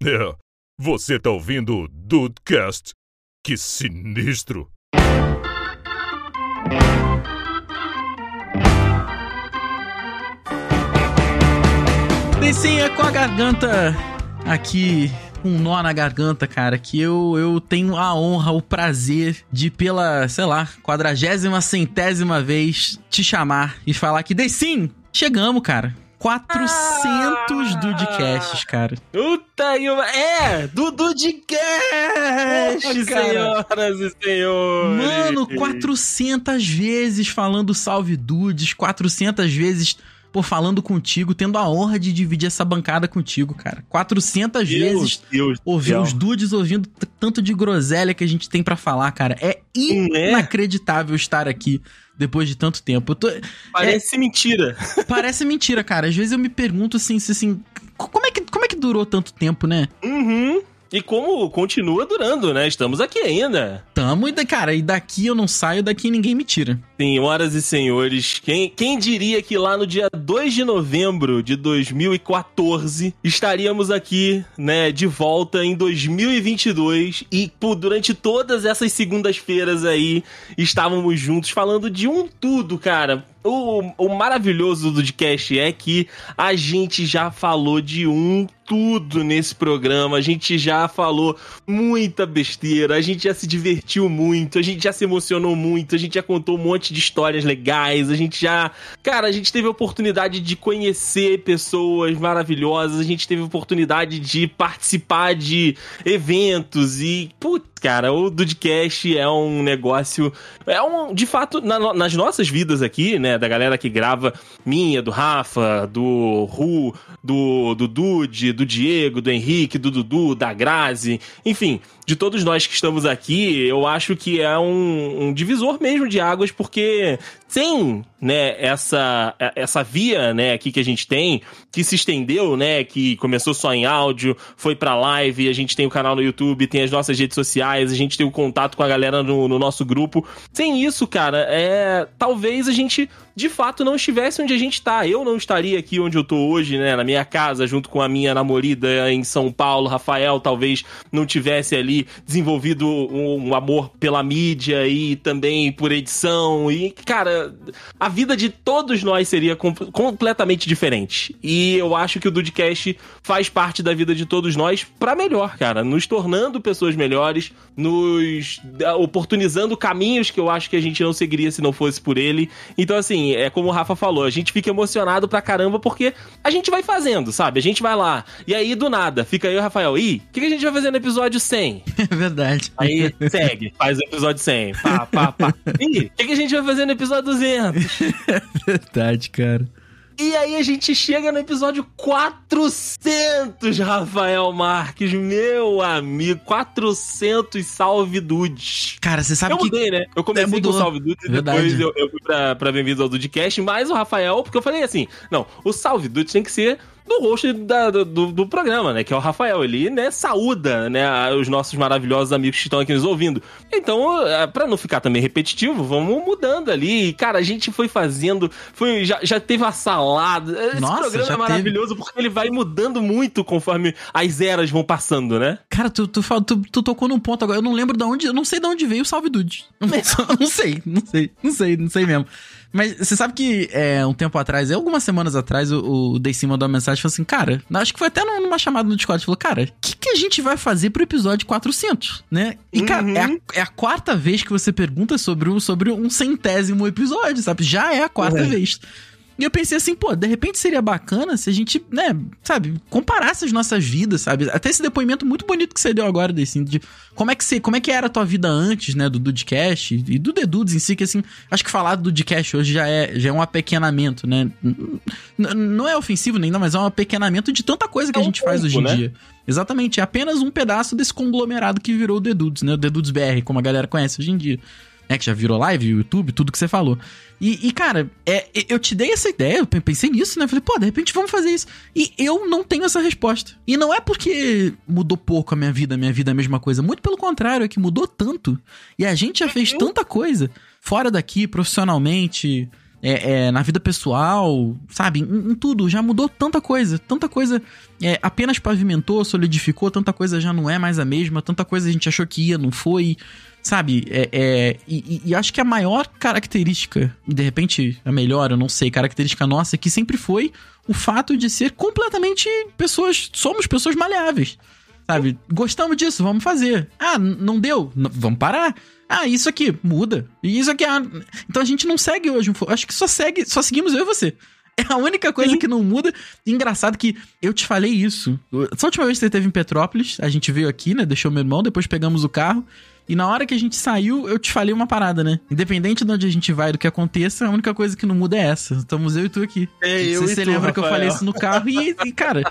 É, você tá ouvindo o Dudecast? Que sinistro! Descinha com a garganta aqui, um nó na garganta, cara, que eu, eu tenho a honra, o prazer de, pela, sei lá, quadragésima, centésima vez, te chamar e falar que, Dessim, chegamos, cara. 400 ah! Dudcasts, cara. Puta, é, do Dudcast, senhoras e senhores. Mano, 400 vezes falando salve dudes, 400 vezes pô, falando contigo, tendo a honra de dividir essa bancada contigo, cara. 400 Deus, vezes Deus ouvir Deus. os dudes ouvindo tanto de groselha que a gente tem para falar, cara. É, é inacreditável estar aqui depois de tanto tempo. Tô, parece é, mentira. Parece mentira, cara. Às vezes eu me pergunto assim, assim, como é que, como é que durou tanto tempo, né? Uhum. E como continua durando, né? Estamos aqui ainda. Tamo, e cara, e daqui eu não saio, daqui ninguém me tira. Senhoras e senhores, quem, quem diria que lá no dia 2 de novembro de 2014 estaríamos aqui, né, de volta em 2022 e por, durante todas essas segundas-feiras aí estávamos juntos falando de um tudo, cara. O, o maravilhoso do podcast é que a gente já falou de um tudo nesse programa. A gente já falou muita besteira, a gente já se divertiu muito, a gente já se emocionou muito, a gente já contou um monte de histórias legais, a gente já. Cara, a gente teve a oportunidade de conhecer pessoas maravilhosas, a gente teve a oportunidade de participar de eventos e. Putz, cara, o Dudcast é um negócio. É um. De fato, na, nas nossas vidas aqui, né? Da galera que grava, minha, do Rafa, do Ru, do, do Dude, do Diego, do Henrique, do Dudu, da Grazi, enfim, de todos nós que estamos aqui, eu acho que é um, um divisor mesmo de águas, porque sem né, essa, essa via né, aqui que a gente tem, que se estendeu, né, que começou só em áudio, foi pra live, a gente tem o canal no YouTube, tem as nossas redes sociais, a gente tem o contato com a galera no, no nosso grupo. Sem isso, cara, é talvez a gente de fato não estivesse onde a gente tá. Eu não estaria aqui onde eu tô hoje, né, na minha casa, junto com a minha namorada em São Paulo, Rafael, talvez não tivesse ali desenvolvido um, um amor pela mídia e também por edição e, cara, a vida de todos nós seria com, completamente diferente. E eu acho que o Dudcast faz parte da vida de todos nós para melhor, cara. Nos tornando pessoas melhores, nos oportunizando caminhos que eu acho que a gente não seguiria se não fosse por ele. Então, assim, é como o Rafa falou, a gente fica emocionado pra caramba porque a gente vai fazendo, sabe? A gente vai lá. E aí, do nada, fica aí o Rafael. Ih, o que, que a gente vai fazer no episódio 100? É verdade. Aí, segue, faz o episódio 100. Pá, pá, pá. Ih, o que, que a gente vai fazer no episódio 200? é verdade, cara. E aí a gente chega no episódio 400, Rafael Marques, meu amigo, 400 salve dudes. Cara, você sabe eu que... Eu mudei, né? Eu comecei é, com salve dudes e depois eu, eu, fui pra, pra Bem-vindos ao Dudecast, mas o Rafael, porque eu falei assim, não, o salve dudes tem que ser do host da, do, do, programa, né? Que é o Rafael. Ele, né, saúda, né, os nossos maravilhosos amigos que estão aqui nos ouvindo. Então, é, para não ficar também repetitivo, vamos mudando ali. Cara, a gente foi fazendo, foi, já, já teve a salada. Esse Nossa, programa é maravilhoso teve... porque ele vai mudando muito conforme as eras vão passando, né? Cara, tu, tu, tu, tu tocou num ponto agora. Eu não lembro de onde, eu não sei de onde veio o Salve Dude. Não, não sei, não sei, não sei, não sei mesmo. Mas você sabe que é, um tempo atrás, algumas semanas atrás, o, o Dei mandou uma mensagem e falou assim: Cara, acho que foi até numa chamada no Discord. Falou, cara, o que, que a gente vai fazer pro episódio 400, né? E, uhum. cara, é a, uhum. é a, quarta vez que você pergunta sobre um, sobre um centésimo episódio, sabe? Já é a quarta uhum. vez. E eu pensei assim, pô, de repente seria bacana se a gente, né, sabe, comparasse as nossas vidas, sabe? Até esse depoimento muito bonito que você deu agora, assim, de como é que você, como é que era a tua vida antes, né, do Dudcast e do The Dudes em si, que assim, acho que falar do Dudcast hoje já é, já é um apequenamento, né? não é ofensivo nem não, mas é um apequenamento de tanta coisa que é um a gente pouco, faz hoje em né? dia. Exatamente, é apenas um pedaço desse conglomerado que virou o The Dudes, né? O The Dudes BR, como a galera conhece hoje em dia né? Que já virou live, YouTube, tudo que você falou. E, e, cara, é, eu te dei essa ideia, eu pensei nisso, né? Falei, pô, de repente vamos fazer isso. E eu não tenho essa resposta. E não é porque mudou pouco a minha vida, a minha vida é a mesma coisa. Muito pelo contrário, é que mudou tanto. E a gente já fez tanta coisa fora daqui, profissionalmente, é, é, na vida pessoal, sabe? Em, em, tudo, já mudou tanta coisa, tanta coisa é, apenas pavimentou, solidificou, tanta coisa já não é mais a mesma, tanta coisa a gente achou que ia, não foi, sabe? É, é e, e, acho que a maior característica, de repente a melhor, eu não sei, característica nossa, que sempre foi o fato de ser completamente pessoas, somos pessoas maleáveis. Sabe? Gostamos disso, vamos fazer. Ah, não deu? N vamos parar. Ah, isso aqui muda. E isso aqui. Ah, então a gente não segue hoje. Acho que só segue, só seguimos eu e você. É a única coisa Sim. que não muda. engraçado que eu te falei isso. Essa última vez que você esteve em Petrópolis, a gente veio aqui, né? Deixou meu irmão, depois pegamos o carro. E na hora que a gente saiu, eu te falei uma parada, né? Independente de onde a gente vai, do que aconteça, a única coisa que não muda é essa. Estamos eu e tu aqui. É, eu você lembra Rafael. que eu falei isso no carro e, e, cara,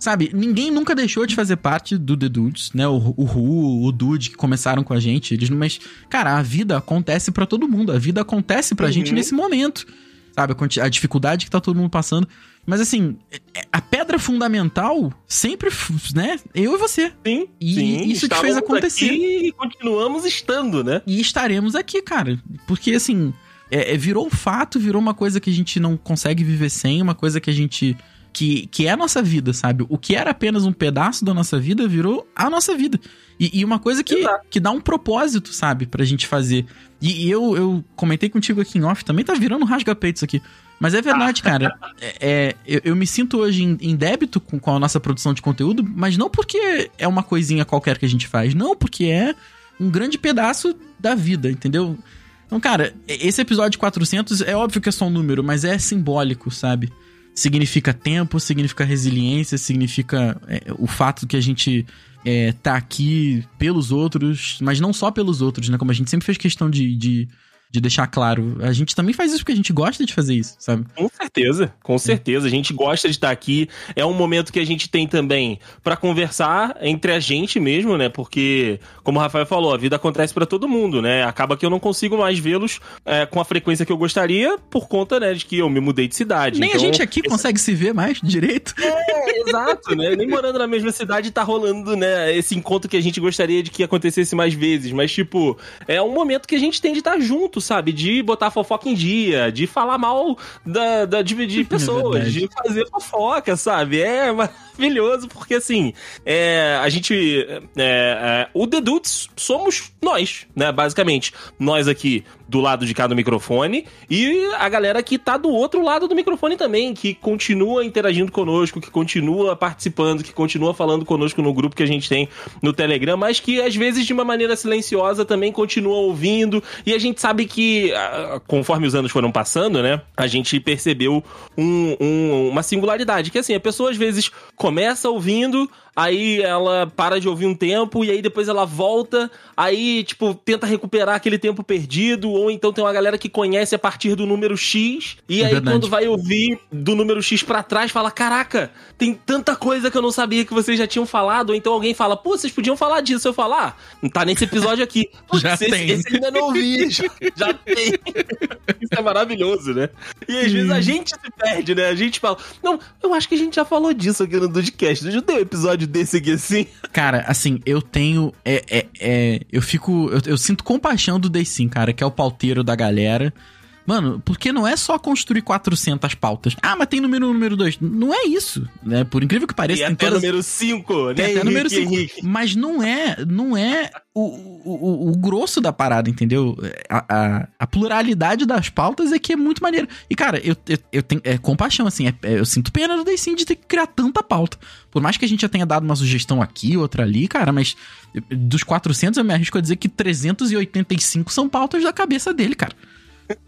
sabe, ninguém nunca deixou de fazer parte do The Dudes, né? O, o Ru, o Dude que começaram com a gente. Eles, mas, cara, a vida acontece para todo mundo. A vida acontece pra uhum. gente nesse momento. Sabe, a, dificuldade que tá todo mundo passando. Mas assim, é, a pedra fundamental sempre, né? Eu e você. Sim. E sim, isso te fez acontecer. e continuamos estando, né? E estaremos aqui, cara. Porque assim, é, é, virou um fato, virou uma coisa que a gente não consegue viver sem, uma coisa que a gente. Que, que é a nossa vida, sabe? O que era apenas um pedaço da nossa vida virou a nossa vida. E, e uma coisa que, que dá um propósito, sabe? Pra gente fazer. E, e eu, eu comentei contigo aqui em off, também tá virando rasga-peito isso aqui. Mas é verdade, cara. É, é, eu, eu, me sinto hoje em, em débito com, com, a nossa produção de conteúdo, mas não porque é uma coisinha qualquer que a gente faz, não, porque é um grande pedaço da vida, entendeu? Então, cara, esse episódio 400 é óbvio que é só um número, mas é simbólico, sabe? Significa tempo, significa resiliência, significa é, o fato que a gente é, tá aqui pelos outros, mas não só pelos outros, né? Como a gente sempre fez questão de, de de deixar claro. A gente também faz isso porque a gente gosta de fazer isso, sabe? Com certeza, com certeza. A gente gosta de estar aqui. É um momento que a gente tem também para conversar entre a gente mesmo, né? Porque, como o Rafael falou, a vida acontece para todo mundo, né? Acaba que eu não consigo mais vê-los é, com a frequência que eu gostaria por conta, né, de que eu me mudei de cidade. Nem então, a gente aqui esse... consegue se ver mais direito. É, exato, né? Nem morando na mesma cidade tá rolando, né, esse encontro que a gente gostaria de que acontecesse mais vezes. Mas, tipo, é um momento que a gente tem de estar junto, sabe? De botar fofoca em dia, de falar mal da, da de, de pessoas, é de fazer fofoca, sabe? É maravilhoso, porque assim, é, a gente. É, é, o The Dudes somos nós, né? Basicamente. Nós aqui do lado de cada microfone e a galera que tá do outro lado do microfone também, que continua interagindo conosco, que continua participando, que continua falando conosco no grupo que a gente tem no Telegram, mas que às vezes de uma maneira silenciosa também continua ouvindo. E a gente sabe que, conforme os anos foram passando, né, a gente percebeu um, um, uma singularidade, que assim, a pessoa às vezes começa ouvindo, aí ela para de ouvir um tempo e aí depois ela volta, aí, tipo, tenta recuperar aquele tempo perdido, ou então tem uma galera que conhece a partir do número X, e é aí verdade. quando vai ouvir do número X para trás, fala: Caraca, tem tanta coisa que eu não sabia que vocês já tinham falado, ou então alguém fala: Pô, vocês podiam falar disso. Eu falar: ah, não tá nesse episódio aqui. Já esse, tem. esse ainda não ouvi, já, já tem. Isso é maravilhoso, né? E às vezes a gente se perde, né? A gente fala: Não, eu acho que a gente já falou disso aqui no Dudcast. Já tem um episódio desse aqui assim? Cara, assim, eu tenho. É, é, é eu fico. Eu, eu, sinto compaixão do Day Sim, cara, que é o pauteiro da galera. Mano, porque não é só construir 400 pautas. Ah, mas tem número 1, número 2. Não é isso, né? Por incrível que pareça, tem, tem até todas... número 5, né? Tem até Henrique, número 5. Henrique. Mas não é, não é o, o, o, grosso da parada, entendeu? A, a, a, pluralidade das pautas é que é muito maneiro. E, cara, eu, eu, eu tenho é, compaixão, assim, é, é, eu sinto pena do Daysim de ter que criar tanta pauta. Por mais que a gente já tenha dado uma sugestão aqui, outra ali, cara, mas dos 400 eu me arrisco a dizer que 385 são pautas da cabeça dele, cara.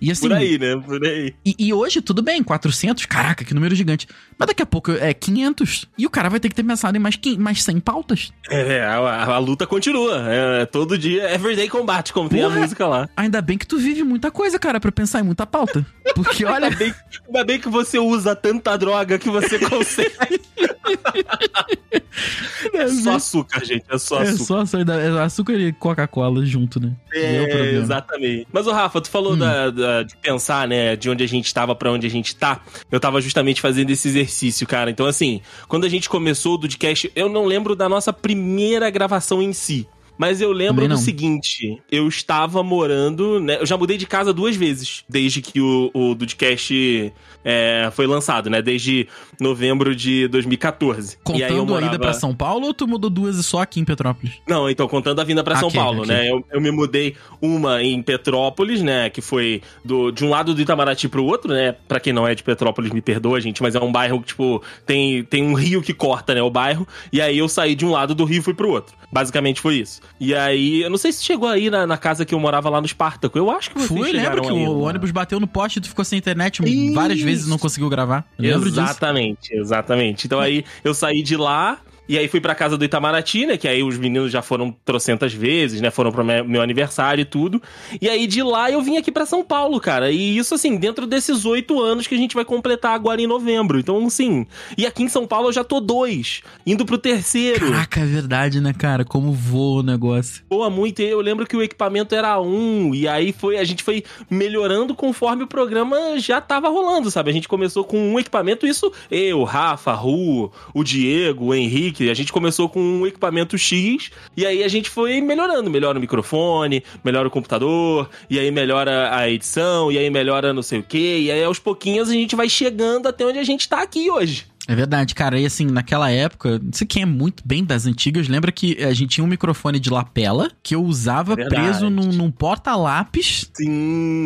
E assim, Por aí, né? Por aí. E, e, hoje, tudo bem, 400, caraca, que número gigante. Mas daqui a pouco é 500. E o cara vai ter que ter pensado em mais, mais 100 pautas. É, a, a, a luta continua. É, todo dia, everyday combate, como Porra, tem a música lá. Ainda bem que tu vive muita coisa, cara, pra pensar em muita pauta. Porque olha. ainda, bem, ainda bem que você usa tanta droga que você consegue. é só açúcar, gente. É só açúcar. É só açúcar, é açúcar e Coca-Cola junto, né? É, exatamente. Mas o Rafa, tu falou hum. da, da, de pensar, né, de onde a gente tava para onde a gente tá. Eu tava justamente fazendo esse exercício, cara. Então, assim, quando a gente começou o Dudcast, eu não lembro da nossa primeira gravação em si. Mas eu lembro do seguinte: eu estava morando, né? Eu já mudei de casa duas vezes desde que o, o Dudcast é, foi lançado, né? Desde novembro de 2014. e aí eu Contando a ida morava... pra São Paulo ou tu mudou duas só aqui em Petrópolis? Não, então, contando a vinda pra São Paulo, ok. né? Eu, eu me mudei uma em Petrópolis, né? Que foi do, de um lado do Itamaraty pro outro, né? Pra quem não é de Petrópolis, me perdoa, gente, mas é um bairro que, tipo, tem, tem um rio que corta, né? O bairro. E aí eu saí de um lado do rio e fui pro outro. Basicamente foi isso. E aí, eu não sei se chegou aí na, na casa que eu morava lá no Espartaco. Eu acho que vocês Fui, lembro que aí, o, ônibus bateu no poste e tu ficou sem internet várias Isso. vezes e não conseguiu gravar. Eu lembro disso. Exatamente, exatamente. Então aí eu saí de lá. E aí fui pra casa do Itamaraty, né? Que aí os meninos já foram trocentas vezes, né? Foram pro me- meu aniversário e tudo. E aí de lá eu vim aqui pra São Paulo, cara. E isso, assim, dentro desses oito anos que a gente vai completar agora em novembro. Então, assim. E aqui em São Paulo eu já tô dois, indo pro terceiro. Caraca, é verdade, né, cara? Como voa o negócio. Boa muito. E eu lembro que o equipamento era um. E aí foi a gente foi melhorando conforme o programa já tava rolando, sabe? A gente começou com um equipamento, isso eu, Rafa, Ru, o Diego, o Henrique. A gente começou com um equipamento X. E aí a gente foi melhorando. Melhora o microfone, melhora o computador. E aí melhora a edição. E aí melhora não sei o quê. E aí aos pouquinhos a gente vai chegando até onde a gente tá aqui hoje. É verdade, cara. E assim, naquela época, não sei quem é muito bem das antigas, lembra que a gente tinha um microfone de lapela que eu usava Verdade. preso num, num porta-lápis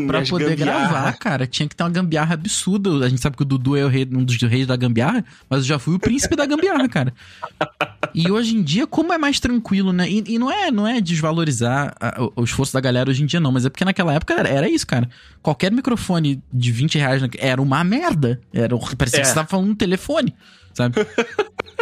pra poder gambiarra. gravar, cara. Tinha que ter uma gambiarra absurda. A gente sabe que o Dudu é o rei- um dos reis da gambiarra, mas eu já fui o príncipe da gambiarra, cara. E hoje em dia, como é mais tranquilo, né? E, e não, é, não é desvalorizar a- o, o esforço da galera hoje em dia, não. Mas é porque naquela época era, era isso, cara. Qualquer microfone de 20 reais era uma merda. Era, um- parecia É. que você tava falando no telefone, sabe?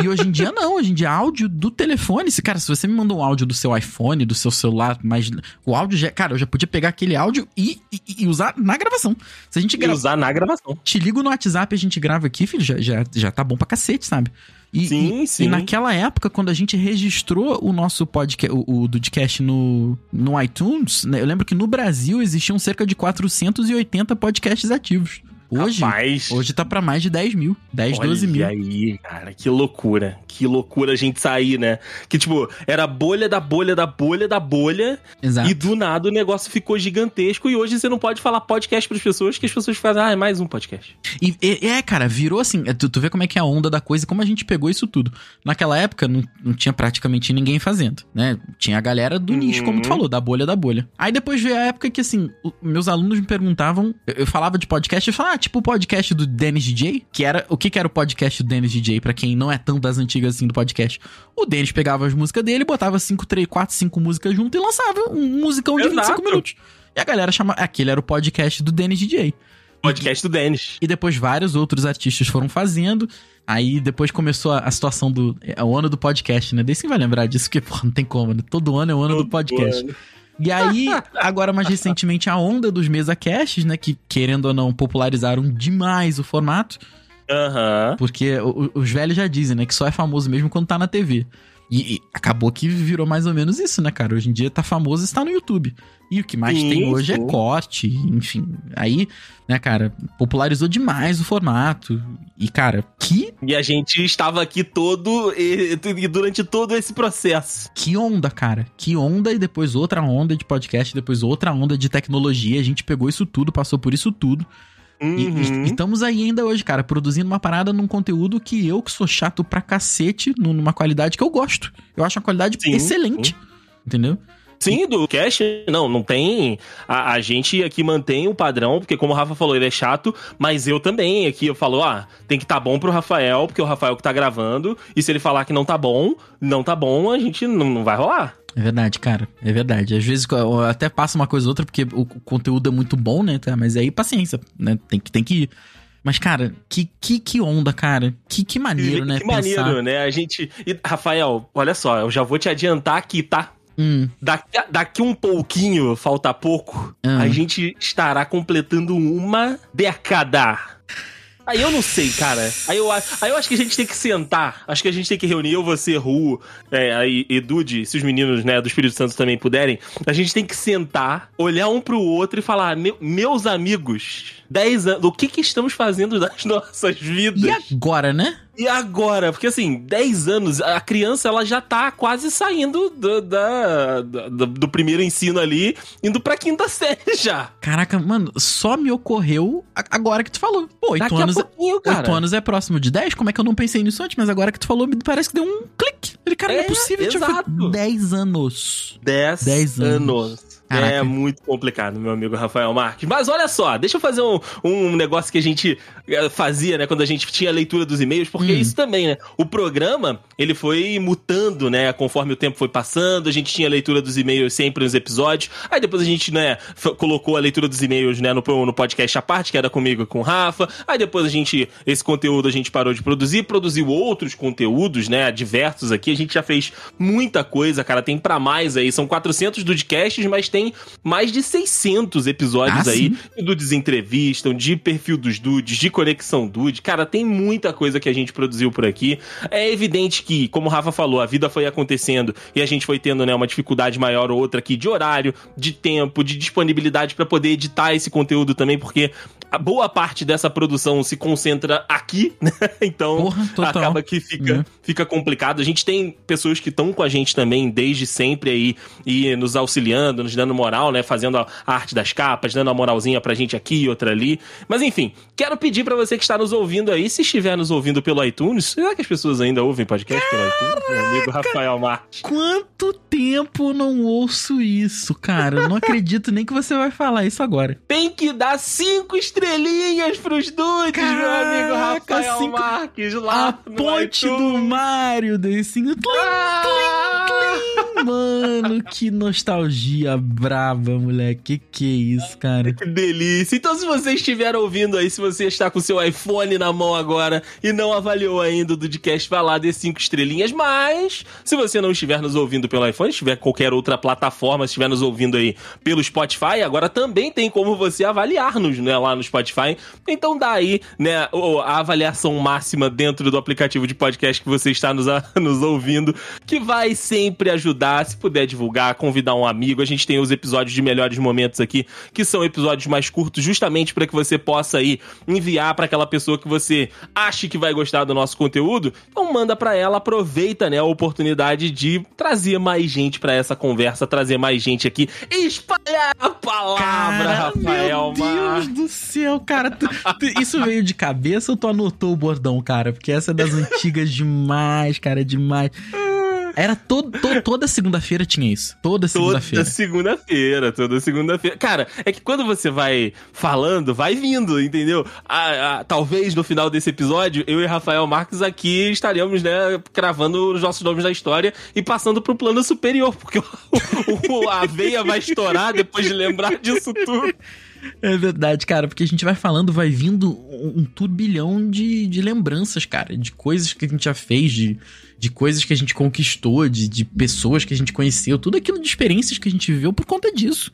E hoje em dia não, hoje em dia áudio do telefone. Se, cara, se você me mandou um áudio do seu iPhone, do seu celular, mas o áudio já, cara, eu já podia pegar aquele áudio e, e- e usar na gravação. Se a gente E grava, usar na gravação. te ligo no WhatsApp, a gente grava aqui, filho, já, já, já tá bom pra cacete, sabe? E, Sim, e, sim. E naquela época, quando a gente registrou o nosso podcast, o, o Dudcast no, no iTunes, né, eu lembro que no Brasil existiam cerca de 480 podcasts ativos. Hoje, Rapaz. hoje tá pra mais de 10 mil, 10, Olha 12 mil. aí, cara, que loucura. Que loucura a gente sair, né? Que, tipo, era bolha da bolha da bolha da bolha. Exato. E do nada o negócio ficou gigantesco. E hoje você não pode falar podcast pras pessoas, que as pessoas fazem, ah, é mais um podcast. E, e- é, cara, virou assim. é, Tu, tu vê como é que é a onda da coisa e como a gente pegou isso tudo. Naquela época, não, não tinha praticamente ninguém fazendo, né? Tinha a galera do nicho, como tu Uhum. falou, da bolha da bolha. Aí depois veio a época que, assim, meus alunos me perguntavam. Eu, eu falava de podcast e falava, ah, tipo o podcast do Dennis DJ, que era. O que, que era o podcast do Dennis DJ, pra quem não é tão das antigas assim do podcast? O Dennis pegava as músicas dele, botava 5, 3, 4, 5 músicas junto e lançava um musicão de Exato. 25 minutos. E a galera chamava. Aquele era o podcast do Dennis DJ. Podcast do Denis. E depois vários outros artistas foram fazendo. Aí depois começou a, a situação do. É o ano do podcast, né? Daí você vai lembrar disso, porque, porra, não tem como, né? Todo ano é o ano do Todo podcast. ano. E aí, agora mais recentemente, a onda dos mesa casts, né? Que, querendo ou não, popularizaram demais o formato. Aham. Porque os velhos já dizem, né? Que só é famoso mesmo quando tá na TV. E, e acabou que virou mais ou menos isso, né, cara? Hoje em dia tá famoso e está no YouTube. E o que mais Sim, tem hoje é corte, enfim. Aí, né, cara, popularizou demais o formato. E, cara, que, E a gente estava aqui todo. E, e durante todo esse processo. que onda, cara. Que onda e depois outra onda de podcast, depois outra onda de tecnologia. A gente pegou isso tudo, passou por isso tudo. E- Uhum. E, e estamos aí ainda hoje, cara, produzindo uma parada num conteúdo que eu, que sou chato pra cacete, nu- numa qualidade que eu gosto. Eu acho uma qualidade Sim, excelente. Entendeu? Sim, do cash, não, não tem. A, a gente aqui mantém o padrão, porque como o Rafa falou, ele é chato, mas eu também aqui eu falo, ah, tem que tá bom pro Rafael, porque é o Rafael que tá gravando, e se ele falar que não tá bom, não tá bom, a gente não, não vai rolar. É verdade, cara. É verdade. Às vezes eu até passa uma coisa ou outra, porque o conteúdo é muito bom, né? tá? Mas aí, paciência, né? Tem que, tem que ir. Mas, cara, que, que, que onda, cara. Que, que maneiro, né? que maneiro, né? A gente. E, Rafael, olha só, eu já vou te adiantar aqui, tá? Hum, Daqui, daqui um pouquinho, falta pouco, Ah. a gente estará completando uma década. Aí eu não sei, cara. Aí eu, aí eu acho que a gente tem que sentar. Acho que a gente tem que reunir, eu, você, Ru, é, aí, e Dude, se os meninos né, do Espírito Santo também puderem. A gente tem que sentar, olhar um pro outro e falar: "Meu- meus amigos, 10 anos, o que que estamos fazendo das nossas vidas? e agora, né? E agora? Porque assim, 10 anos, a criança ela já tá quase saindo do, da, do, do primeiro ensino ali, indo pra quinta série já. Caraca, mano, só me ocorreu agora que tu falou. Pô, 8 Daqui anos, a pouquinho, cara. 8 anos é próximo de 10? Como é que eu não pensei nisso antes? Mas agora que tu falou, me parece que deu um clique. Ele, cara, não é É, possível. Tipo, exato. 10 anos. 10, 10 anos. anos. Caraca. É muito complicado, meu amigo Rafael Marques. Mas olha só, deixa eu fazer um, um negócio que a gente eh, fazia, né, quando a gente tinha a leitura dos e-mails, porque Hum. isso também, né? O programa, ele foi mutando, né, conforme o tempo foi passando, a gente tinha a leitura dos e-mails sempre nos episódios, aí depois a gente, né, colocou a leitura dos e-mails, né, no, no podcast à parte, que era comigo e com o Rafa, aí depois a gente, esse conteúdo a gente parou de produzir, produziu outros conteúdos, né, diversos aqui, a gente já fez muita coisa, cara, tem pra mais aí, são 400 podcasts, mas tem mais de 600 episódios Ah, aí, sim. de Dudes Entrevistam, de Perfil dos Dudes, de Conexão Dude. Cara, tem muita coisa que a gente produziu por aqui. É evidente que, como o Rafa falou, a vida foi acontecendo e a gente foi tendo, né, uma dificuldade maior ou outra aqui de horário, de tempo, de disponibilidade pra poder editar esse conteúdo também, porque a boa parte dessa produção se concentra aqui, né? Então, Porra, acaba que fica, Né? fica complicado. A gente tem pessoas que estão com a gente também desde sempre aí e nos auxiliando, nos dando moral, né? Fazendo a arte das capas, dando uma moralzinha pra gente aqui e outra ali. Mas enfim, quero pedir pra você que está nos ouvindo aí, se estiver nos ouvindo pelo iTunes, será que as pessoas ainda ouvem podcast pelo iTunes? Meu amigo Rafael Marques. Quanto tempo não ouço isso, cara? Eu não acredito nem que você vai falar isso agora. Tem que dar cinco estrelinhas pros dudes, meu amigo Caraca, Rafael cinco- Marques, lá A ponte do iTunes. Mario desse. Ah! Mano, que nostalgia braba, moleque. Que que é isso, cara? Que delícia. Então, se você estiver ouvindo aí, se você está com o seu iPhone na mão agora e não avaliou ainda o Dudcast, vai lá, dê cinco estrelinhas. Mas, se você não estiver nos ouvindo pelo iPhone, estiver qualquer outra plataforma, estiver nos ouvindo aí pelo Spotify, agora também tem como você avaliar-nos, né, lá no Spotify. Então, dá aí, né, o- a avaliação máxima dentro do aplicativo de podcast que você está nos, nos ouvindo, que vai sempre ajudar, se puder divulgar, convidar um amigo. A gente tem os episódios de melhores momentos aqui, que são episódios mais curtos, justamente para que você possa aí enviar para aquela pessoa que você acha que vai gostar do nosso conteúdo. Então manda para ela, aproveita, né, a oportunidade de trazer mais gente para essa conversa, trazer mais gente aqui, e espalhar a palavra, Rafael meu Deus Marques. do céu, cara. tu- tu- isso veio de cabeça ou tu anotou o bordão, cara? Porque essa é das antigas demais, cara, demais. Era todo, to- toda segunda-feira tinha isso. Toda Toda segunda-feira. segunda-feira, toda segunda-feira. Cara, é que quando você vai falando, vai vindo, entendeu? Ah, ah, talvez no final desse episódio, eu e Rafael Marques aqui estaremos, né, cravando os nossos nomes da história e passando pro plano superior, porque o, o- a veia vai estourar depois de lembrar disso tudo. É verdade, cara, porque a gente vai falando, vai vindo um, turbilhão de, de lembranças, cara, de coisas que a gente já fez, de, de coisas que a gente conquistou, de, de pessoas que a gente conheceu, tudo aquilo de experiências que a gente viveu por conta disso.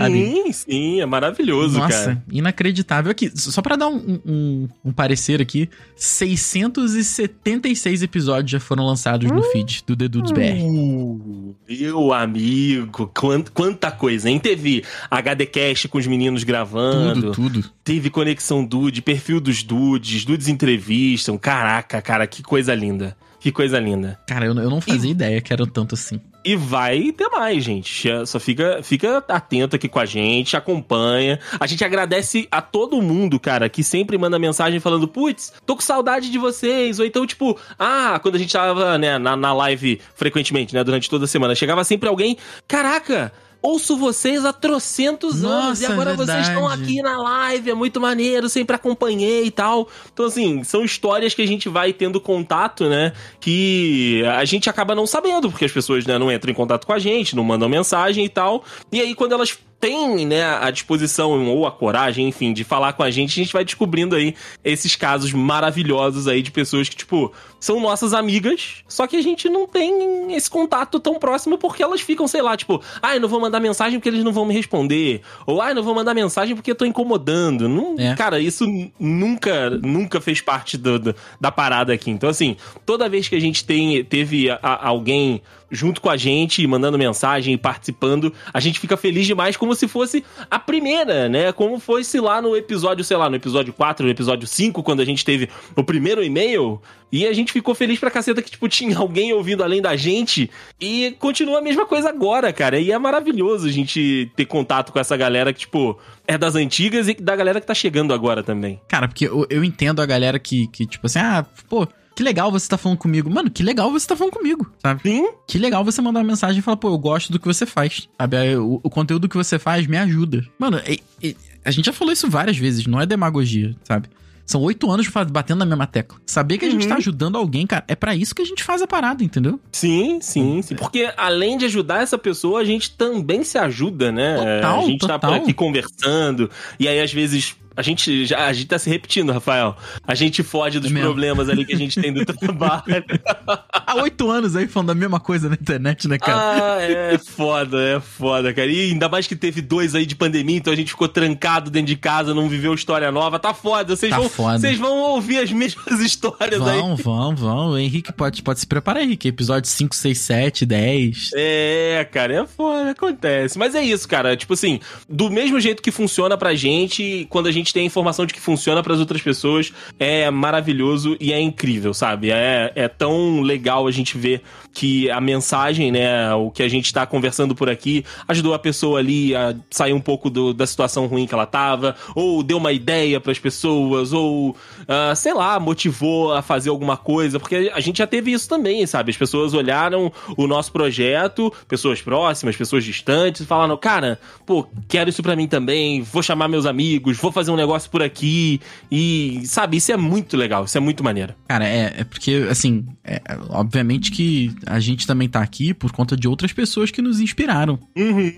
Sim, sim, é maravilhoso, Nossa, cara. inacreditável. Aqui, só pra dar um, um, um parecer aqui, 676 episódios já foram lançados no feed do The Dudes BR. Uh, meu amigo, quant- quanta coisa, hein? Teve HDcast com os meninos gravando. Tudo, tudo. Teve Conexão Dude, perfil dos Dudes, Dudes entrevistam. Caraca, cara, que coisa linda. Que coisa linda. Cara, eu, eu não fazia ideia que era tanto assim. E vai ter mais, gente. Só fica, fica atento aqui com a gente, acompanha. A gente agradece a todo mundo, cara, que sempre manda mensagem falando: putz, tô com saudade de vocês. Ou então, tipo, ah, quando a gente tava, né, na, na live frequentemente, né, durante toda a semana, chegava sempre alguém: caraca. Ouço vocês há trocentos anos e Nossa, agora vocês estão verdade. aqui na live, é muito maneiro, sempre acompanhei e tal. Então, assim, são histórias que a gente vai tendo contato, né? Que a gente acaba não sabendo, porque as pessoas né, não entram em contato com a gente, não mandam mensagem e tal. E aí, quando elas têm, né, a disposição ou a coragem, enfim, de falar com a gente, a gente vai descobrindo aí esses casos maravilhosos aí de pessoas que, tipo, são nossas amigas, só que a gente não tem esse contato tão próximo porque elas ficam, sei lá, tipo, ai, não vou mandar mensagem porque eles não vão me responder. Ou, ai, não vou mandar mensagem porque eu tô incomodando. Não, É. Cara, isso nunca, nunca fez parte do- do- da parada aqui. Então, assim, toda vez que a gente tem, teve a- alguém junto com a gente, mandando mensagem participando, a gente fica feliz demais, como como se fosse a primeira, né? Como fosse lá no episódio, sei lá, no episódio 4, no episódio 5, quando a gente teve o primeiro e-mail. E a gente ficou feliz pra caceta que, tipo, tinha alguém ouvindo além da gente. E continua a mesma coisa agora, cara. E é maravilhoso a gente ter contato com essa galera que, tipo, é das antigas e da galera que tá chegando agora também. Cara, porque eu, eu entendo a galera que, que, tipo assim, ah, pô, que legal você tá falando comigo. Mano, que legal você tá falando comigo, sabe? Sim. Que legal você mandar uma mensagem e falar, pô, eu gosto do que você faz. Sabe? O, o conteúdo que você faz me ajuda. Mano, e- e- a gente já falou isso várias vezes, não é demagogia, sabe? São oito anos batendo na mesma tecla. Saber que a gente Uhum. tá ajudando alguém, cara, é pra isso que a gente faz a parada, entendeu? Sim, sim, sim. Porque além de ajudar essa pessoa, a gente também se ajuda, né? Total, a gente tá por total. aqui conversando. E aí, às vezes. A gente já a gente tá se repetindo, Rafael. A gente foge dos É problemas ali que a gente tem do trabalho. Há oito anos aí falando a mesma coisa na internet, né, cara? Ah, é foda, é foda, cara. E ainda mais que teve dois aí de pandemia, então a gente ficou trancado dentro de casa, não viveu história nova. Tá foda. Vocês Tá vão, foda. vocês vão ouvir as mesmas histórias aí. Vão, vão, vão. Henrique pode, pode se preparar, Henrique. Episódio 5, 6, 7, 10. É, cara, é foda, acontece. Mas é isso, cara. Tipo assim, do mesmo jeito que funciona pra gente, quando a gente tem a informação de que funciona pras outras pessoas, é maravilhoso e é incrível, sabe? É, é tão legal a gente ver que a mensagem, né, o que a gente tá conversando por aqui, ajudou a pessoa ali a sair um pouco do- da situação ruim que ela tava, ou deu uma ideia pras pessoas, ou, ah, sei lá, motivou a fazer alguma coisa, porque a gente já teve isso também, sabe? As pessoas olharam o nosso projeto, pessoas próximas, pessoas distantes, falaram, cara, pô, quero isso pra mim também, vou chamar meus amigos, vou fazer um negócio por aqui, e, sabe, isso é muito legal, isso é muito maneiro. Cara, é, é porque, assim, é, obviamente que a gente também tá aqui por conta de outras pessoas que nos inspiraram,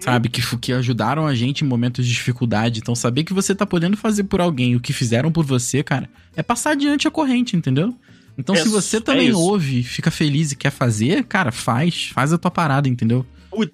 sabe? Que, que ajudaram a gente em momentos de dificuldade. Então, saber que você tá podendo fazer por alguém o que fizeram por você, cara, é passar adiante a corrente, entendeu? Então, É se você é também ouve, fica feliz e quer fazer, cara, faz. Faz a tua parada, entendeu?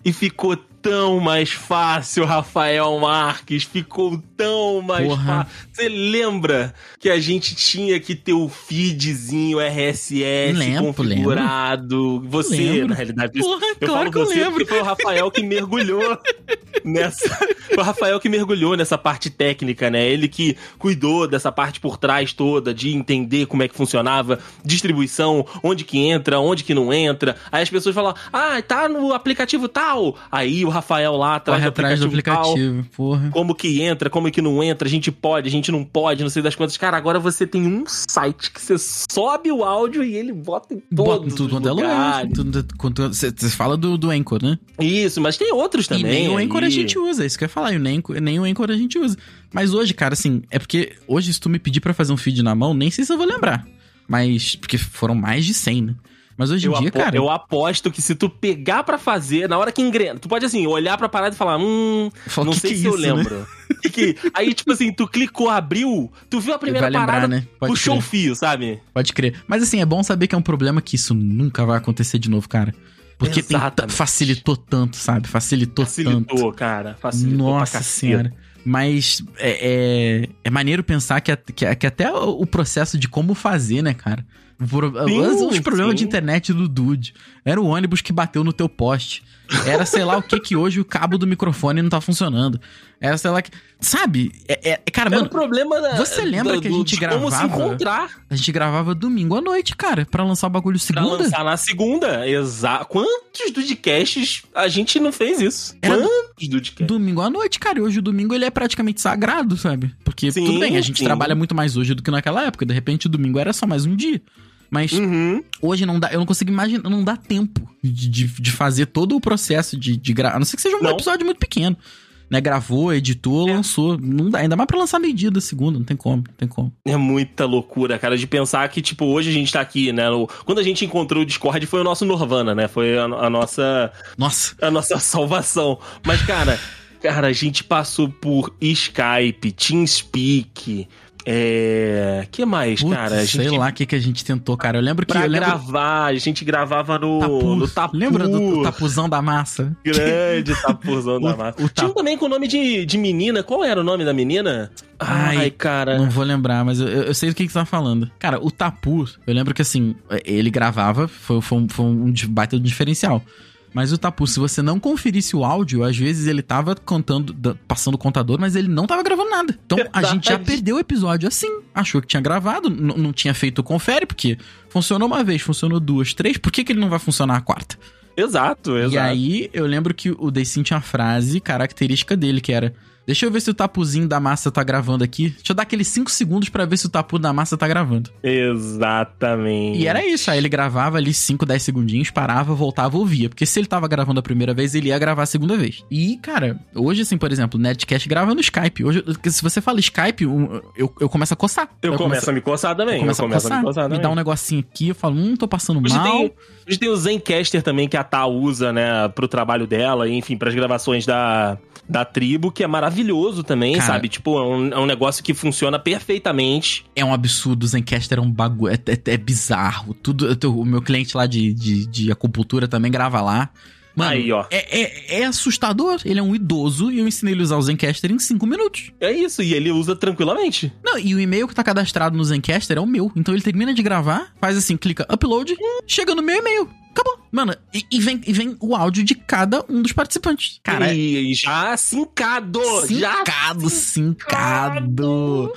E ficou tão mais fácil, Rafael Marques. Ficou tão mais Porra. fácil. Você lembra que a gente tinha que ter o feedzinho RSS Lembro, configurado? Você, Lembro. na realidade, Porra, eu claro falo que eu você lembro. foi o Rafael que mergulhou nessa. Foi o Rafael que mergulhou nessa parte técnica, né? Ele que cuidou dessa parte por trás toda, de entender como é que funcionava, distribuição, onde que entra, onde que não entra. Aí as pessoas falam, ah, tá no aplicativo tal. Aí o Rafael lá atrás, atrás do aplicativo tal. Como que entra, como que não entra, a gente pode, a gente não pode, não sei das quantas. Cara, agora você tem um site que você sobe o áudio e ele bota em Bota todos em tudo os quanto é lugar. tudo- Você você fala do, do Anchor, né? Isso, mas tem outros também. e nem o Anchor a gente usa, é isso que eu ia falar. E nem, nem o Anchor a gente usa. Mas hoje, cara, assim, é porque hoje, se tu me pedir pra fazer um feed na mão, nem sei se eu vou lembrar. Mas, porque foram mais de 100, né? Mas hoje em Eu, dia, cara. eu aposto que se tu pegar pra fazer, na hora que engrena, tu pode assim, olhar pra parada e falar, hum, Fala, não "Que sei que se é eu isso, né?" lembro. Que que- Aí, tipo assim, tu clicou, abriu, tu viu a primeira Vai lembrar, parada, né? Pode puxou crer. o fio, sabe? Pode crer. Mas assim, é bom saber que é um problema que isso nunca vai acontecer de novo, cara. Porque facilitou tanto, sabe? Facilitou, tanto. Facilitou, cara. Facilitou Nossa senhora. Mas é, é, é maneiro pensar que, que, que até o processo de como fazer, né, cara? Por- Sim, os problemas sim. de internet do Dude. Era o ônibus que bateu no teu poste. Era sei lá o que que hoje o cabo do microfone não tá funcionando. Era sei lá que. Sabe? É, é- cara, Era mano, problema da, você lembra do- que a gente de Como se gravava? encontrar a gente gravava domingo à noite, cara, pra lançar o bagulho pra segunda. lançar na segunda. Exato. Quantos Dudcasts a gente não fez isso? Era Quantos Dudcasts? Domingo à noite, cara. E hoje o domingo ele é praticamente sagrado, sabe? Porque Sim, tudo bem, a gente trabalha muito mais hoje do que naquela época. De repente o domingo era só mais um dia. Mas Uhum. hoje não dá, eu não consigo imaginar, não dá tempo de, de, de fazer todo o processo de, de gravar. A não ser que seja um Não. episódio muito pequeno. Né? Gravou, editou, É. lançou. Não dá, ainda mais pra lançar meio-dia da segunda, não tem como, não tem como. É muita loucura, cara, de pensar que, tipo, hoje a gente tá aqui, né? no- Quando a gente encontrou o Discord foi o nosso Nirvana, né? Foi a, a nossa Nossa, a nossa salvação. Mas, cara, cara, a gente passou por Skype, TeamSpeak, é... que mais, putz, cara? A gente, sei lá o que, que a gente tentou, cara. Eu lembro que Pra eu lembro gravar, a gente gravava no Tapu. no Tapu. Lembra do, do tapuzão da massa? Grande tapuzão da O- massa. o Tinha um Tapu. também com o nome de, de menina. Qual era o nome da menina? Ai, Ai, cara. Não vou lembrar, mas eu, eu sei do que, que você tá falando. Cara, o Tapu, eu lembro que assim, ele gravava, foi, foi, um, foi um baita diferencial. Mas o Tapu, se você não conferisse o áudio, às vezes ele tava contando, passando o contador, mas ele não tava gravando nada. Então a gente já perdeu o episódio assim. Achou que tinha gravado, não tinha feito o confere, porque funcionou uma vez, funcionou duas, três, por que, que ele não vai funcionar a quarta? Exato, exato. E aí, eu lembro que o Daysim tinha uma frase característica dele, que era... Deixa eu ver se o tapuzinho da massa tá gravando aqui. Deixa eu dar aqueles 5 segundos pra ver se o tapu da massa tá gravando. Exatamente. E era isso, aí ele gravava ali 5, 10 segundinhos, parava, voltava, ouvia. Porque se ele tava gravando a primeira vez, ele ia gravar a segunda vez. E, cara, hoje, assim, por exemplo, o Netcast grava no Skype. Hoje, se você fala Skype, eu, eu começo a coçar. Eu, começo começo, a me coçar também. Eu começo começo a a me coçar. coçar me também. dá um negocinho aqui, eu falo, hum, tô passando Hoje mal. tem, hoje tem o Zencaster também, que a Tá usa, né, pro trabalho dela, enfim, pras gravações da, da tribo, que é maravilhoso também, Cara. sabe? Tipo, é um, é um negócio que funciona perfeitamente. É um absurdo, o Zencaster é um bagulho, é, é- é bizarro. Tudo, eu o meu cliente lá de, de, de acupuntura também grava lá. Mano, Aí, ó. É, é, é assustador. Ele é um idoso e eu ensinei ele a usar o Zencaster em 5 minutos. É isso, e ele usa tranquilamente. Não, e o e-mail que tá cadastrado no Zencaster é o meu. Então ele termina de gravar, faz assim, clica upload, chega no meu e-mail. Acabou. Mano, e, e vem, e vem o áudio de cada um dos participantes. Cara, e, já sincado! Já Sincado, sincado.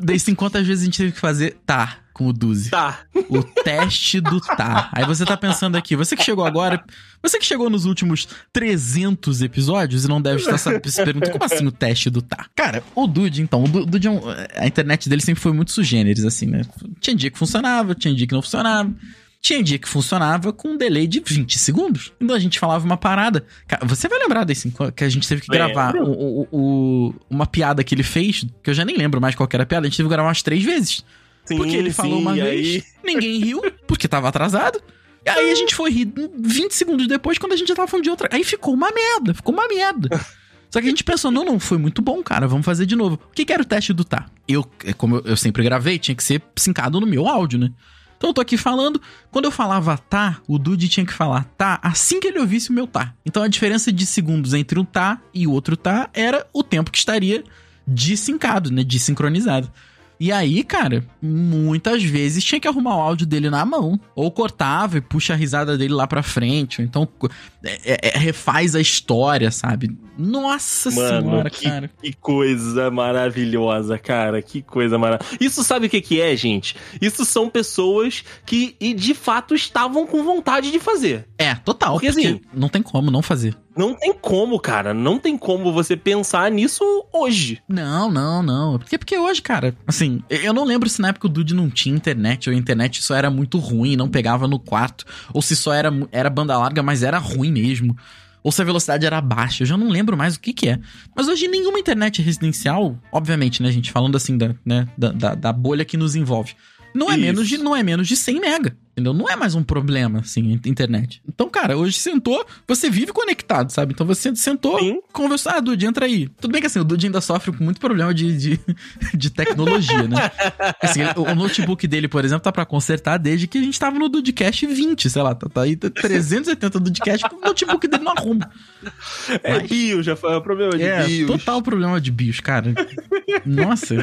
Daí vezes a gente teve que fazer tá com o Duzi. tá. O teste do tá. Aí você tá pensando aqui, você que chegou agora, você que chegou nos últimos 300 episódios e não deve estar se perguntando como assim o teste do tá. Cara, o Dude, então, o Du- Dude, é a internet dele sempre foi muito sugêneres, assim, né? Tinha dia que funcionava, tinha dia que não funcionava. Tinha dia que funcionava com um delay de 20 segundos. Então a gente falava uma parada. Cara, você vai lembrar desse que a gente teve que gravar o- o- o- uma piada que ele fez, que eu já nem lembro mais qual que era a piada, a gente teve que gravar umas três vezes. Sim, Porque ele falou sim, uma e vez, aí- ninguém riu, porque tava atrasado. E aí a gente foi rir 20 segundos depois, quando a gente já tava falando de outra. Aí ficou uma merda, ficou uma merda. Só que a gente pensou, não, não, foi muito bom, cara, vamos fazer de novo. O que, que era o teste do tá? Eu, é como eu, eu sempre gravei, tinha que ser sincado no meu áudio, né? Então eu tô aqui falando, quando eu falava tá, o Dude tinha que falar tá assim que ele ouvisse o meu tá. Então a diferença de segundos entre um tá e o outro tá era o tempo que estaria desincado, né? Desincronizado. E aí, cara, muitas vezes tinha que arrumar o áudio dele na mão. Ou cortava e puxa a risada dele lá pra frente. Ou então é- é- é- refaz a história, sabe? Nossa Mano, senhora, que, cara. que coisa maravilhosa, cara. Que coisa maravilhosa. Isso sabe o que, que é, gente? Isso são pessoas que e de fato estavam com vontade de fazer. É, total. Porque, Porque, assim, não tem como não fazer. Não tem como, cara. Não tem como você pensar nisso hoje. Não, não, não. Porque, porque hoje, cara, assim, eu não lembro se na época o Dude não tinha internet, ou a internet só era muito ruim, não pegava no quarto, ou se só era, era banda larga, mas era ruim mesmo. Ou se a velocidade era baixa, eu já não lembro mais o que que é. Mas hoje nenhuma internet residencial, obviamente, né, gente, falando assim da, né, da, da, da bolha que nos envolve, não é, Isso. menos de, não é menos de 100 mega. Entendeu? Não é mais um problema, assim, in- internet. Então, cara, hoje sentou, você vive conectado, sabe? Então você sentou, Sim. conversou, ah, Dude, entra aí. Tudo bem que assim, o Dude ainda sofre com muito problema de, de, de tecnologia, né? Assim, o notebook dele, por exemplo, tá pra consertar desde que a gente tava no Dudecast 20, sei lá, tá, tá aí 380 Dudecast, o notebook dele não arruma. É Mas- bio, já foi um problema de É, bios. total problema de bios, cara. Nossa.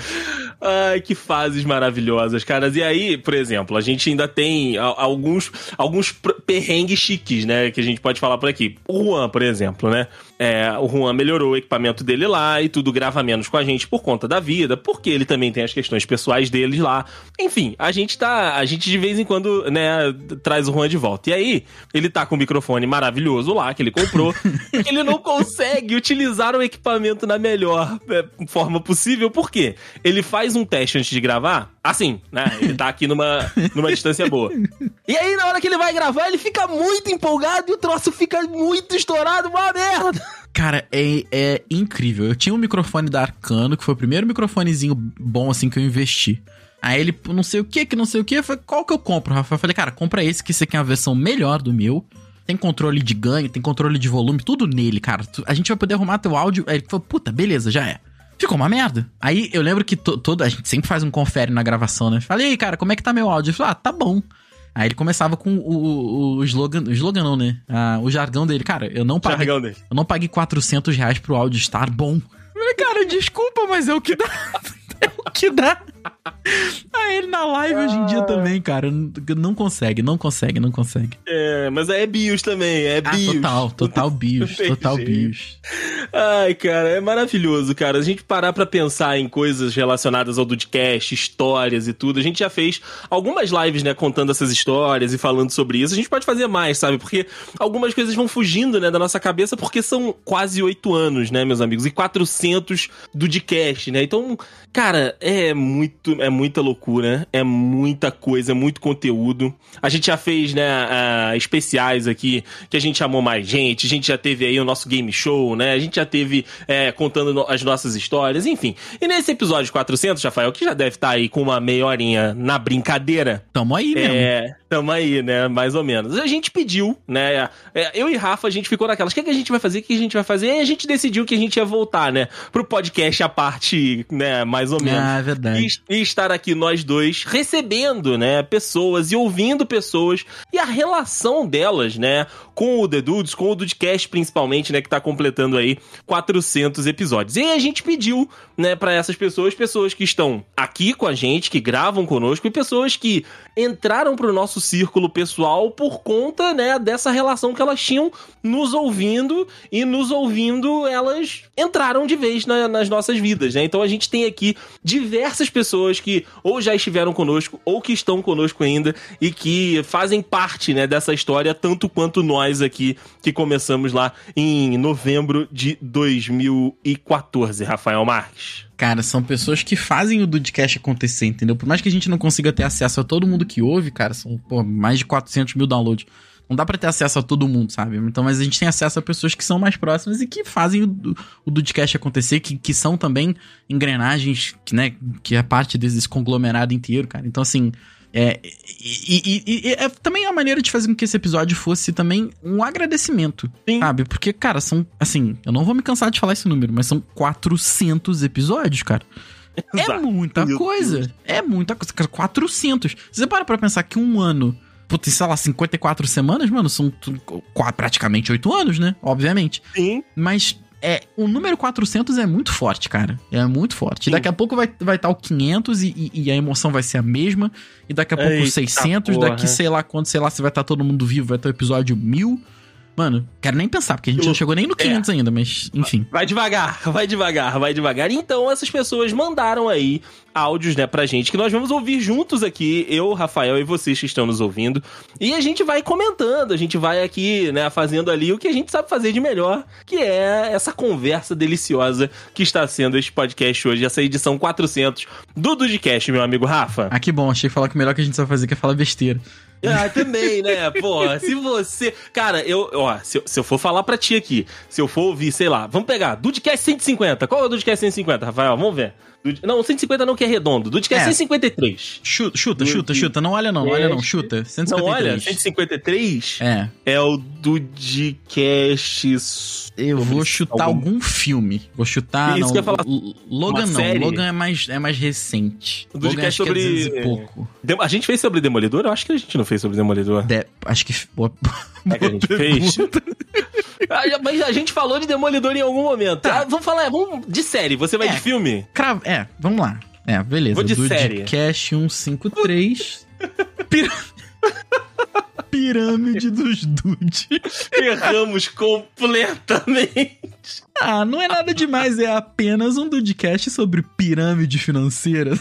Ai, que fases maravilhosas, caras. E aí, por exemplo, a gente ainda tem a- alguns, alguns perrengues chiques, né? Que a gente pode falar por aqui. O Juan, por exemplo, né? É, o Juan melhorou o equipamento dele lá e tudo grava menos com a gente por conta da vida, porque ele também tem as questões pessoais deles lá. Enfim, a gente tá. A gente de vez em quando, né, traz o Juan de volta. E aí, ele tá com o microfone maravilhoso lá, que ele comprou, porque ele não consegue utilizar o equipamento na melhor é, forma possível. Por quê? Ele faz um teste antes de gravar, assim, né? Ele tá aqui numa, numa distância boa. E aí, na hora que ele vai gravar, ele fica muito empolgado e o troço fica muito estourado, uma merda. Cara, é, é incrível. Eu tinha um microfone da Arcano, que foi o primeiro microfonezinho bom, assim, que eu investi. Aí ele, não sei o que, que não sei o que, falei, qual que eu compro, Rafa? Eu falei, cara, compra esse, que aqui é uma versão melhor do meu. Tem controle de ganho, tem controle de volume, tudo nele, cara. A gente vai poder arrumar teu áudio. Aí ele falou, puta, beleza, já é. Ficou uma merda. Aí eu lembro que to, toda. A gente sempre faz um confere na gravação, né? Falei, cara, como é que tá meu áudio? Ele falou, ah, tá bom. Aí ele começava com o, o, o slogan. O slogan não, né? Ah, o jargão dele. Cara, eu não paguei. Jargão dele. Eu não paguei 400 reais pro áudio estar bom. Cara, desculpa, mas é o que dá. é o que dá. Botar ele na live hoje em dia também, cara. Não consegue, não consegue, não consegue. É, mas é BIOS também, é Ah, BIOS. total, total BIOS, total. BIOS. Ai, cara, é maravilhoso, cara. A gente parar pra pensar em coisas relacionadas ao Dudcast, histórias e tudo. A gente já fez algumas lives, né, contando essas histórias e falando sobre isso. A gente pode fazer mais, sabe? Porque algumas coisas vão fugindo, né, da nossa cabeça, porque são quase oito anos, né, meus amigos? E 400 Dudcast, né? Então, cara, é muito, é muita loucura, é muita coisa, é muito conteúdo. A gente já fez, né, ah, especiais aqui, que a gente chamou mais gente, a gente já teve aí o nosso game show, né? A gente já teve é, contando no- as nossas histórias, enfim. E nesse episódio 400, Rafael, que já deve estar aí com uma meia horinha na brincadeira, Tamo aí mesmo. é, tamo aí, né? Mais ou menos. A gente pediu, né? é, Eu e Rafa, a gente ficou naquelas. O que, é que a gente vai fazer? O que a gente vai fazer? E a gente decidiu que a gente ia voltar, né? Pro podcast a parte, né? Mais ou menos. Ah, é verdade. E, e estar aqui nós dois recebendo, né, pessoas e ouvindo pessoas e a relação delas, né, com o The Dudes, com o Dudecast principalmente, né, que tá completando aí 400 episódios. E a gente pediu, né, para essas pessoas, pessoas que estão aqui com a gente, que gravam conosco e pessoas que entraram pro nosso círculo pessoal por conta, né, dessa relação que elas tinham nos ouvindo e nos ouvindo, elas entraram de vez na- nas nossas vidas, né? Então a gente tem aqui diversas pessoas que ou já estiveram conosco ou que estão conosco ainda e que fazem parte, né, dessa história tanto quanto nós aqui que começamos lá em novembro de 2014, Rafael Marques. Cara, são pessoas que fazem o Dudcast acontecer, entendeu? Por mais que a gente não consiga ter acesso a todo mundo que ouve, cara, são pô, mais de 400 mil downloads. Não dá pra ter acesso a todo mundo, sabe? Então, mas a gente tem acesso a pessoas que são mais próximas e que fazem o, o Dudcast acontecer, que, que são também engrenagens, que, né, que é parte desse conglomerado inteiro, cara. Então, assim, é, e, e- e- é também a maneira de fazer com que esse episódio fosse também um agradecimento, Sim. sabe? Porque, cara, são, assim, eu não vou me cansar de falar esse número, mas são 400 episódios, cara. É Exato. muita Meu coisa. Deus. É muita coisa. Cara, 400. Você para pra pensar que um ano, putz, sei lá, 54 semanas, mano, são praticamente 8 anos, né? Obviamente. Sim. Mas é, o número 400 é muito forte, cara. É muito forte. Sim. Daqui a pouco vai estar vai tá o 500 e, e- e a emoção vai ser a mesma. E daqui a pouco o Eita 600. porra. Daqui sei lá quando, sei lá, se vai estar todo mundo vivo, vai ter o episódio 1000. Mano, quero nem pensar, porque a gente não chegou nem no É. 500 ainda, mas enfim. Vai devagar, vai devagar, vai devagar. Então, essas pessoas mandaram aí áudios, né, pra gente, que nós vamos ouvir juntos aqui, eu, Rafael e vocês que estão nos ouvindo. E a gente vai comentando, a gente vai aqui, né, fazendo ali o que a gente sabe fazer de melhor, que é essa conversa deliciosa que está sendo este podcast hoje, essa edição 400 do Dudcast, meu amigo Rafa. Ah, que bom. Achei que falar que o melhor que a gente sabe fazer que é falar besteira. Ah, também, né? Pô, se você. Cara, eu. Ó, se, eu- se eu for falar pra ti aqui, se eu for ouvir, sei lá, vamos pegar, Dudcast 150. Qual é o Dudcast 150, Rafael? Vamos ver. Dud- Não, 150 não que é redondo. Dudcast É. 153. Chuta, chuta, Do- chuta, chuta. Não olha não, não olha não. Chuta. Não, 153. olha, 153 É. é o Dudcast. Eu vou chutar Algum- algum, filme. Vou chutar. Isso não, que eu ia falar. Logan não. série? Logan é mais, é mais recente. O Logan Dudcast acho que sobre- é 200 e pouco. A gente fez sobre Demolidor? Eu acho que a gente não fez sobre Demolidor. De- acho que. Boa, É que a gente fez. Ah, Mas a gente falou de Demolidor em algum momento. Tá. Ah, vamos falar, vamos de série. Você vai É. de filme? Cravo- É, vamos lá. É, beleza. Vou de Do série. Cash 153. Pir... Pirâmide dos Dudes. Erramos completamente. Ah, não é nada demais, é apenas um Dudecast sobre pirâmide financeira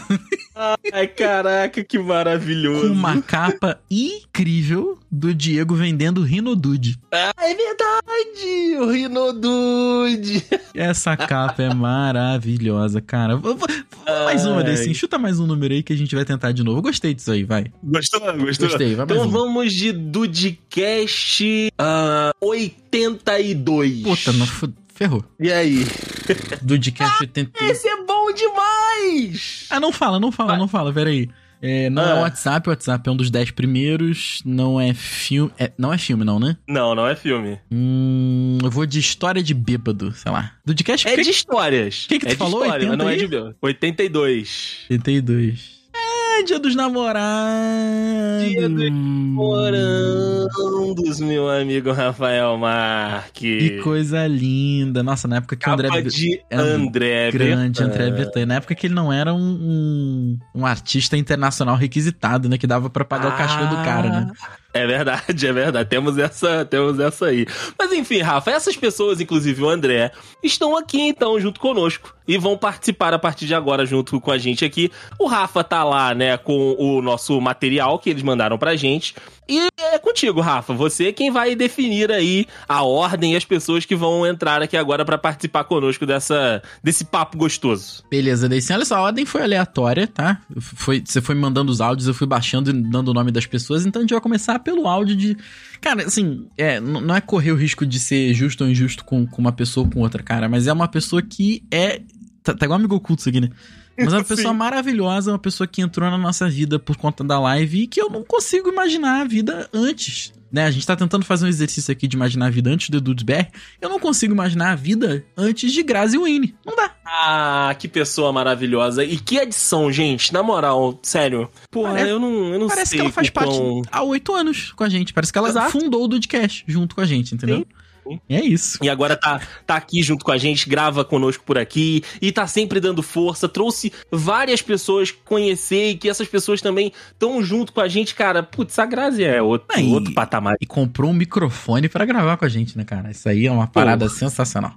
Ai, caraca, que maravilhoso. com uma capa incrível do Diego vendendo Rinodude. Ah, é verdade! O Rinodude! Essa capa é maravilhosa, cara. Mais uma desse, chuta mais um número aí que a gente vai tentar de novo. Gostei disso aí, vai. Gostou? Gostou? Gostei, vai Então um. vamos de Dudcast ah, 82. Puta, não fu- ferrou. E aí? Dudecast 81. Esse é bom demais! Ah, não fala, não fala, Vai. não fala, peraí. É, não é Ah. o WhatsApp, o WhatsApp é um dos 10 primeiros, não é filme. é- não é filme, não, né? Não, não é filme. Hum, eu vou de história de bêbado, sei lá. Dudecast É de histórias. que que tu é de falou? história, 80 não é de... 82. 82. Dia dos namorados. Dia dos namorandos, meu amigo Rafael Marques. Que coisa linda. Nossa, na época que o André... Capa de André Grande. André Bertan. Na época que ele não era um, um, um artista internacional requisitado, né? Que dava pra pagar o cachê do cara, né? É verdade, é verdade. Temos essa, temos essa aí. Mas enfim, Rafa, essas pessoas, inclusive o André, estão aqui então junto conosco e vão participar a partir de agora junto com a gente aqui. O Rafa tá lá, né, com o nosso material que eles mandaram pra gente. E é contigo, Rafa. Você é quem vai definir aí a ordem e as pessoas que vão entrar aqui agora pra participar conosco dessa, desse papo gostoso. Beleza, sim, olha só, a ordem foi aleatória, tá? Foi, você foi mandando os áudios, eu fui baixando e dando o nome das pessoas, então a gente vai começar pelo áudio de. Cara, assim, é, não é correr o risco de ser justo ou injusto com, com uma pessoa ou com outra, cara, mas é uma pessoa que é. Tá, tá igual amigo oculto isso aqui, né? Mas é uma pessoa Sim. maravilhosa, uma pessoa que entrou na nossa vida por conta da live e que eu não consigo imaginar a vida antes. Né? A gente tá tentando fazer um exercício aqui de imaginar a vida antes do Dudes BR. Eu não consigo imaginar a vida antes de Grazi Winnie. Não dá. Ah, que pessoa maravilhosa. E que edição, gente. Na moral, sério. Parece- eu não, eu não Parece sei que ela faz quão- parte há oito anos com a gente. Parece que ela Exato. fundou o Dudcast junto com a gente, entendeu? Sim. E é isso. E agora tá, tá aqui junto com a gente, grava conosco por aqui e tá sempre dando força. Trouxe várias pessoas conhecer e que essas pessoas também estão junto com a gente, cara. Putz, a Grazi é outro, Aí- outro patamar. E comprou um microfone pra gravar com a gente, né, cara? Isso aí é uma parada sensacional.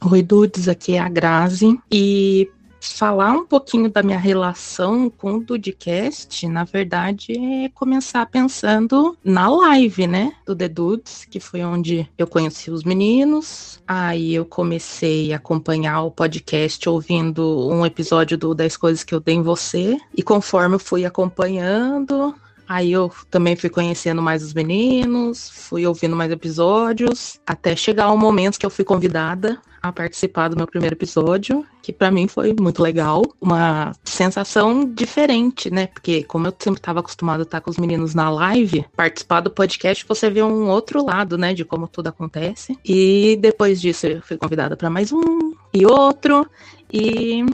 Oi, Dudes, aqui é a Grazi. E falar um pouquinho da minha relação com o Dudcast, na verdade, é começar pensando na live, né? Do The Dudes, que foi onde eu conheci os meninos. Aí eu comecei a acompanhar o podcast ouvindo um episódio do 10 Coisas que eu dei em você. E conforme eu fui acompanhando, Aí eu também fui conhecendo mais os meninos, fui ouvindo mais episódios, até chegar um momento que eu fui convidada a participar do meu primeiro episódio, que pra mim foi muito legal, uma sensação diferente, né? Porque como eu sempre estava acostumada a estar com os meninos na live, participar do podcast você vê um outro lado, né, de como tudo acontece. E depois disso eu fui convidada para mais um e outro e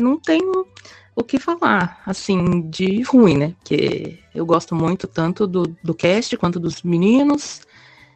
não tenho o que falar, assim, de ruim, né? Porque eu gosto muito tanto do, do cast quanto dos meninos.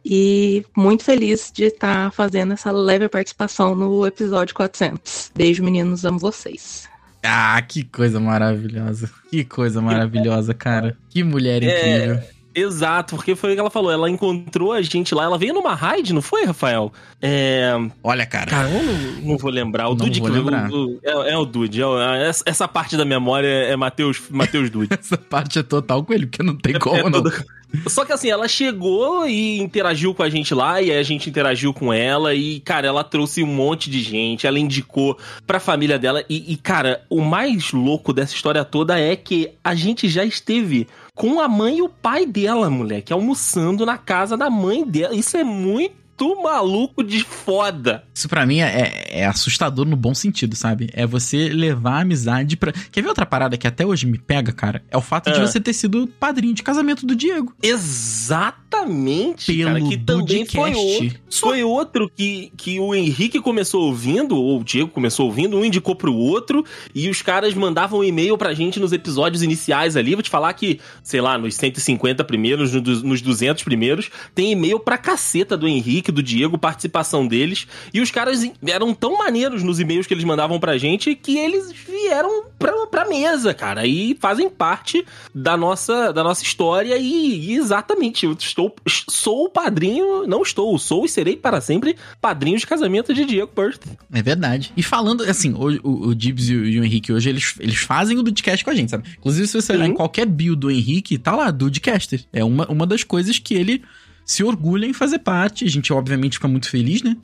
E muito feliz de estar fazendo essa leve participação no episódio 400. Beijo, meninos, amo vocês. Ah, que coisa maravilhosa. Que coisa maravilhosa, cara. Que mulher É. incrível. Exato, porque foi o que ela falou. Ela encontrou a gente lá. Ela veio numa raid, não foi, Rafael? É. Olha, cara. Cara, eu não, não vou lembrar. O Não Dude vou que lembrar. o- é, é o Dude. é é- essa, essa parte da memória é Matheus Mateus Dude. Essa parte é total com ele, porque não tem como, É não. toda- Só que assim, ela chegou e interagiu com a gente lá, e aí a gente interagiu com ela, e, cara, ela trouxe um monte de gente, ela indicou pra família dela, e, e, cara, o mais louco dessa história toda é que a gente já esteve com a mãe e o pai dela, moleque, almoçando na casa da mãe dela. Isso é muito maluco de foda. Isso pra mim é, é assustador no bom sentido, sabe? É você levar a amizade pra. Quer ver outra parada que até hoje me pega, cara? É o fato de Ah. você ter sido padrinho de casamento do Diego. Exatamente, Pelo cara, que também foi outro, foi outro que, que o Henrique começou ouvindo, ou o Diego começou ouvindo, um indicou pro outro, e os caras mandavam um e-mail pra gente nos episódios iniciais ali. Vou te falar que, sei lá, nos 150 primeiros, nos 200 primeiros, tem e-mail pra caceta do Henrique, do Diego, participação deles, e os caras eram tão maneiros nos e-mails que eles mandavam pra gente que eles vieram pra, pra mesa, cara, e fazem parte da nossa, da nossa história e, e exatamente, eu estou, sou o padrinho, não estou, sou e serei para sempre padrinho de casamento de Diego Burst. É verdade. E falando, assim, o, o, o Dibs e o, e o Henrique hoje, eles, eles fazem o Dudcast com a gente, sabe? Inclusive, se você olhar em qualquer bio do Henrique, tá lá, Dudcaster. É uma, uma das coisas que ele se orgulha em fazer parte. A gente, obviamente, fica muito feliz, né?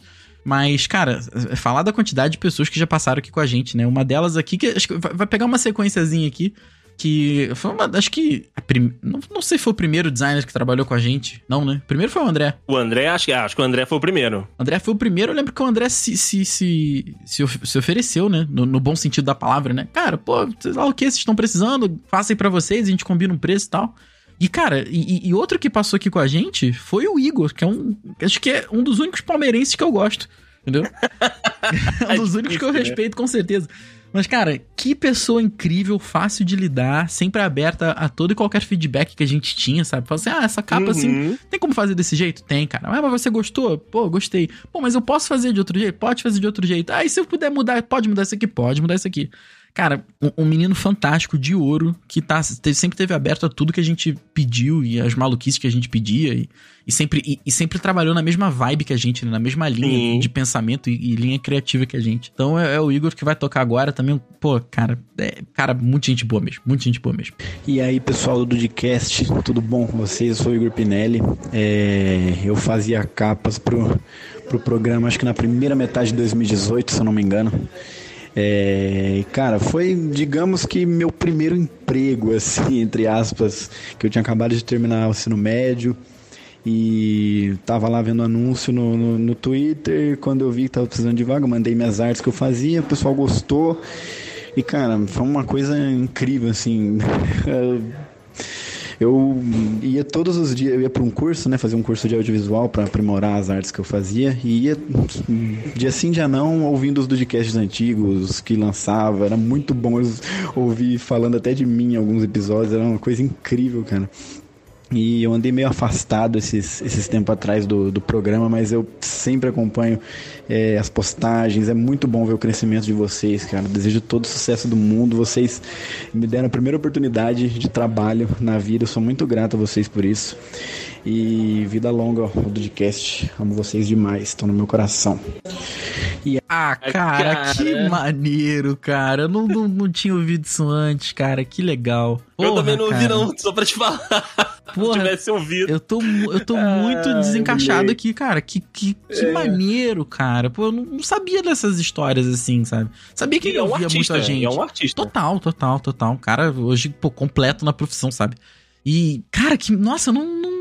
Mas, cara, é falar da quantidade de pessoas que já passaram aqui com a gente, né? Uma delas aqui, que acho que vai pegar uma sequenciazinha aqui, que foi uma, acho que, prim- não, não sei se foi o primeiro designer que trabalhou com a gente, não, né? Primeiro foi o André. O André, acho que, acho que o André foi o primeiro. O André foi o primeiro, eu lembro que o André se, se, se, se, se ofereceu, né? No, no bom sentido da palavra, né? Cara, pô, sei lá o que vocês estão precisando, faça aí pra vocês, a gente combina um preço e tal. E, cara, e, e- outro que passou aqui com a gente foi o Igor, que é um. Acho que é um dos únicos palmeirenses que eu gosto. Entendeu? é um dos únicos que eu né? respeito, com certeza. Mas, cara, que pessoa incrível, fácil de lidar, sempre aberta a todo e qualquer feedback que a gente tinha, sabe? Fala assim, ah, essa capa assim, Uhum. tem como fazer desse jeito? Tem, cara. Ah, mas você gostou? Pô, gostei. Pô, mas eu posso fazer de outro jeito? Pode fazer de outro jeito. Ah, e se eu puder mudar, pode mudar isso aqui? Pode mudar isso aqui. Cara, um, um menino fantástico de ouro que tá, te- sempre teve aberto a tudo que a gente pediu e as maluquices que a gente pedia e, e sempre, e, e sempre trabalhou na mesma vibe que a gente, né? na mesma linha Sim. de pensamento e, e linha criativa que a gente. Então é, é o Igor que vai tocar agora também. Pô, cara, é, cara, muita gente boa mesmo. Muita gente boa mesmo. E aí, pessoal do Dudcast, tudo bom com vocês? Eu sou o Igor Pinelli. É, eu fazia capas pro, pro programa, acho que na primeira metade de 2018, se eu não me engano. É, cara, foi, digamos que meu primeiro emprego, assim, entre aspas, que eu tinha acabado de terminar o ensino médio e tava lá vendo anúncio no, no, no Twitter. Quando eu vi que tava precisando de vaga, mandei minhas artes que eu fazia, o pessoal gostou. E, cara, foi uma coisa incrível, assim. Eu ia todos os dias, eu ia para um curso, né, fazer um curso de audiovisual para aprimorar as artes que eu fazia e ia dia sim, dia não, ouvindo os podcasts antigos que lançava, era muito bom eu ouvir falando até de mim em alguns episódios, era uma coisa incrível, cara. E eu andei meio afastado esses, esses tempos atrás do, do programa, mas eu sempre acompanho é, as postagens. É muito bom ver o crescimento de vocês, cara. Desejo todo o sucesso do mundo. Vocês me deram a primeira oportunidade de trabalho na vida. Eu sou muito grato a vocês por isso. E vida longa ao podcast. Amo vocês demais. Estão no meu coração. Ah, Ai, cara, cara. que maneiro, cara. Eu não, não, não tinha ouvido isso antes, cara. Que legal. eu Porra, também não ouvi, cara. não, só pra te falar. Porra, tivesse ouvido. Eu tô, eu tô muito Ai, desencaixado aqui, cara. Que, que, que É. maneiro, cara. Pô, eu não, sabia dessas histórias assim, sabe? Sabia que Ele ele é um ouvia artista, muita gente. é um artista. Total, total, total. Um cara hoje, pô, completo na profissão, sabe? E, cara, que. Nossa, eu não, não,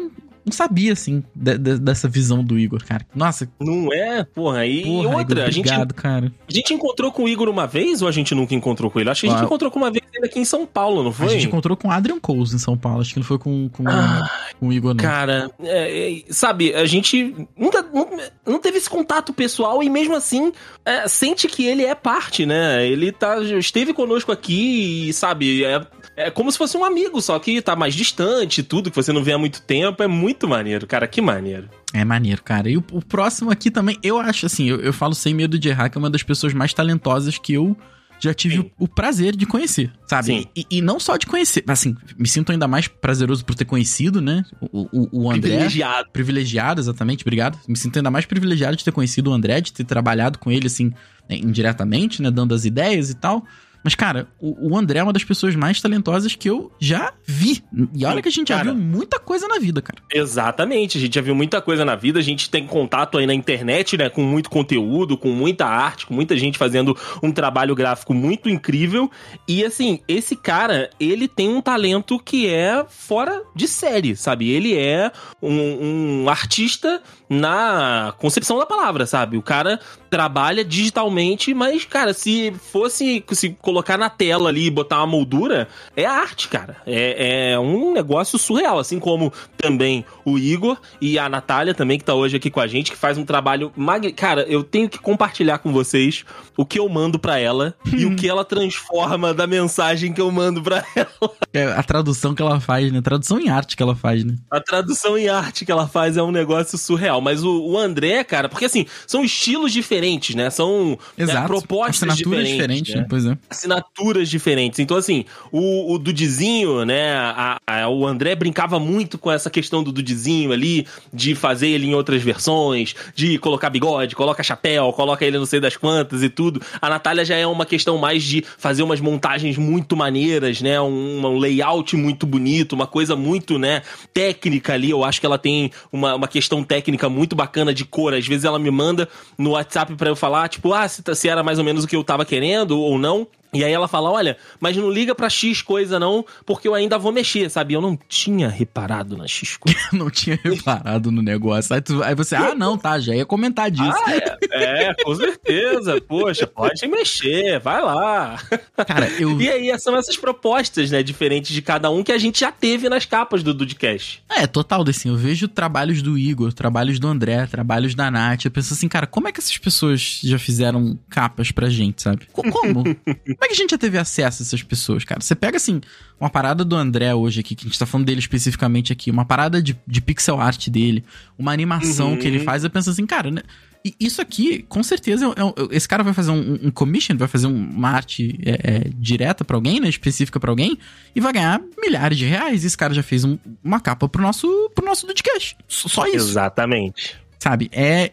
não sabia, assim, de- de- dessa visão do Igor, cara. Nossa, Não é? Porra, e porra, outra, Igor, a gente obrigado, cara. A gente encontrou com o Igor uma vez ou a gente nunca encontrou com ele? Acho que a gente Ah. encontrou com uma vez ele aqui em São Paulo, não foi? A gente encontrou com o Adrian Coles em São Paulo. Acho que não foi com, com, Ah, com o Igor, não. Cara, é, é, sabe, a gente nunca não, não teve esse contato pessoal e mesmo assim é, sente que ele é parte, né? Ele tá, esteve conosco aqui e, sabe, é, é como se fosse um amigo, só que tá mais distante, tudo, que você não vê há muito tempo. É muito maneiro, cara, que maneiro. É maneiro, cara. E o, o próximo aqui também, eu acho assim, eu, eu falo sem medo de errar, que é uma das pessoas mais talentosas que eu já tive Sim. o, prazer de conhecer, sabe? Sim. E, e não só de conhecer, assim, me sinto ainda mais prazeroso por ter conhecido, né? O, o, o André. Privilegiado. Privilegiado, exatamente, obrigado. Me sinto ainda mais privilegiado de ter conhecido o André, de ter trabalhado com ele, assim, indiretamente, né? Dando as ideias e tal. Mas, cara, o, o André é uma das pessoas mais talentosas que eu já vi. E olha que a gente já Cara. viu muita coisa na vida, cara. Exatamente, a gente já viu muita coisa na vida, a gente tem contato aí na internet, né, com muito conteúdo, com muita arte, com muita gente fazendo um trabalho gráfico muito incrível. E assim, esse cara, ele tem um talento que é fora de série, sabe? Ele é um, um artista na concepção da palavra, sabe? O cara trabalha digitalmente, mas, cara, se fosse se colocar na tela ali e botar uma moldura, é arte, cara. É, é um negócio surreal, assim como também o Igor e a Natália também, que tá hoje aqui com a gente, que faz um trabalho magnífico. Cara, eu tenho que compartilhar com vocês o que eu mando pra ela e o que ela transforma da mensagem que eu mando pra ela. É a tradução que ela faz, né? Tradução em arte que ela faz, né? A tradução em arte que ela faz é um negócio surreal. Mas o, o André, cara, porque assim, são estilos diferentes, né? São né, propostas diferentes. diferentes, né? né? Pois é. Assinaturas diferentes. Então, assim, o, o Dudizinho, né? a- a- o André brincava muito com essa questão do Dudizinho ali, de fazer ele em outras versões, de colocar bigode, coloca chapéu, coloca ele não sei das quantas e tudo. A Natália já é uma questão mais de fazer umas montagens muito maneiras, né? Um, um layout muito bonito, uma coisa muito, né? Técnica ali. Eu acho que ela tem uma, uma questão técnica muito bacana de cor. Às vezes ela me manda no WhatsApp pra eu falar, tipo, ah, se, tá- se era mais ou menos o que eu tava querendo ou não. E aí ela fala, olha, mas não liga pra X coisa não, porque eu ainda vou mexer, sabe? Eu não tinha reparado na X coisa. Não tinha reparado no negócio. Aí, tu- aí você, ah, não, tá, já ia comentar disso. ah, é, é, com certeza. Poxa, pode mexer, vai lá. Cara, eu. E aí são essas propostas, né, diferentes de cada um que a gente já teve nas capas do Dudcast. É, total, assim, eu vejo trabalhos do Igor, trabalhos do André, trabalhos da Nath. Eu penso assim, cara, como é que essas pessoas já fizeram capas pra gente, sabe? Co- Como? como é que a gente já teve acesso a essas pessoas, cara? Você pega, assim, uma parada do André hoje aqui, que a gente tá falando dele especificamente aqui, uma parada de, de pixel art dele, uma animação Uhum. que ele faz, eu penso assim, cara, né? E isso aqui, com certeza, é um- é- esse cara vai fazer um, um commission, vai fazer um- uma arte é, é, direta pra alguém, né? Específica pra alguém, e vai ganhar milhares de reais. E esse cara já fez um- uma capa pro nosso, pro nosso Dudcast. Só isso. Exatamente. Sabe? É,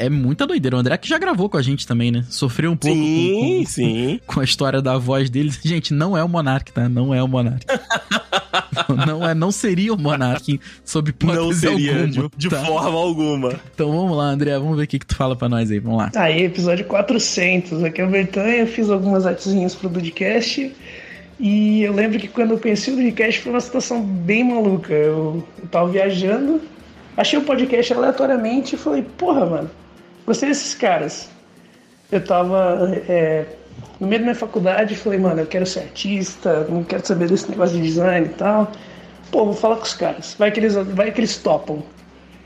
é muita doideira. O André que já gravou com a gente também, né? Sofreu um pouco com- Sim, com, sim. com a história da voz dele. Gente, não é o Monark, tá? Não é o Monark. não é, não seria o Monark sob hipótese Não seria alguma, de, de tá? forma alguma. Então vamos lá, André, vamos ver o que, que tu fala pra nós aí. Vamos lá. Aí, episódio 400. Aqui é o Bertanha, fiz algumas artezinhas pro Dudcast. E eu lembro que quando eu pensei no Dudcast foi uma situação bem maluca. Eu, eu tava viajando, achei o podcast aleatoriamente e falei, porra, mano, gostei desses caras. Eu tava é, no meio da minha faculdade falei, mano, eu quero ser artista, não quero saber desse negócio de design e tal. Pô, vou falar com os caras, vai que eles, vai que eles topam.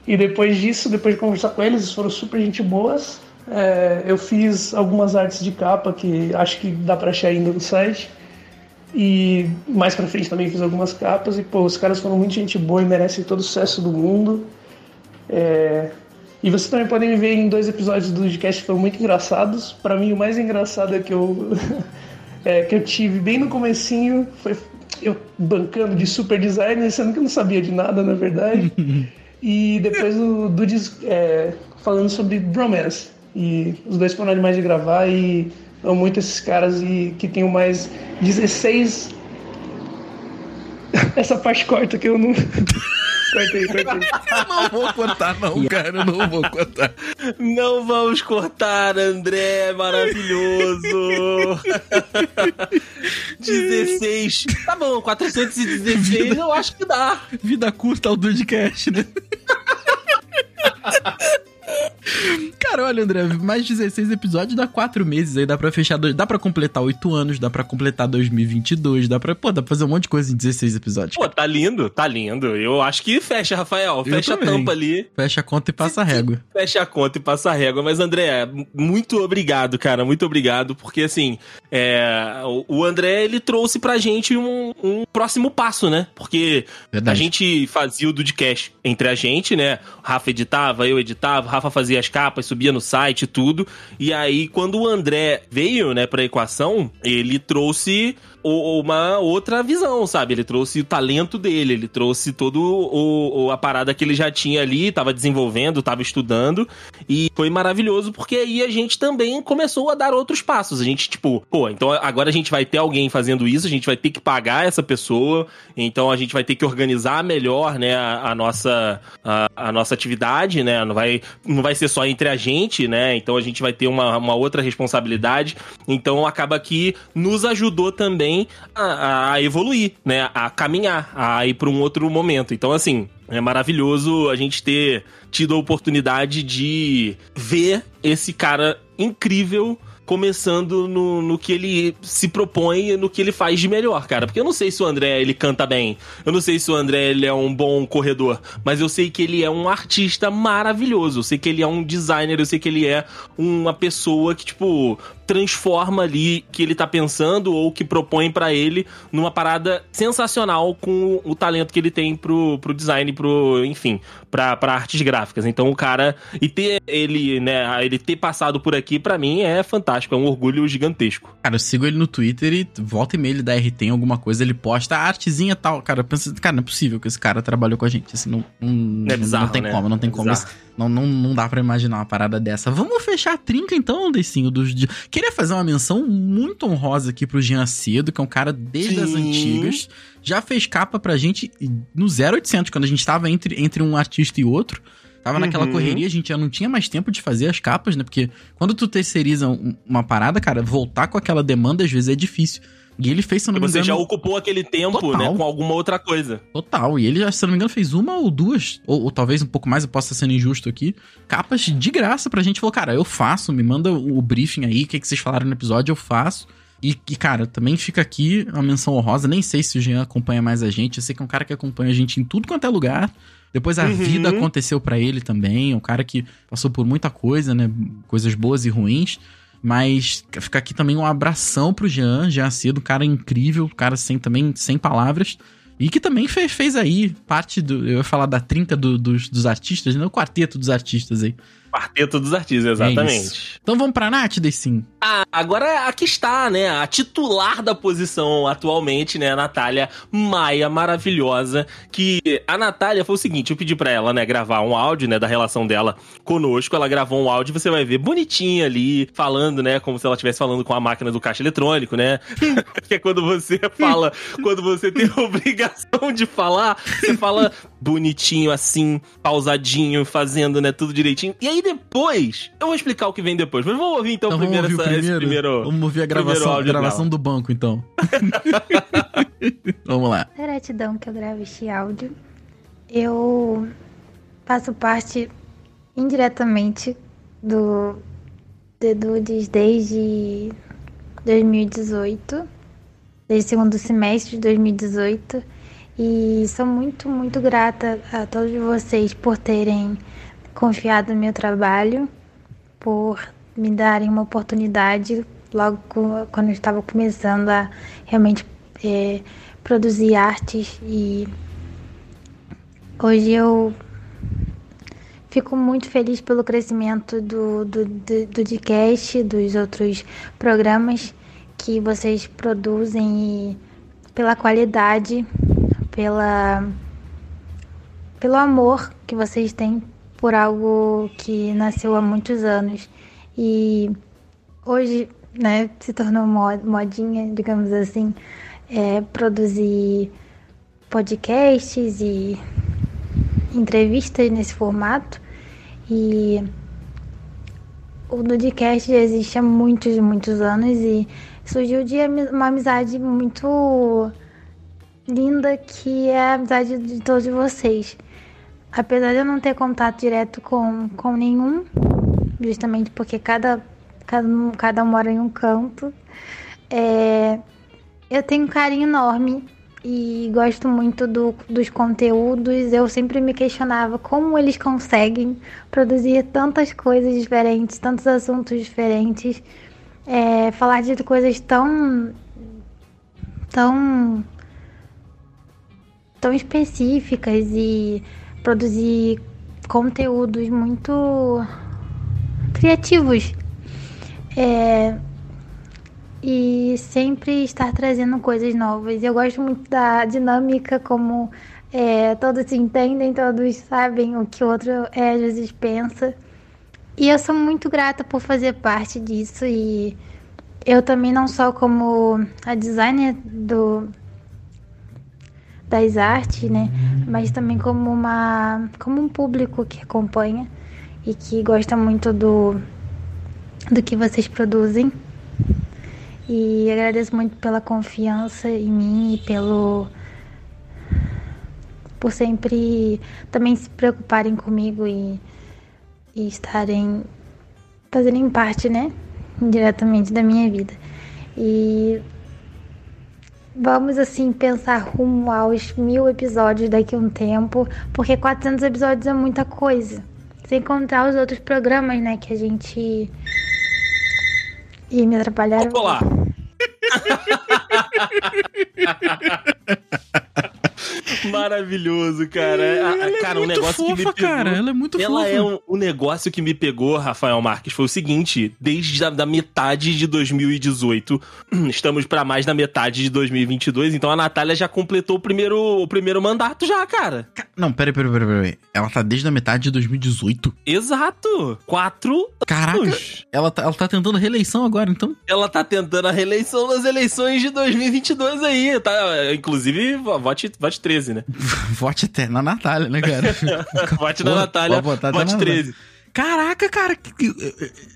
E depois disso, depois de conversar com eles, eles foram super gente boas. É, eu fiz algumas artes de capa que acho que dá pra achar ainda no site. E mais pra frente também fiz algumas capas. E, pô, os caras foram muito gente boa e merecem todo o sucesso do mundo. É, E vocês também podem me ver em dois episódios do podcast que foram muito engraçados. Pra mim, o mais engraçado é que eu, é, que eu tive bem no comecinho foi eu bancando de super designer, sendo que eu não sabia de nada, na verdade. E depois o Dudes é, falando sobre bromance. E os dois foram animais de gravar e amo muito esses caras e que tenham mais 16. Essa parte corta que eu não. Cortei, cortei. Eu não vou cortar, não, cara. Eu não vou cortar. Não vamos cortar, André, maravilhoso. 16. Tá bom, 416 eu acho que dá. Vida curta ao Dudcast, né? Cara, olha, André, mais 16 episódios dá 4 meses aí, dá pra fechar, dois, dá pra completar 8 anos, dá pra completar 2022, dá pra, pô, dá pra fazer um monte de coisa em 16 episódios. Pô, tá lindo, tá lindo. Eu acho que fecha, Rafael. Fecha a tampa ali, Fecha a conta e passa a régua. fecha a conta e passa a régua. Mas, André, muito obrigado, cara. Muito obrigado. Porque, assim, é, o- André, ele trouxe pra gente um, um próximo passo, né? Porque Verdade. A gente fazia o Dudcast entre a gente, né? O Rafa editava, eu editava, o Rafa fazia as capas, subia no site tudo. E aí, quando o André veio, né, pra equação, ele trouxe uma outra visão, sabe? Ele trouxe o talento dele, ele trouxe todo o, o- a parada que ele já tinha ali, tava desenvolvendo, tava estudando. E foi maravilhoso porque aí a gente também começou a dar outros passos. A gente, tipo, pô, então agora a gente vai ter alguém fazendo isso, a gente vai ter que pagar essa pessoa, então a gente vai ter que organizar melhor, né, a, a nossa, a, a nossa atividade, né? Não vai, não vai ser só entre a gente, né? Então a gente vai ter uma, uma outra responsabilidade. Então acaba que nos ajudou também a, a evoluir, né? A caminhar, a ir para um outro momento. Então, assim, é maravilhoso a gente ter tido a oportunidade de ver esse cara incrível começando no, no que ele se propõe e no que ele faz de melhor, cara. Porque eu não sei se o André, ele canta bem. Eu não sei se o André, ele é um bom corredor. Mas eu sei que ele é um artista maravilhoso. Eu sei que ele é um designer. Eu sei que ele é uma pessoa que, tipo, transforma ali que ele tá pensando ou que propõe pra ele numa parada sensacional com o talento que ele tem pro, pro design, pro, enfim, pra, pra artes gráficas. Então o cara, e ter ele, né, ele ter passado por aqui, pra mim é fantástico, é um orgulho gigantesco. Cara, eu sigo ele no Twitter e volta e meia ele dá RT em alguma coisa, ele posta artezinha tal. Cara, eu penso, cara, não é possível que esse cara trabalhou com a gente. Assim, não, não, É bizarro, não tem né? como, não tem É como. Não, não, não dá pra imaginar uma parada dessa. Vamos fechar a trinca então, Decinho. Dos... Queria fazer uma menção muito honrosa aqui pro Jean Cedo, que é um cara desde as Sim. antigas. Já fez capa pra gente no 0800, quando a gente tava entre, entre um artista e outro. Tava naquela Uhum. correria, a gente já não tinha mais tempo de fazer as capas, né? Porque quando tu terceiriza um- uma parada, cara, voltar com aquela demanda às vezes é difícil. E ele fez, se não me Você engano, já ocupou aquele tempo, Total. né, com alguma outra coisa. Total. E ele já, se não me engano, fez uma ou duas, ou, ou talvez um pouco mais, eu possa estar sendo injusto aqui, capas de graça pra gente. Falou, cara, eu faço, me manda o briefing aí, o que, que vocês falaram no episódio, eu faço. E, e, cara, também fica aqui uma menção honrosa. Nem sei se o Jean acompanha mais a gente. Eu sei que é um cara que acompanha a gente em tudo quanto é lugar. Depois a Uhum. vida aconteceu pra ele também. É um cara que passou por muita coisa, né? Coisas boas e ruins. Mas fica aqui também um abração pro Jean, Jean Cedo, cara incrível, cara sem também sem palavras. E que também fez, fez aí parte do. Eu ia falar da trinca do- dos, dos artistas, né? O quarteto dos artistas aí. Quarteto dos artistas, É exatamente. isso. Então vamos pra Nath, sim. Ah, agora aqui está, né? A titular da posição atualmente, né? A Natália Maia, maravilhosa. Que a Natália foi o seguinte: eu pedi pra ela, né, gravar um áudio, né, da relação dela conosco. Ela gravou um áudio, você vai ver bonitinha ali, falando, né, como se ela estivesse falando com a máquina do caixa eletrônico, né? que é quando você fala, quando você tem a obrigação de falar, você fala bonitinho assim, pausadinho, fazendo, né, tudo direitinho. E aí depois, eu vou explicar o que vem depois. Mas vamos ouvir então, Então primeiro, vamos ouvir essa- o primeiro. esse primeiro. Vamos ouvir a gravação, a gravação do banco, então. vamos lá. Gratidão que eu gravo este áudio. Eu faço parte indiretamente do The Dudes desde 2018, desde o segundo semestre de 2018. E sou muito, muito grata a todos vocês por terem confiado no meu trabalho, por me darem uma oportunidade logo quando eu estava começando a realmente eh, produzir artes e hoje eu fico muito feliz pelo crescimento do, do, do, do Dcast, dos outros programas que vocês produzem e pela qualidade, pela, pelo amor que vocês têm por algo que nasceu há muitos anos. E hoje, né, se tornou mo- modinha, digamos assim, é, produzir podcasts e entrevistas nesse formato. E o Dudcast já existe há muitos, muitos anos e surgiu de uma amizade muito linda que é a amizade de todos vocês. Apesar de eu não ter contato direto com, com nenhum, justamente porque cada, cada, um- cada um mora em um canto, é, eu tenho um carinho enorme e gosto muito do, dos conteúdos. Eu sempre me questionava como eles conseguem produzir tantas coisas diferentes, tantos assuntos diferentes, é, falar de coisas tão. tão. tão específicas e produzir conteúdos muito criativos. É, e sempre estar trazendo coisas novas. Eu gosto muito da dinâmica, como é, todos se entendem, todos sabem o que o outro é, às vezes pensa. E eu sou muito grata por fazer parte disso e eu também não só como a designer do das artes, né, mas também como uma como um público que acompanha e que gosta muito do do que vocês produzem. E agradeço muito pela confiança em mim e pelo por sempre também se preocuparem comigo e, e estarem fazerem parte, né, diretamente da minha vida. E vamos assim pensar rumo aos mil episódios daqui a um tempo, porque 400 episódios é muita coisa. Sem contar os outros programas, né, que a gente e me atrapalharam. Olá! Maravilhoso, cara. A- a- cara, um muito negócio que me fofa, pegou. cara. Ela é muito Ela fofa. é um, um negócio que me pegou, Rafael Marques, foi o seguinte: desde a da metade de 2018, estamos pra mais da metade de 2022, então a Natália já completou o primeiro, o primeiro mandato já, cara. Ca- Não, peraí, peraí, peraí, peraí. Ela tá desde a metade de 2018? Exato! Quatro Caraca, anos. ela tá, ela tá tentando reeleição agora, então. Ela tá tentando a reeleição nas eleições de 2022 aí, tá? Inclusive, vote, vote 13, né? Vote até na Natália, né, cara? Vote na Natália, vote na 13. Caraca, cara. que-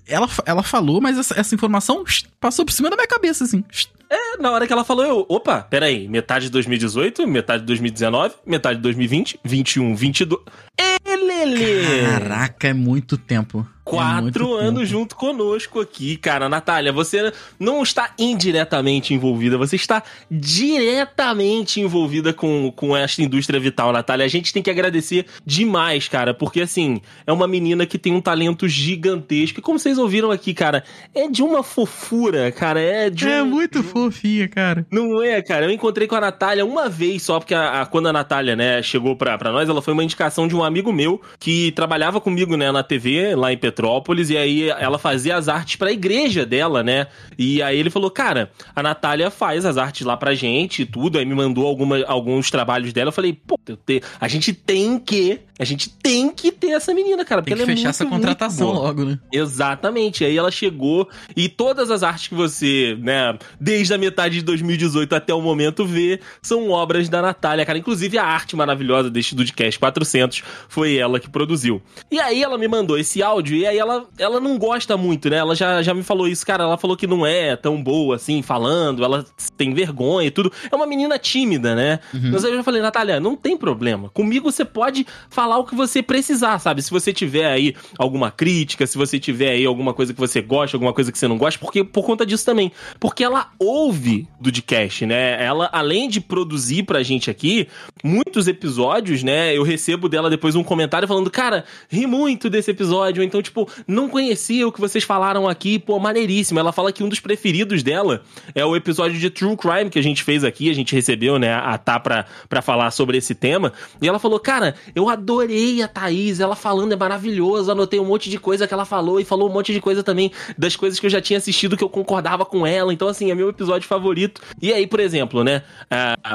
Ela, ela falou, mas essa, essa informação passou por cima da minha cabeça, assim. É, na hora que ela falou, eu, opa, peraí, metade de 2018, metade de 2019, metade de 2020, 21, 22. Ê, Lelê! Caraca, é muito tempo. Quatro muito anos tempo. junto conosco aqui, cara. Natália, você não está indiretamente envolvida, você está diretamente envolvida com, com esta indústria vital, Natália. A gente tem que agradecer demais, cara, porque assim, é uma menina que tem um talento gigantesco. E como vocês ouviram aqui, cara, é de uma fofura, cara. É de É um- muito fofinha, cara. não é, cara. Eu encontrei com a Natália uma vez só, porque a, a- quando a Natália, né, chegou pra, pra nós, ela foi uma indicação de um amigo meu que trabalhava comigo, né, na TV, lá em Petrópolis, e aí ela fazia as artes pra igreja dela, né? E aí ele falou, cara, a Natália faz as artes lá pra gente e tudo, aí me mandou alguma, alguns trabalhos dela. Eu falei, pô, eu te- a gente tem que, a gente tem que ter essa menina, cara, porque Tem que ela é fechar muito, essa contratação logo, né? Exatamente. Aí ela chegou e todas as artes que você, né, desde a metade de 2018 até o momento vê, são obras da Natália, cara. Inclusive a arte maravilhosa deste Dudcast 400 foi ela que produziu. E aí ela me mandou esse áudio e aí ela, ela não gosta muito, né? Ela já, já me falou isso, cara. Ela falou que não é tão boa assim, falando, ela tem vergonha e tudo. É uma menina tímida, né? Mas aí eu já falei, Natália, não tem problema. Comigo você pode falar o que você precisar, sabe? Se você tiver aí alguma crítica, se você tiver aí alguma coisa que você gosta, alguma coisa que você não gosta, porque por conta disso também. Porque ela ouve do podcast, né? Ela, além de produzir pra gente aqui, muitos episódios, né? Eu recebo dela depois um comentário falando, cara, ri muito desse episódio. Ou então, tipo, não conhecia o que vocês falaram aqui, pô, maneiríssimo. Ela fala que um dos preferidos dela é o episódio de True Crime que a gente fez aqui, a gente recebeu, né, a Tá pra, pra falar sobre esse tema. E ela falou, cara, eu adorei a Thaís, ela falando é maravilhoso, anotei um monte de coisa que ela falou e falou um monte de coisa também das coisas que eu já tinha assistido que eu concordava com ela. Então, assim, é meu episódio favorito. E aí, por exemplo, né,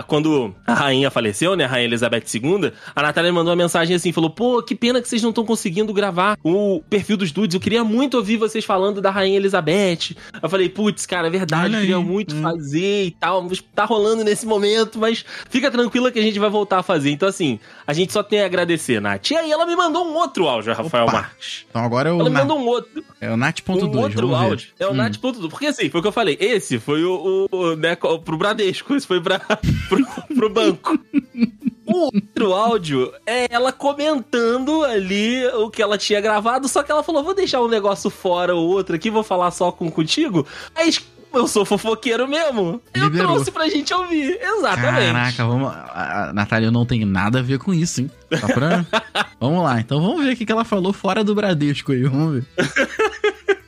quando a rainha faleceu, né, a rainha Elizabeth II, a Natália mandou uma mensagem assim, falou, pô, que pena que vocês não estão conseguindo gravar o perfil dos dudes, eu queria muito ouvir vocês falando da rainha Elizabeth. Eu falei, putz, cara, é verdade, eu queria muito Hum. fazer e tal, tá rolando nesse momento, mas fica tranquila que a gente vai voltar a fazer. Então, assim, a gente só tem a agradecer, Nath. E aí ela me mandou um outro áudio, Rafael Opa. Marques. Então agora é o, Ela me mandou um outro, é o Nat.2. um outro áudio. É o Hum. Nath.2. Porque assim, foi o que eu falei. Esse foi o, o, né, pro Bradesco, esse foi pra, pro, pro banco. O outro áudio é ela comentando ali o que ela tinha gravado, só que ela falou: vou deixar um negócio fora ou outro aqui, vou falar só com contigo. Aí eu sou fofoqueiro mesmo. Eu Liberou. trouxe pra gente ouvir. Exatamente. Caraca, vamos. A, Natália não tem nada a ver com isso, hein? Tá pra... vamos lá, então vamos ver o que que ela falou fora do Bradesco aí, vamos ver.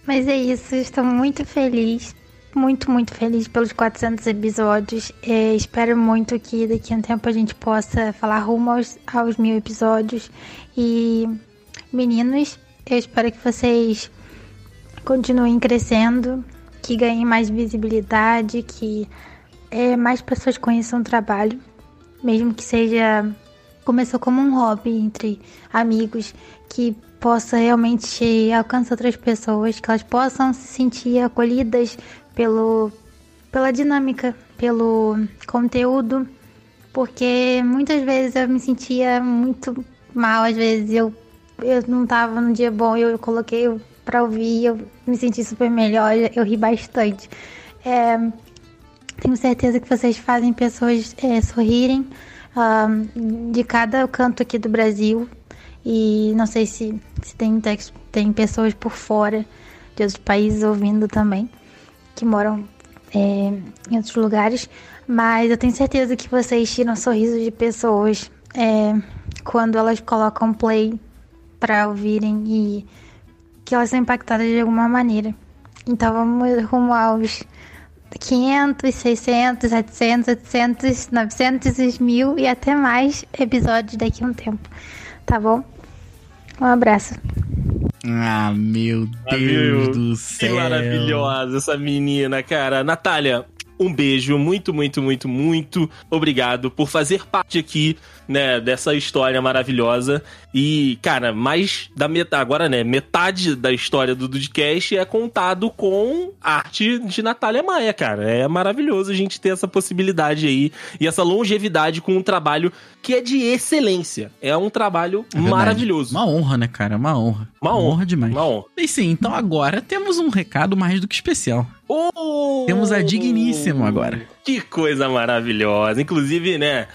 Mas é isso, estou muito feliz, muito, muito feliz pelos 400 episódios. É, espero muito que daqui a um tempo a gente possa falar rumo aos, aos mil episódios. E, meninos, eu espero que vocês continuem crescendo, que ganhem mais visibilidade, que é, mais pessoas conheçam o trabalho, mesmo que seja. Começou como um hobby entre amigos, que possa realmente alcançar outras pessoas, que elas possam se sentir acolhidas pelo, pela dinâmica, pelo conteúdo, porque muitas vezes eu me sentia muito mal, às vezes eu, eu não tava num dia bom, eu coloquei pra ouvir, eu me senti super melhor, eu ri bastante. É, tenho certeza que vocês fazem pessoas é, sorrirem de cada canto aqui do Brasil. E não sei se, se tem, tem pessoas por fora de outros países ouvindo também, que moram é, em outros lugares. Mas eu tenho certeza que vocês tiram sorrisos de pessoas é, quando elas colocam play para ouvirem e que elas são impactadas de alguma maneira. Então vamos rumo aos 500, 600, 700, 800, 900, 1000 e até mais episódios daqui a um tempo. Tá bom? Um abraço. Ah, meu Ah, Deus meu, do Que céu. maravilhosa essa menina, cara. Natália, um beijo, muito, muito, muito, muito obrigado por fazer parte aqui, né, dessa história maravilhosa. E, cara, mais da metade, agora, né, metade da história do Dudcast é contado com arte de Natália Maia, cara. É maravilhoso a gente ter essa possibilidade aí e essa longevidade com um trabalho que é de excelência. É um trabalho É maravilhoso. Uma honra, né, cara? Uma honra. Uma honra. demais. Uma honra. E sim, então agora temos um recado mais do que especial. Ô, Temos a digníssima agora. Que coisa maravilhosa. Inclusive, né?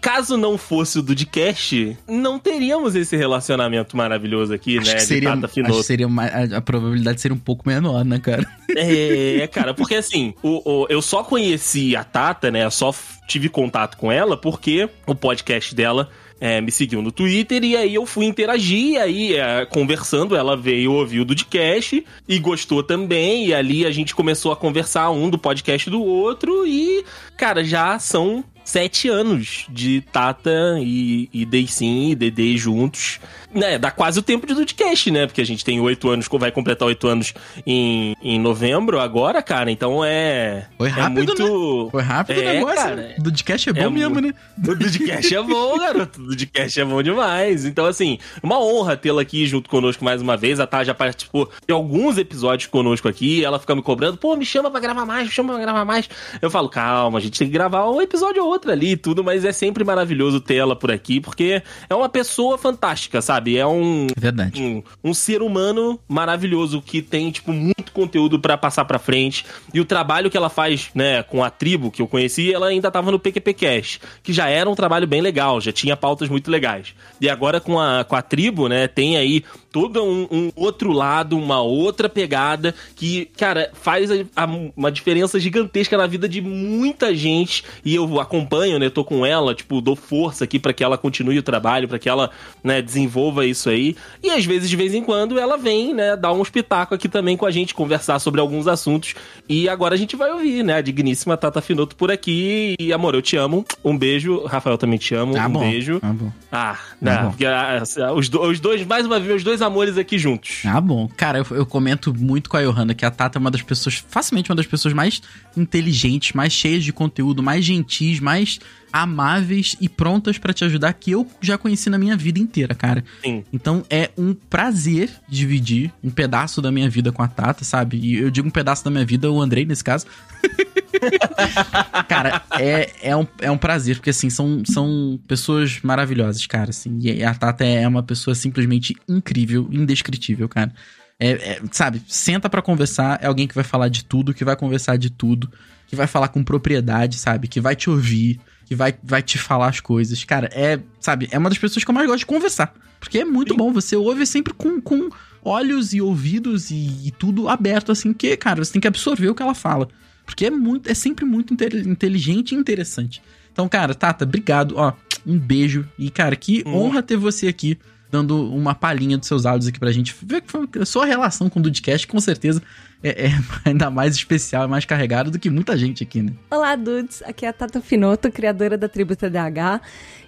Caso não fosse o Dudcast, não teríamos esse relacionamento maravilhoso aqui, Acho né? que seria, de Tata Finoto. seria uma- a, a probabilidade seria um pouco menor, né, cara? É, cara, porque assim, o, o- eu só conheci a Tata, né? Só f- tive contato com ela porque o podcast dela é, me seguiu no Twitter e aí eu fui interagir. E aí, é, conversando, ela veio ouvir o Dudcast e gostou também. E ali a gente começou a conversar um do podcast do outro. E, cara, já são sete anos de Tata e, e Deisim e Dedê juntos. Né, dá quase o tempo de Dudcast, né? Porque a gente tem oito anos, vai completar oito anos em, em novembro agora, cara. Então é. Foi rápido, é muito... Foi rápido É, o negócio. cara. Do podcast é bom É mesmo, muito- né? O Dudcast é bom, garoto. O Dudcast é bom demais. Então, assim, uma honra tê-la aqui junto conosco mais uma vez. A Tá já participou de alguns episódios conosco aqui. Ela fica me cobrando, pô, me chama pra gravar mais, me chama pra gravar mais. Eu falo, calma, a gente tem que gravar um episódio ou outro ali e tudo, mas é sempre maravilhoso ter ela por aqui, porque é uma pessoa fantástica, sabe? É um, verdade. um, um ser humano maravilhoso que tem, tipo, muito conteúdo pra passar pra frente. E o trabalho que ela faz, né, com a tribo que eu conheci, ela ainda tava no PQP Cash, que já era um trabalho bem legal, já tinha pautas muito legais. E agora com a, com a tribo, né, tem aí todo um, um outro lado, uma outra pegada que, cara, faz a- a- uma diferença gigantesca na vida de muita gente. E eu acompanho, né, tô com ela, tipo, dou força aqui pra que ela continue o trabalho, pra que ela, né, desenvolva isso aí. E às vezes, de vez em quando, ela vem, né, dar um espetáculo aqui também com a gente, conversar sobre alguns assuntos. E agora a gente vai ouvir, né, a digníssima Tata Finoto por aqui. E, amor, eu te amo. Um beijo. Rafael também te amo. Tá um bom. beijo. Tá bom. Ah, Tá né, bom. porque, ah, os, do- os dois, mais uma vez, os dois amores aqui juntos. Ah, bom. Cara, eu, eu comento muito com a Johanna que a Tata é uma das pessoas, facilmente uma das pessoas mais inteligentes, mais cheias de conteúdo, mais gentis, mais amáveis e prontas pra te ajudar que eu já conheci na minha vida inteira, cara. Sim. Então é um prazer dividir um pedaço da minha vida com a Tata, sabe? E eu digo um pedaço da minha vida, o Andrei nesse caso. cara, é, é, um, é um prazer, porque assim, são, são pessoas maravilhosas, cara. Assim, e a Tata é uma pessoa simplesmente incrível, indescritível, cara. É, é, sabe, senta pra conversar, é alguém que vai falar de tudo, que vai conversar de tudo, que vai falar com propriedade, sabe? Que vai te ouvir, que vai, vai te falar as coisas. Cara, é, sabe, é uma das pessoas que eu mais gosto de conversar. Porque é muito bom, você ouve sempre com, com olhos e ouvidos e, e tudo aberto, assim, que, cara, você tem que absorver o que ela fala. Porque é muito, é sempre muito inte- inteligente e interessante. Então, cara, Tata, obrigado. Ó, um beijo. E, cara, que Hum. honra ter você aqui, dando uma palhinha dos seus áudios aqui pra gente. Ver que foi a sua relação com o Dudcast, com certeza, é, é ainda mais especial mais carregada do que muita gente aqui, né? Olá, dudes. Aqui é a Tata Finoto, criadora da tribo TDAH.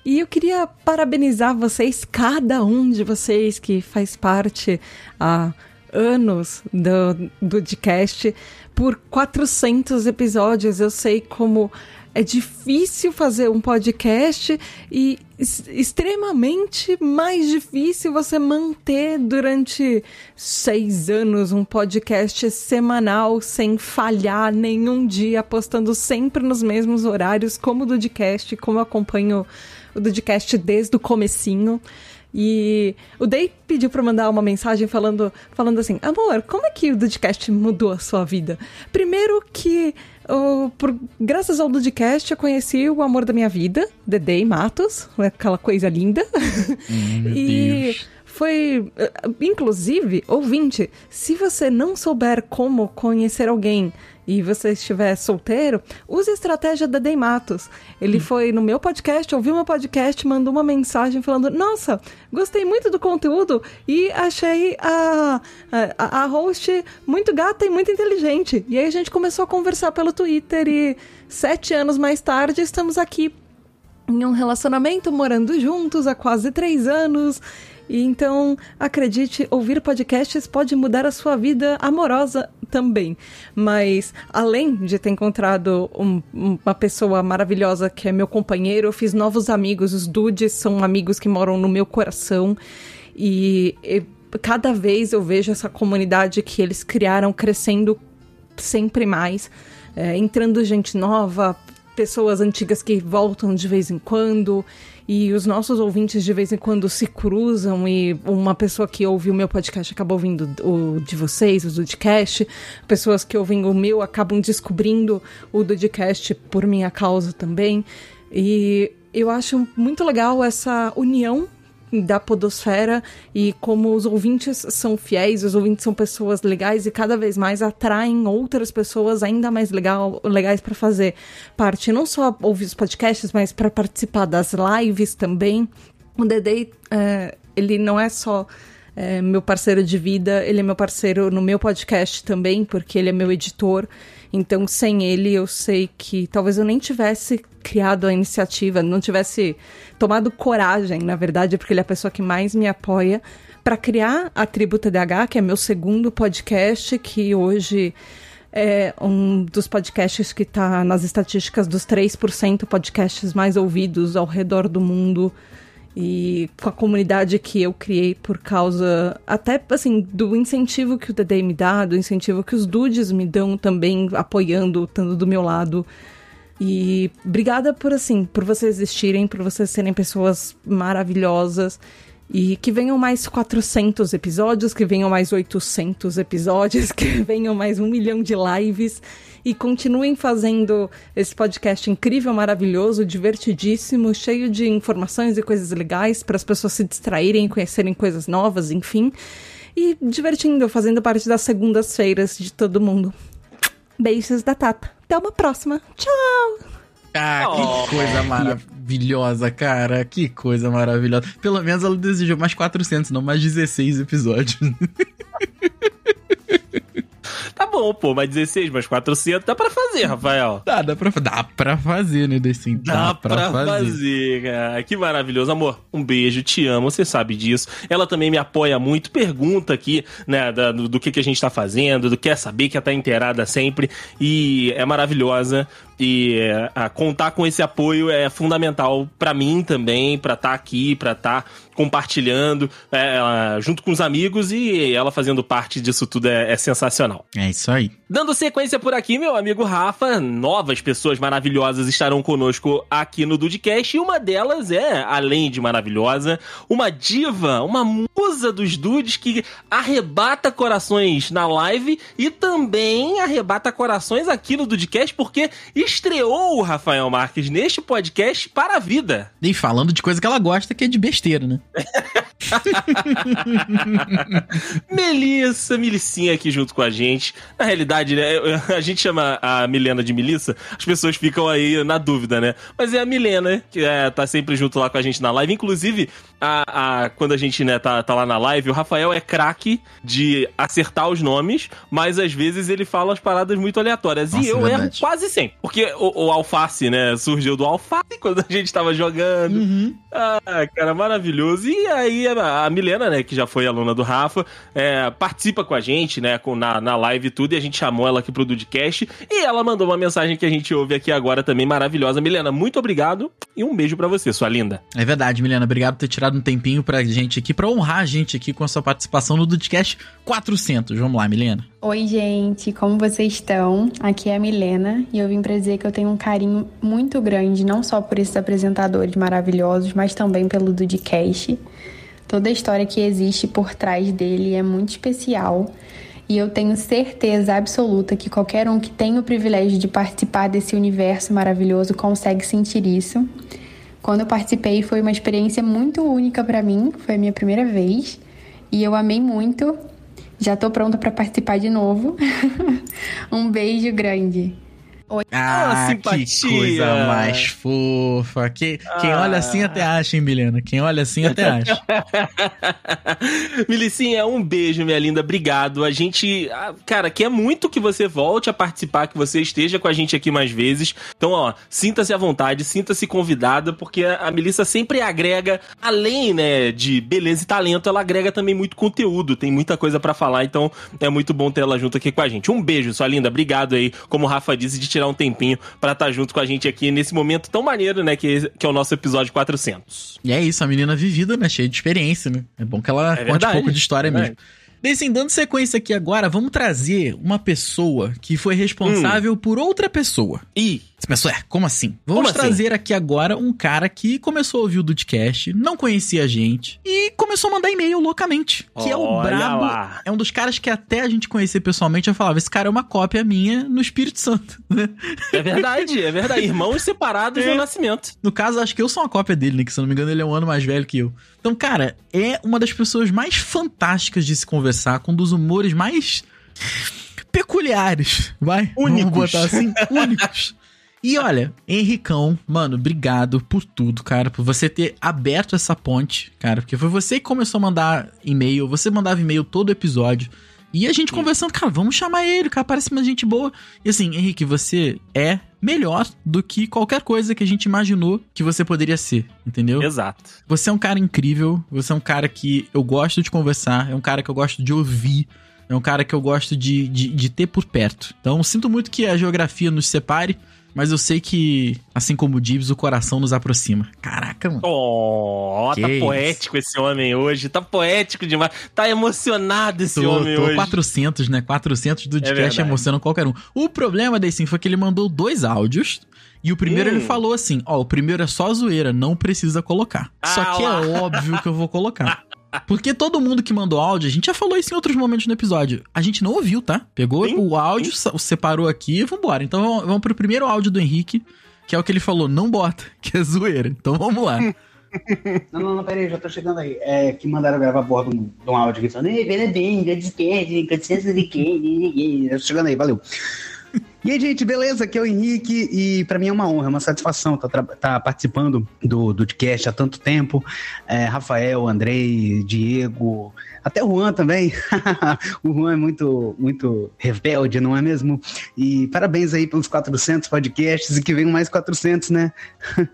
E eu queria parabenizar vocês, cada um de vocês que faz parte há anos do, do podcast, por 400 episódios. Eu sei como é difícil fazer um podcast e extremamente mais difícil você manter durante seis anos um podcast semanal sem falhar nenhum dia, postando sempre nos mesmos horários, como o Dudcast, como eu acompanho o Dudcast desde o comecinho. E o Day pediu pra mandar uma mensagem falando, falando assim: Amor, como é que o Dudcast mudou a sua vida? Primeiro que, oh, por, graças ao Dudcast, eu conheci o amor da minha vida, Dedei Matos, aquela coisa linda. Meu e Deus. Foi. eh, Inclusive, ouvinte, se você não souber como conhecer alguém e você estiver solteiro, use a estratégia da Dei Matos. Ele foi no meu podcast, ouviu meu podcast, mandou uma mensagem falando: Nossa, gostei muito do conteúdo e achei a, a, a host muito gata e muito inteligente. E aí a gente começou a conversar pelo Twitter e sete anos mais tarde estamos aqui em um relacionamento, morando juntos há quase três anos. E então, acredite, ouvir podcasts pode mudar a sua vida amorosa também. Mas, além de ter encontrado um- uma pessoa maravilhosa que é meu companheiro, eu fiz novos amigos. Os dudes são amigos que moram no meu coração. E, e cada vez eu vejo essa comunidade que eles criaram crescendo sempre mais, é, entrando gente nova, pessoas antigas que voltam de vez em quando e os nossos ouvintes de vez em quando se cruzam e uma pessoa que ouve o meu podcast acaba ouvindo o de vocês, o Dudcast, pessoas que ouvem o meu acabam descobrindo o Dudcast por minha causa também. E eu acho muito legal essa união da podosfera e como os ouvintes são fiéis, os ouvintes são pessoas legais e cada vez mais atraem outras pessoas ainda mais legal, legais para fazer parte, não só ouvir os podcasts, mas para participar das lives também. O Dedei, é, ele não é só é, meu parceiro de vida, ele é meu parceiro no meu podcast também, porque ele é meu editor. Então, sem ele, eu sei que talvez eu nem tivesse criado a iniciativa, não tivesse tomado coragem, na verdade, porque ele é a pessoa que mais me apoia para criar a Tribo TDH, que é meu segundo podcast, que hoje é um dos podcasts que está nas estatísticas dos 3% podcasts mais ouvidos ao redor do mundo e com a comunidade que eu criei por causa até assim do incentivo que o DD me dá, do incentivo que os dudes me dão também apoiando, estando do meu lado. E obrigada por assim, por vocês existirem, por vocês serem pessoas maravilhosas e que venham mais 400 episódios, que venham mais 800 episódios, que venham mais um milhão de lives e continuem fazendo esse podcast incrível, maravilhoso, divertidíssimo, cheio de informações e coisas legais para as pessoas se distraírem, conhecerem coisas novas, enfim. E divertindo, fazendo parte das segundas-feiras de todo mundo. Beijos da Tata. Até uma próxima. Tchau! Ah, oh. que coisa maravilhosa, cara. Que coisa maravilhosa. Pelo menos ela desejou mais 400, não mais 16 episódios. Tá bom, pô, mais 16, mais 400 dá pra fazer, Rafael. Dá, dá pra, dá pra fazer, né, Decim? Dá, dá pra, pra fazer. fazer, cara. Que maravilhoso. Amor, um beijo, te amo, você sabe disso. Ela também me apoia muito, pergunta aqui, né, da, do, do, que, que a gente tá fazendo, do que quer saber, quer estar tá inteirada sempre. E é maravilhosa. E é, contar com esse apoio é fundamental para mim também, para estar tá aqui, para estar tá compartilhando é, ela, junto com os amigos e ela fazendo parte disso tudo é, é, sensacional. É isso aí. Dando sequência por aqui, meu amigo Rafa, novas pessoas maravilhosas estarão conosco aqui no Dudcast e uma delas é, além de maravilhosa, uma diva, uma musa dos dudes que arrebata corações na live e também arrebata corações aqui no Dudcast porque estreou o Rafael Marques neste podcast para a vida. E falando de coisa que ela gosta, que é de besteira, né? Melissa, Milicinha aqui junto com a gente. Na realidade, né, a gente chama a Milena de Melissa, as pessoas ficam aí na dúvida, né? Mas é a Milena, que é, tá sempre junto lá com a gente na live. Inclusive, a, a, quando a gente né, tá, tá lá na live, o Rafael é craque de acertar os nomes, mas às vezes ele fala as paradas muito aleatórias. Nossa, e eu erro quase sempre. Porque o, o, alface, né, surgiu do alface quando a gente tava jogando. Uhum. Ah, cara, maravilhoso. E aí a, a, Milena, né, que já foi aluna do Rafa, é, participa com a gente, né, com, na, na live e tudo, e a gente chamou ela aqui pro Dudcast. E ela mandou uma mensagem que a gente ouve aqui agora também, maravilhosa. Milena, muito obrigado e um beijo para você, sua linda. É verdade, Milena. Obrigado por ter tirado um tempinho pra gente aqui, pra honrar a gente aqui com a sua participação no Dudcast 400. Vamos lá, Milena. Oi, gente, como vocês estão? Aqui é a Milena e eu vim para dizer que eu tenho um carinho muito grande, não só por esses apresentadores maravilhosos, mas também pelo Dudcast. Toda a história que existe por trás dele é muito especial e eu tenho certeza absoluta que qualquer um que tem o privilégio de participar desse universo maravilhoso consegue sentir isso. Quando eu participei foi uma experiência muito única para mim, foi a minha primeira vez e eu amei muito já tô pronta para participar de novo. um beijo grande. Oi. Ah, oh, que coisa mais fofa. Que, ah. Quem olha assim até acha, hein, Milena? Quem olha assim até acha. Milicinha, um beijo, minha linda. Obrigado. A gente, ah, cara, quer muito que você volte a participar, que você esteja com a gente aqui mais vezes. Então, ó, sinta-se à vontade, sinta-se convidada, porque a Melissa sempre agrega, além, né, de beleza e talento, ela agrega também muito conteúdo. Tem muita coisa para falar, então é muito bom ter ela junto aqui com a gente. Um beijo, sua linda. Obrigado aí, como o Rafa disse, de tirar um tempinho para estar tá junto com a gente aqui nesse momento tão maneiro, né? Que, que é o nosso episódio 400. E é isso, a menina vivida, né? Cheia de experiência, né? É bom que ela é conte verdade, um pouco de história é mesmo. Desse, dando sequência aqui agora, vamos trazer uma pessoa que foi responsável por outra pessoa. Ih, Você pensou, é, como assim? Vamos Como assim? trazer aqui agora um cara que começou a ouvir o Dudcast, não conhecia a gente e começou a mandar e-mail loucamente. Que é o Olha Brabo. lá. É um dos caras que até a gente conhecer pessoalmente, eu falava, esse cara é uma cópia minha no Espírito Santo. né? é verdade, é verdade. Irmãos separados no nascimento. No caso, acho que eu sou uma cópia dele, né? Que se eu não me engano, ele é um ano mais velho que eu. Então, cara, é uma das pessoas mais fantásticas de se conversar, com um dos humores mais peculiares, vai? Únicos. Vamos botar assim, únicos. E olha, Henricão, mano, obrigado por tudo, cara, por você ter aberto essa ponte, cara, porque foi você que começou a mandar e-mail, você mandava e-mail todo episódio. E a gente conversando, cara, vamos chamar ele, cara, parece uma gente boa. E assim, Henrique, você é melhor do que qualquer coisa que a gente imaginou que você poderia ser, entendeu? Exato. Você é um cara incrível, você é um cara que eu gosto de conversar, é um cara que eu gosto de ouvir, é um cara que eu gosto de, de, de ter por perto. Então, sinto muito que a geografia nos separe, mas eu sei que, assim como o Dibs, o coração nos aproxima. Caraca, mano. Oh, Que tá isso. poético esse homem hoje. Tá poético demais. Tá emocionado esse Tô, homem tô hoje. 400, né? 400 do podcast verdade. emocionam qualquer um. O problema desse foi que ele mandou dois áudios. E o primeiro Hum. ele falou assim: Ó, o primeiro é só zoeira, não precisa colocar. Só Ah que lá. é óbvio que eu vou colocar. Porque todo mundo que mandou áudio, a gente já falou isso em outros momentos no episódio. A gente não ouviu, tá? Pegou Sim, o áudio, sa- separou aqui e vambora. Então vamos, vamos pro primeiro áudio do Henrique, que é o que ele falou: não bota, que é zoeira. Então vamos lá. Não, não, não, peraí, já tô chegando aí. É que mandaram gravar a bordo de um, de um áudio aqui falando, ei, parabéns, já despede, licença de quem? Já tô chegando aí, valeu. E aí, gente, beleza? Aqui é o Henrique e pra mim é uma honra, é uma satisfação estar tá, participando do, do podcast há tanto tempo. É, Rafael, Andrei, Diego, até o Juan também. o Juan é muito, muito rebelde, não é mesmo? E parabéns aí pelos 400 podcasts e que venham mais 400, né?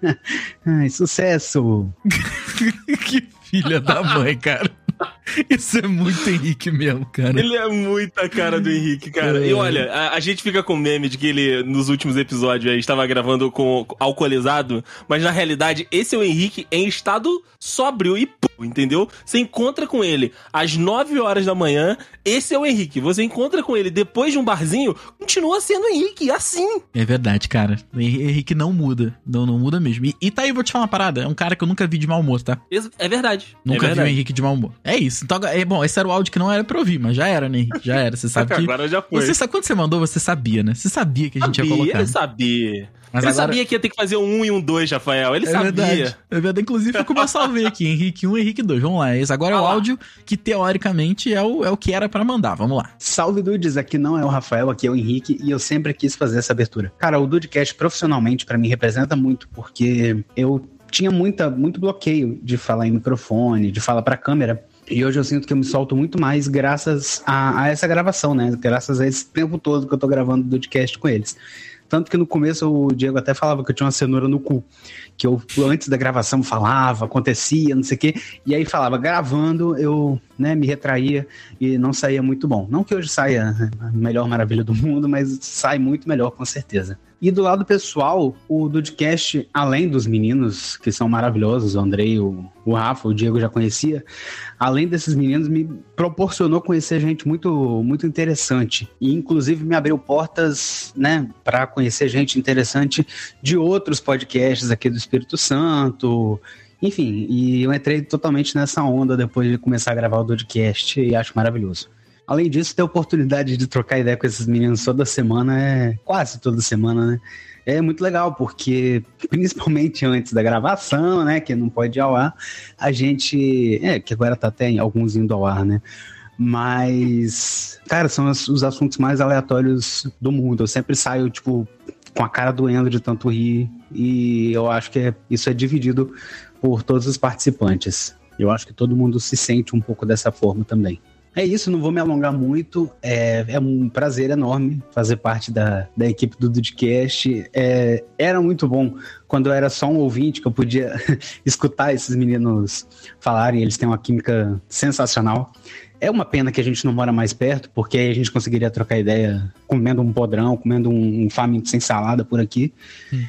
Ai, sucesso! que filha da mãe, cara. Isso é muito Henrique mesmo, cara. Ele é muita cara do Henrique, cara. É. E olha, a, a gente fica com meme de que ele, nos últimos episódios, aí, estava gravando com com alcoolizado, mas na realidade, esse é o Henrique em estado sóbrio e pô, entendeu? Você encontra com ele às 9 horas da manhã, esse é o Henrique. Você encontra com ele depois de um barzinho, continua sendo o Henrique, assim. É verdade, cara. O Henrique não muda. Não, não muda mesmo. E, e tá aí, vou te falar uma parada. É um cara que eu nunca vi de mau humor, tá? É verdade. Nunca é vi o verdade. Henrique de mau humor. É isso. Então, é bom, esse era o áudio que não era pra ouvir, mas já era, né, Henrique? Já era. Você sabe que. Agora já foi. Você sabe, quando você mandou, você sabia, né? Você sabia que a gente ia sabia, colocar. ele sabia. Mas ele agora- sabia que ia ter que fazer um 1 e um 2, Rafael. Ele É sabia. verdade. É verdade. Inclusive, foi como eu salvei aqui. Henrique 1 Henrique 2. Vamos lá. Esse agora é Ah o lá. áudio que, teoricamente, é o, é o que era pra mandar. Vamos lá. Salve Dudes, aqui não é o Rafael, aqui é o Henrique e eu sempre quis fazer essa abertura. Cara, o Dudecast profissionalmente pra mim representa muito porque eu tinha muita, muito bloqueio de falar em microfone, de falar pra câmera. E hoje eu sinto que eu me solto muito mais graças a, a essa gravação, né? Graças a esse tempo todo que eu tô gravando o Dudecast com eles. Tanto que no começo o Diego até falava que eu tinha uma cenoura no cu. Que eu, antes da gravação, falava, acontecia, não sei o quê. E aí falava, gravando, eu né, me retraía e não saía muito bom. Não que hoje saia a melhor maravilha do mundo, mas sai muito melhor, com certeza. E do lado pessoal, o Dudcast, além dos meninos, que são maravilhosos, o Andrei, o, o Rafa, o Diego já conhecia, além desses meninos, me proporcionou conhecer gente muito, muito interessante. E inclusive me abriu portas, né, para conhecer gente interessante de outros podcasts aqui do Espírito Santo. Enfim, e eu entrei totalmente nessa onda depois de começar a gravar o Dudcast e acho maravilhoso. Além disso, ter a oportunidade de trocar ideia com esses meninos toda semana é quase toda semana, né? É muito legal, porque principalmente antes da gravação, né? Que não pode ir ao ar, a gente. É, que agora tá até alguns indo ao ar, né? Mas, cara, são os assuntos mais aleatórios do mundo. Eu sempre saio, tipo, com a cara doendo de tanto rir. E eu acho que é- isso é dividido por todos os participantes. Eu acho que todo mundo se sente um pouco dessa forma também. É isso, não vou me alongar muito. É, é um prazer enorme fazer parte da, da equipe do Dudcast. É, era muito bom quando eu era só um ouvinte que eu podia escutar esses meninos falarem. Eles têm uma química sensacional. É uma pena que a gente não mora mais perto, porque aí a gente conseguiria trocar ideia comendo um podrão, comendo um, um faminto sem salada por aqui.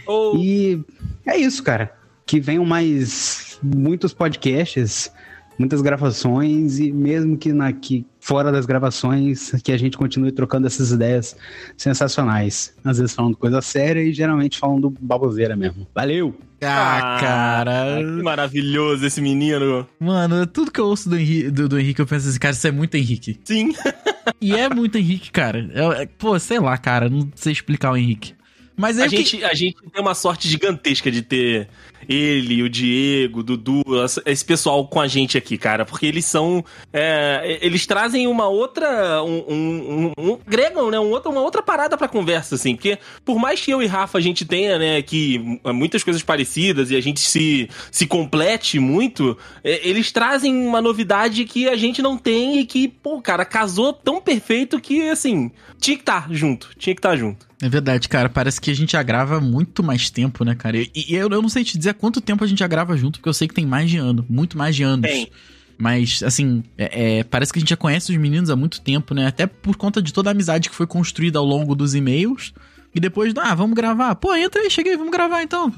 Ou E é isso, cara. Que venham mais muitos podcasts muitas gravações e mesmo que, na, que fora das gravações, que a gente continue trocando essas ideias sensacionais. Às vezes falando coisa séria e geralmente falando baboseira mesmo. Valeu! Ah, cara. Que maravilhoso esse menino. Mano, tudo que eu ouço do Henrique, do, do Henrique eu penso assim, cara, isso é muito Henrique. Sim. e é muito Henrique, cara. É, é, pô, sei lá, cara, não sei explicar o Henrique. Mas a, gente, que... a gente tem uma sorte gigantesca de ter ele, o Diego, o Dudu, esse pessoal com a gente aqui, cara, porque eles são. É, eles trazem uma outra. Um, um, um, um né? Um outro, uma outra parada pra conversa, assim. Porque por mais que eu e Rafa a gente tenha, né, que muitas coisas parecidas e a gente se, se complete muito, é, eles trazem uma novidade que a gente não tem e que, pô, cara, casou tão perfeito que, assim, tinha que estar tá junto. Tinha que estar tá junto. É verdade, cara. Parece que a gente já grava muito mais tempo, né, cara? E, e eu, eu, não sei te dizer quanto tempo a gente já grava junto, porque eu sei que tem mais de ano, muito mais de anos. Tem. Mas, assim, é, é, parece que a gente já conhece os meninos há muito tempo, né? Até por conta de toda a amizade que foi construída ao longo dos e-mails. E depois, ah, vamos gravar. Pô, entra aí, chega aí, vamos gravar então.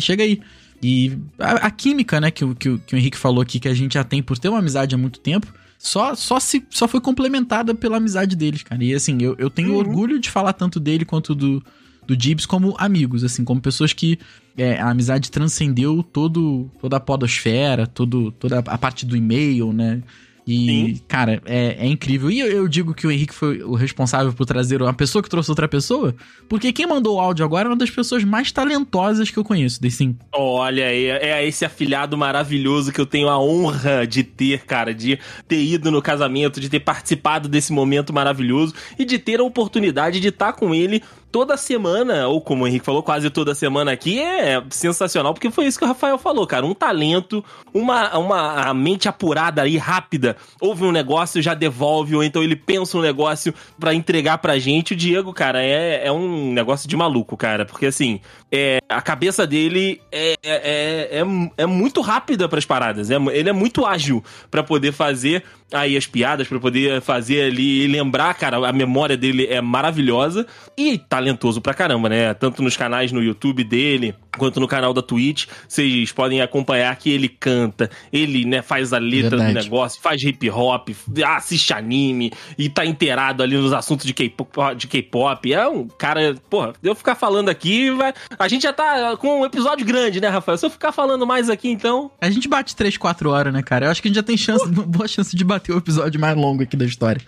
Chega aí. E a, a química, né, que, que, que o Henrique falou aqui, que a gente já tem por ter uma amizade há muito tempo, só, só, se, só foi complementada pela amizade deles, cara. E assim, eu, eu tenho uhum. orgulho de falar tanto dele quanto do, do Gibbs como amigos, assim, como pessoas que é, a amizade transcendeu todo, toda a podosfera, todo, toda a parte do e-mail, né? E, Sim. cara, é, é, incrível. E eu, eu, digo que o Henrique foi o responsável por trazer uma pessoa que trouxe outra pessoa, porque quem mandou o áudio agora é uma das pessoas mais talentosas que eu conheço, sim. Olha, é, é esse afilhado maravilhoso que eu tenho a honra de ter, cara, de ter ido no casamento, de ter participado desse momento maravilhoso e de ter a oportunidade de estar com ele toda semana, ou como o Henrique falou, quase toda semana aqui, é sensacional, porque foi isso que o Rafael falou, cara. Um talento, uma, uma mente apurada aí, rápida. Ouve um negócio, já devolve, ou então ele pensa um negócio para entregar pra gente. O Diego, cara, é, é um negócio de maluco, cara. Porque assim, é, a cabeça dele é, é, é, é, é muito rápida para as paradas. É, ele é muito ágil para poder fazer aí as piadas, para poder fazer ali e lembrar, cara, a memória dele é maravilhosa e talentoso pra caramba, né? Tanto nos canais no YouTube dele, quanto no canal da Twitch, vocês podem acompanhar que ele canta, ele, né, faz a letra Verdade. do negócio, faz hip hop, assiste anime e tá inteirado ali nos assuntos de K-pop. De K-pop. É um cara, porra, eu ficar falando aqui, vai... a gente já tá com um episódio grande, né, Rafael? Se eu ficar falando mais aqui, então. A gente bate 3, 4 horas, né, cara? Eu acho que a gente já tem chance, boa chance de bater o episódio mais longo aqui da história.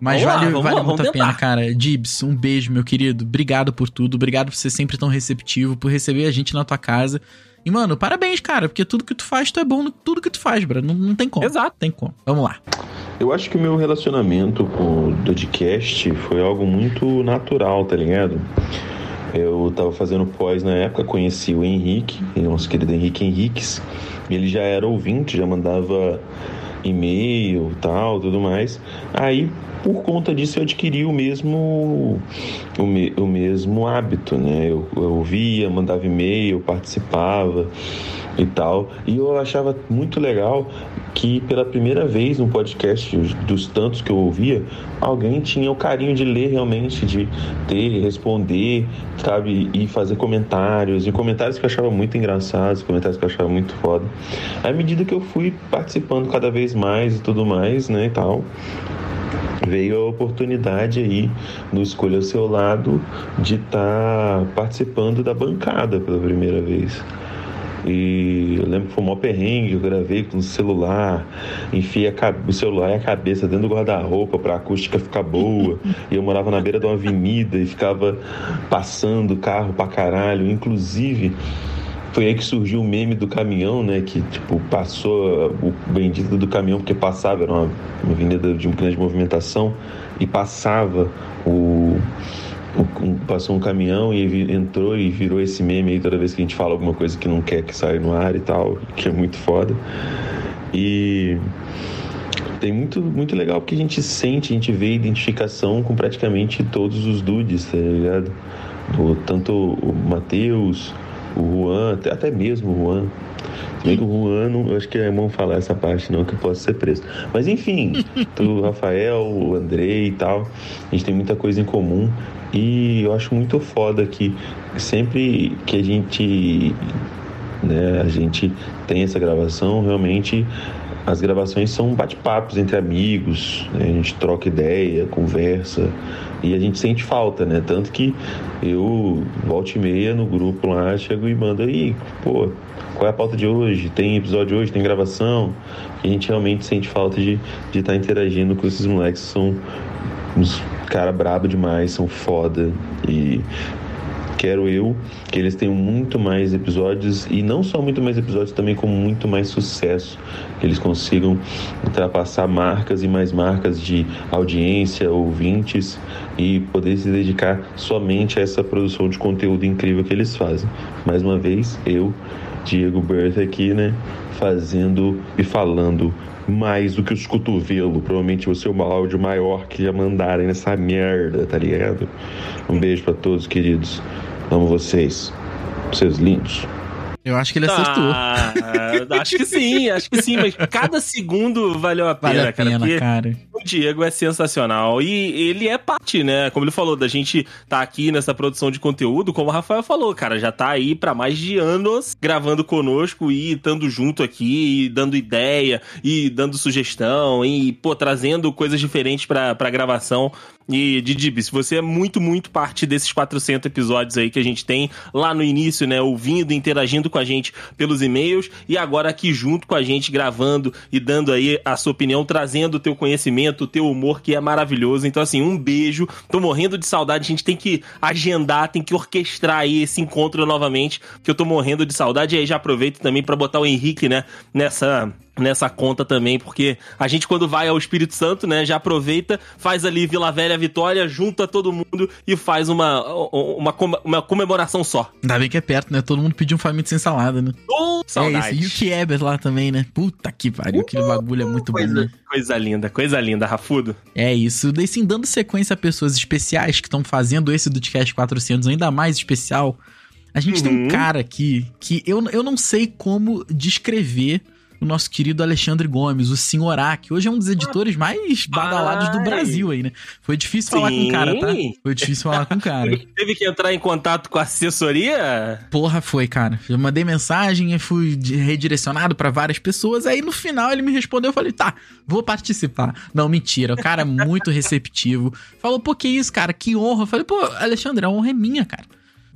Mas vamos vale, lá, vale lá, muito a pena, cara. Dibs, um beijo, meu querido. Obrigado por tudo. Obrigado por ser sempre tão receptivo, por receber a gente na tua casa. E, mano, parabéns, cara, porque tudo que tu faz, tu é bom no tudo que tu faz, bro. Não, não tem como. Exato. Tem como. Vamos lá. Eu acho que o meu relacionamento com o podcast foi algo muito natural, tá ligado? Eu tava fazendo pós na época, conheci o Henrique, nosso querido Henrique Henriques. Ele já era ouvinte, já mandava e-mail, tal, tudo mais. Aí por conta disso eu adquiri o mesmo o, me, o mesmo hábito, né? Eu, eu ouvia, mandava e-mail, participava e tal. E eu achava muito legal que pela primeira vez no podcast, dos tantos que eu ouvia, alguém tinha o carinho de ler realmente, de ter, responder, sabe, e fazer comentários, e comentários que eu achava muito engraçados, comentários que eu achava muito foda. À medida que eu fui participando cada vez mais e tudo mais, né, e tal, veio a oportunidade aí no Escolha o Seu Lado de estar tá participando da bancada pela primeira vez. E eu lembro que foi um maior perrengue, eu gravei com o celular, enfiei o celular e a cabeça dentro do guarda-roupa para a acústica ficar boa. E eu morava na beira de uma avenida e ficava passando carro pra caralho. Inclusive, foi aí que surgiu o meme do caminhão, né? Que, tipo, passou o bendito do caminhão, porque passava, era uma, uma avenida de uma grande movimentação, e passava o, o, passou um caminhão e entrou e virou esse meme aí toda vez que a gente fala alguma coisa que não quer que saia no ar e tal, que é muito foda. E tem muito, muito legal porque a gente sente, a gente vê identificação com praticamente todos os dudes, tá ligado? O, tanto o Matheus, o Juan, até, até mesmo o Juan. Que o Juan, não, acho que é bom falar essa parte não, que eu posso ser preso. Mas enfim, o Rafael, o Andrei e tal, a gente tem muita coisa em comum. E eu acho muito foda que sempre que a gente, né, a gente tem essa gravação, realmente as gravações são bate-papos entre amigos, né? a gente troca ideia, conversa e a gente sente falta, né? Tanto que eu, volta e meia, no grupo lá, chego e mando aí, pô, qual é a pauta de hoje? Tem episódio hoje? Tem gravação? E a gente realmente sente falta de estar de tá interagindo com esses moleques que são uns cara brabo demais, são foda e quero eu que eles tenham muito mais episódios e não só muito mais episódios, também com muito mais sucesso, que eles consigam ultrapassar marcas e mais marcas de audiência, ouvintes e poder se dedicar somente a essa produção de conteúdo incrível que eles fazem. Mais uma vez, eu, Diego Berth aqui, né, fazendo e falando mais do que os cotovelos. Provavelmente você é o áudio maior que já mandarem nessa merda, tá ligado? Um beijo para todos, queridos. Amo vocês. Seus lindos. Eu acho que ele acertou. Ah, acho que sim, acho que sim, mas cada segundo valeu a pena, Vale a cara. pena, cara. O Diego é sensacional. E ele é parte, né? Como ele falou, da gente tá aqui nessa produção de conteúdo, como o Rafael falou, cara, já tá aí pra mais de anos gravando conosco e estando junto aqui, e dando ideia, e dando sugestão, e, pô, trazendo coisas diferentes pra, pra gravação. E, Didi, se você é muito, muito parte desses 400 episódios aí que a gente tem lá no início, né? Ouvindo, interagindo com a gente pelos e-mails e agora aqui junto com a gente, gravando e dando aí a sua opinião, trazendo o teu conhecimento, o teu humor, que é maravilhoso. Então, assim, um beijo. Tô morrendo de saudade. A gente tem que agendar, tem que orquestrar aí esse encontro novamente, que eu tô morrendo de saudade. E aí já aproveito também para botar o Henrique, né, nessa nessa conta também, porque a gente quando vai ao Espírito Santo, né, já aproveita, faz ali Vila Velha Vitória, junta todo mundo e faz uma, uma, uma comemoração só. Ainda bem que é perto, né? Todo mundo pediu um faminto sem salada, né? Oh, é isso. E o Kieber lá também, né? Puta que pariu, aquele bagulho é muito coisa, bom, né? Coisa linda, coisa linda, Rafudo. É isso. Daí sim, dando sequência a pessoas especiais que estão fazendo esse do Podcast 400 ainda mais especial, a gente uhum. tem um cara aqui que eu, eu não sei como descrever o nosso querido Alexandre Gomes, o Senhorá, que hoje é um dos editores mais badalados do Brasil aí, né? Foi difícil Sim. falar com o cara, tá? Foi difícil falar com o cara. Teve que entrar em contato com a assessoria? Porra, foi, cara. Eu mandei mensagem e fui redirecionado para várias pessoas, aí no final ele me respondeu, eu falei, tá, vou participar. Não, mentira, o cara é muito receptivo. Falou, pô, que isso, cara, que honra. Eu falei, pô, Alexandre, a honra é minha, cara.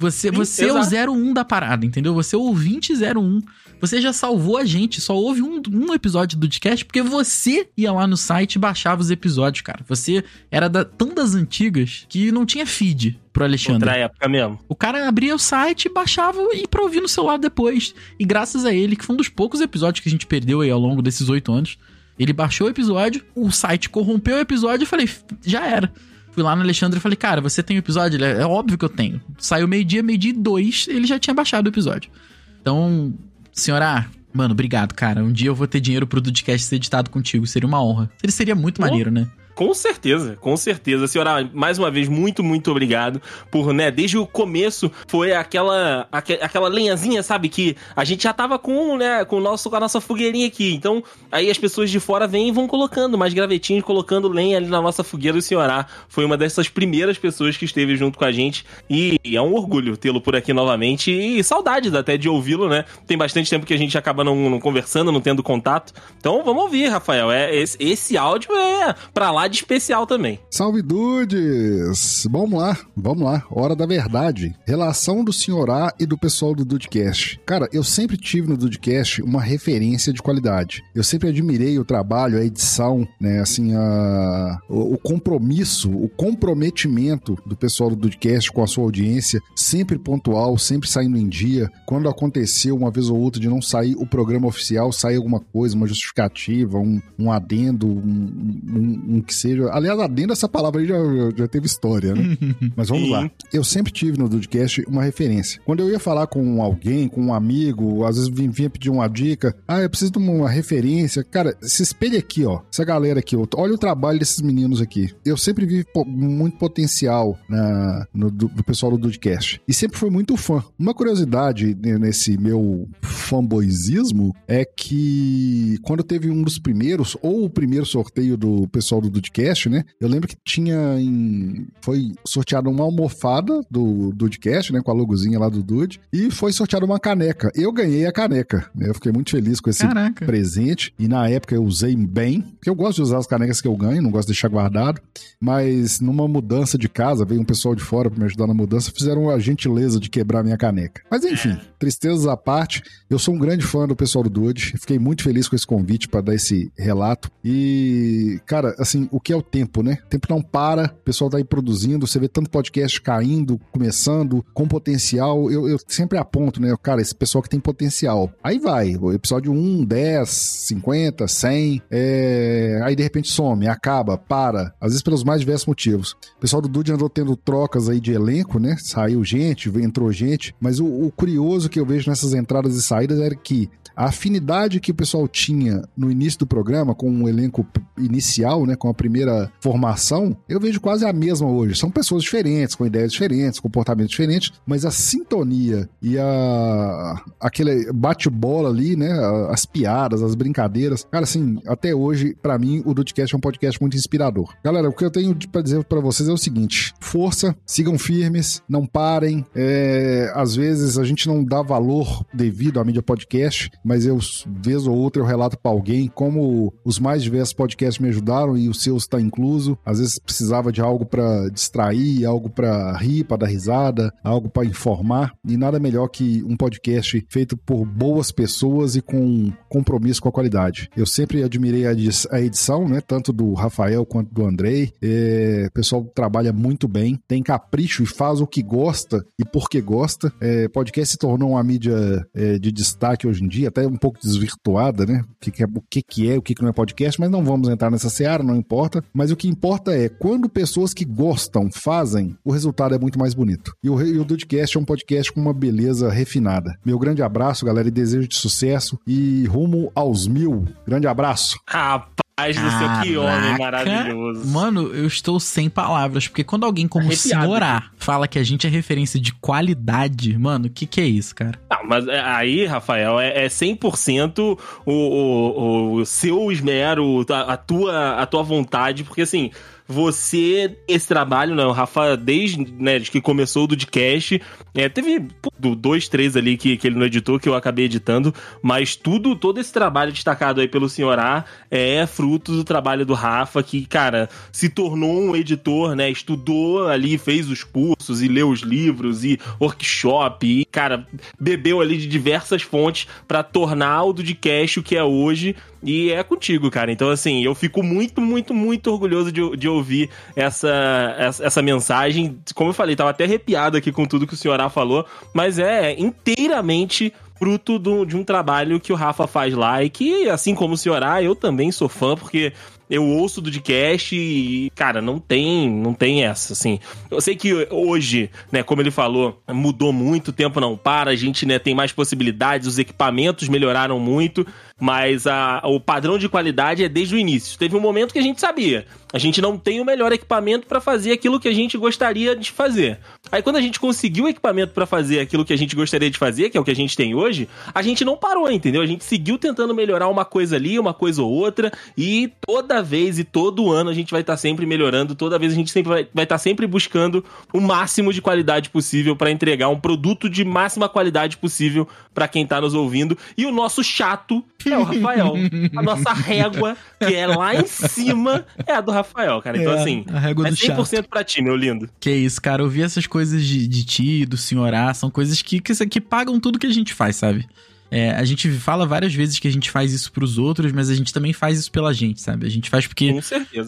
Você, Sim, você é o 01 da parada, entendeu? Você é o ouvinte 01. Você já salvou a gente. Só houve um, um episódio do podcast porque você ia lá no site e baixava os episódios, cara. Você era da, tão das antigas que não tinha feed pro Alexandre. Outra época mesmo. O cara abria o site, baixava e pra ouvir no celular depois. E graças a ele, que foi um dos poucos episódios que a gente perdeu aí ao longo desses oito anos, ele baixou o episódio, o site corrompeu o episódio e eu falei, já era. Fui lá no Alexandre e falei, cara, você tem o um episódio? Ele, é óbvio que eu tenho. Saiu meio-dia, meio-dia e dois, ele já tinha baixado o episódio. Então, senhora, mano, obrigado, cara. Um dia eu vou ter dinheiro pro Dudcast ser editado contigo. Seria uma honra. Ele seria muito maneiro, né? Com certeza, com certeza. Senhora, mais uma vez, muito, muito obrigado por, né, desde o começo foi aquela aquela lenhazinha, sabe, que a gente já tava com, né, com, o nosso, com a nossa fogueirinha aqui. Então, aí as pessoas de fora vêm e vão colocando mais gravetinhos, colocando lenha ali na nossa fogueira. O Senhorá foi uma dessas primeiras pessoas que esteve junto com a gente e é um orgulho tê-lo por aqui novamente e saudades até de ouvi-lo, né? Tem bastante tempo que a gente acaba não, não, conversando, não tendo contato. Então, vamos ouvir, Rafael. É, esse, esse áudio é pra lá de especial também. Salve Dudes! Vamos lá, vamos lá. Hora da verdade. Relação do Senhorá e do pessoal do Dudecast. Cara, eu sempre tive no Dudecast uma referência de qualidade. Eu sempre admirei o trabalho, a edição, né? Assim, a... o, o compromisso, o comprometimento do pessoal do Dudecast com a sua audiência, sempre pontual, sempre saindo em dia. Quando aconteceu uma vez ou outra de não sair o programa oficial, sair alguma coisa, uma justificativa, um, um adendo, um, um, um que seja. Aliás, adendo essa palavra aí já, já teve história, né? Mas vamos lá. Eu sempre tive no Dudcast uma referência. Quando eu ia falar com alguém, com um amigo, às vezes vinha pedir uma dica, ah, eu preciso de uma referência. Cara, se espelha aqui, ó. Essa galera aqui, ó. olha o trabalho desses meninos aqui. Eu sempre vi muito potencial na, no, do, do pessoal do Dudcast. E sempre fui muito fã. Uma curiosidade nesse meu fanboyzismo é que quando teve um dos primeiros, ou o primeiro sorteio do pessoal do Dudcast, né? Eu lembro que tinha em. Foi sorteada uma almofada do Dudcast, né? Com a logozinha lá do Dude. E foi sorteada uma caneca. Eu ganhei a caneca. Né? Eu fiquei muito feliz com esse Caraca. presente. E na época eu usei bem. Porque eu gosto de usar as canecas que eu ganho, não gosto de deixar guardado. Mas numa mudança de casa, veio um pessoal de fora pra me ajudar na mudança, fizeram a gentileza de quebrar minha caneca. Mas enfim, tristezas à parte, eu sou um grande fã do pessoal do Dude. Fiquei muito feliz com esse convite para dar esse relato. E, cara, assim, o que é o tempo, né? O tempo não para, o pessoal tá aí produzindo, você vê tanto podcast caindo, começando, com potencial. Eu, eu sempre aponto, né? Cara, esse pessoal que tem potencial. Aí vai, episódio 1, 10, 50, 100, é... aí de repente some, acaba, para. Às vezes pelos mais diversos motivos. O pessoal do Dude andou tendo trocas aí de elenco, né? Saiu gente, entrou gente, mas o, o curioso que eu vejo nessas entradas e saídas era que a afinidade que o pessoal tinha no início do programa com o elenco p- inicial, né, com a primeira formação, eu vejo quase a mesma hoje. São pessoas diferentes, com ideias diferentes, comportamentos diferentes, mas a sintonia e a aquele bate-bola ali, né, as piadas, as brincadeiras, cara, assim, até hoje, pra mim, o Dudcast é um podcast muito inspirador. Galera, o que eu tenho pra dizer pra vocês é o seguinte: força, sigam firmes, não parem. É, às vezes a gente não dá valor devido à mídia podcast, mas eu, vez ou outra, eu relato pra alguém como os mais diversos podcasts me ajudaram e o seu está incluso. Às vezes precisava de algo pra distrair, algo pra rir, pra dar risada, algo pra informar. E nada melhor que um podcast feito por boas pessoas e com compromisso com a qualidade. Eu sempre admirei a edição, né? Tanto do Rafael quanto do Andrei. É, o pessoal trabalha muito bem, tem capricho e faz o que gosta e porque gosta. É, podcast se tornou uma mídia é, de destaque hoje em dia, até um pouco desvirtuada, né? O que, que é, o que, que é, o que, que não é podcast, mas não vamos entrar nessa seara, não importa. Mas o que importa é quando pessoas que gostam fazem, o resultado é muito mais bonito. E o, e o Dudcast é um podcast com uma beleza refinada. Meu grande abraço, galera, e desejo de sucesso e rumo aos mil. Grande abraço. Rapaz do céu, que homem maravilhoso. Mano, eu estou sem palavras, porque quando alguém como o Arrepiado Senhor A fala que a gente é referência de qualidade, mano, o que que é isso, cara? Não, mas é, aí, Rafael, é, é 100% o, o, o seu esmero, a, a tua, a tua vontade, porque assim, você, esse trabalho, né, o Rafa, desde né, que começou o Dudcast, é, teve do- dois, três ali que, que ele não editou, que eu acabei editando, mas tudo, todo esse trabalho destacado aí pelo Senhor A é fruto do trabalho do Rafa, que, cara, se tornou um editor, né, estudou ali, fez os cursos e leu os livros e workshop e, cara, bebeu ali de diversas fontes pra tornar o Dudcast o que é hoje e é contigo, cara. Então, assim, eu fico muito, muito, muito orgulhoso de, de ouvir essa, essa, essa mensagem. Como eu falei, tava até arrepiado aqui com tudo que o senhorá falou, mas é inteiramente fruto do- de um trabalho que o Rafa faz lá e que, assim como o senhorá, eu também sou fã, porque eu ouço do podcast e, cara, não tem, não tem essa, assim. Eu sei que hoje, né, como ele falou, mudou muito, o tempo não para, a gente, né, tem mais possibilidades, os equipamentos melhoraram muito, mas a, o padrão de qualidade é desde o início. Teve um momento que a gente sabia, a gente não tem o melhor equipamento para fazer aquilo que a gente gostaria de fazer. Aí quando a gente conseguiu o equipamento para fazer aquilo que a gente gostaria de fazer, que é o que a gente tem hoje, a gente não parou, entendeu? A gente seguiu tentando melhorar uma coisa ali, uma coisa ou outra, e toda vez e todo ano a gente vai estar sempre melhorando, toda vez a gente sempre vai estar sempre buscando o máximo de qualidade possível para entregar um produto de máxima qualidade possível para quem tá nos ouvindo. E o nosso chato é o Rafael. A nossa régua, que é lá em cima, é a do Rafael, cara. Então, É, assim, a régua é do 100% pra ti, meu lindo. Que isso, cara, ouvir essas coisas de, de ti, do senhorá, são coisas que, que, que pagam tudo que a gente faz, sabe? É, a gente fala várias vezes que a gente faz isso pros outros, mas a gente também faz isso pela gente, sabe? A gente faz porque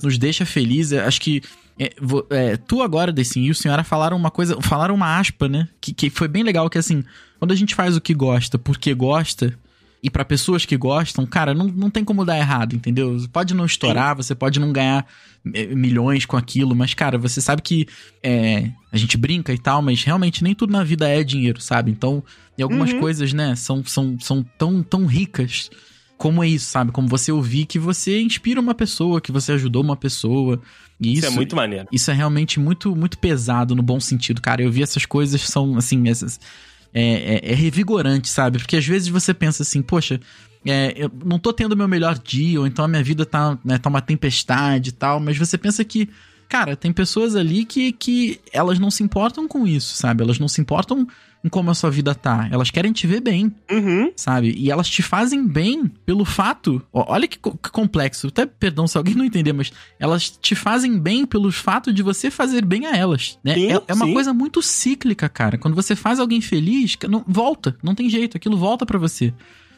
nos deixa feliz. Eu Acho que é, vo- é, tu agora, Dessim, e o senhora falaram uma coisa, falaram uma aspa, né? Que, que foi bem legal, que assim, quando a gente faz o que gosta porque gosta, e pra pessoas que gostam, cara, não, não tem como dar errado, entendeu? Você Pode não estourar, você pode não ganhar é, milhões com aquilo, mas, cara, você sabe que é, a gente brinca e tal, mas realmente nem tudo na vida é dinheiro, sabe? Então, e algumas Uhum. coisas, né, são, são, são tão, tão ricas como é isso, sabe? Como você ouvir que você inspira uma pessoa, que você ajudou uma pessoa. E Isso, isso, é muito maneiro. isso é realmente muito, muito pesado no bom sentido, cara. Eu vi essas coisas, são, assim, essas. É, é, é revigorante, sabe? Porque às vezes você pensa assim, poxa, é, eu não tô tendo meu melhor dia, ou então a minha vida tá, né, tá uma tempestade e tal, mas você pensa que, cara, tem pessoas ali que, que elas não se importam com isso, sabe? Elas não se importam em como a sua vida tá. Elas querem te ver bem, Uhum. sabe? E elas te fazem bem pelo fato. ó, Olha que, co- que complexo. Até perdão se alguém não entender, mas elas te fazem bem pelo fato de você fazer bem a elas. Né? Sim, é, é uma sim. coisa muito cíclica, cara. Quando você faz alguém feliz, não, volta. Não tem jeito. Aquilo volta pra você.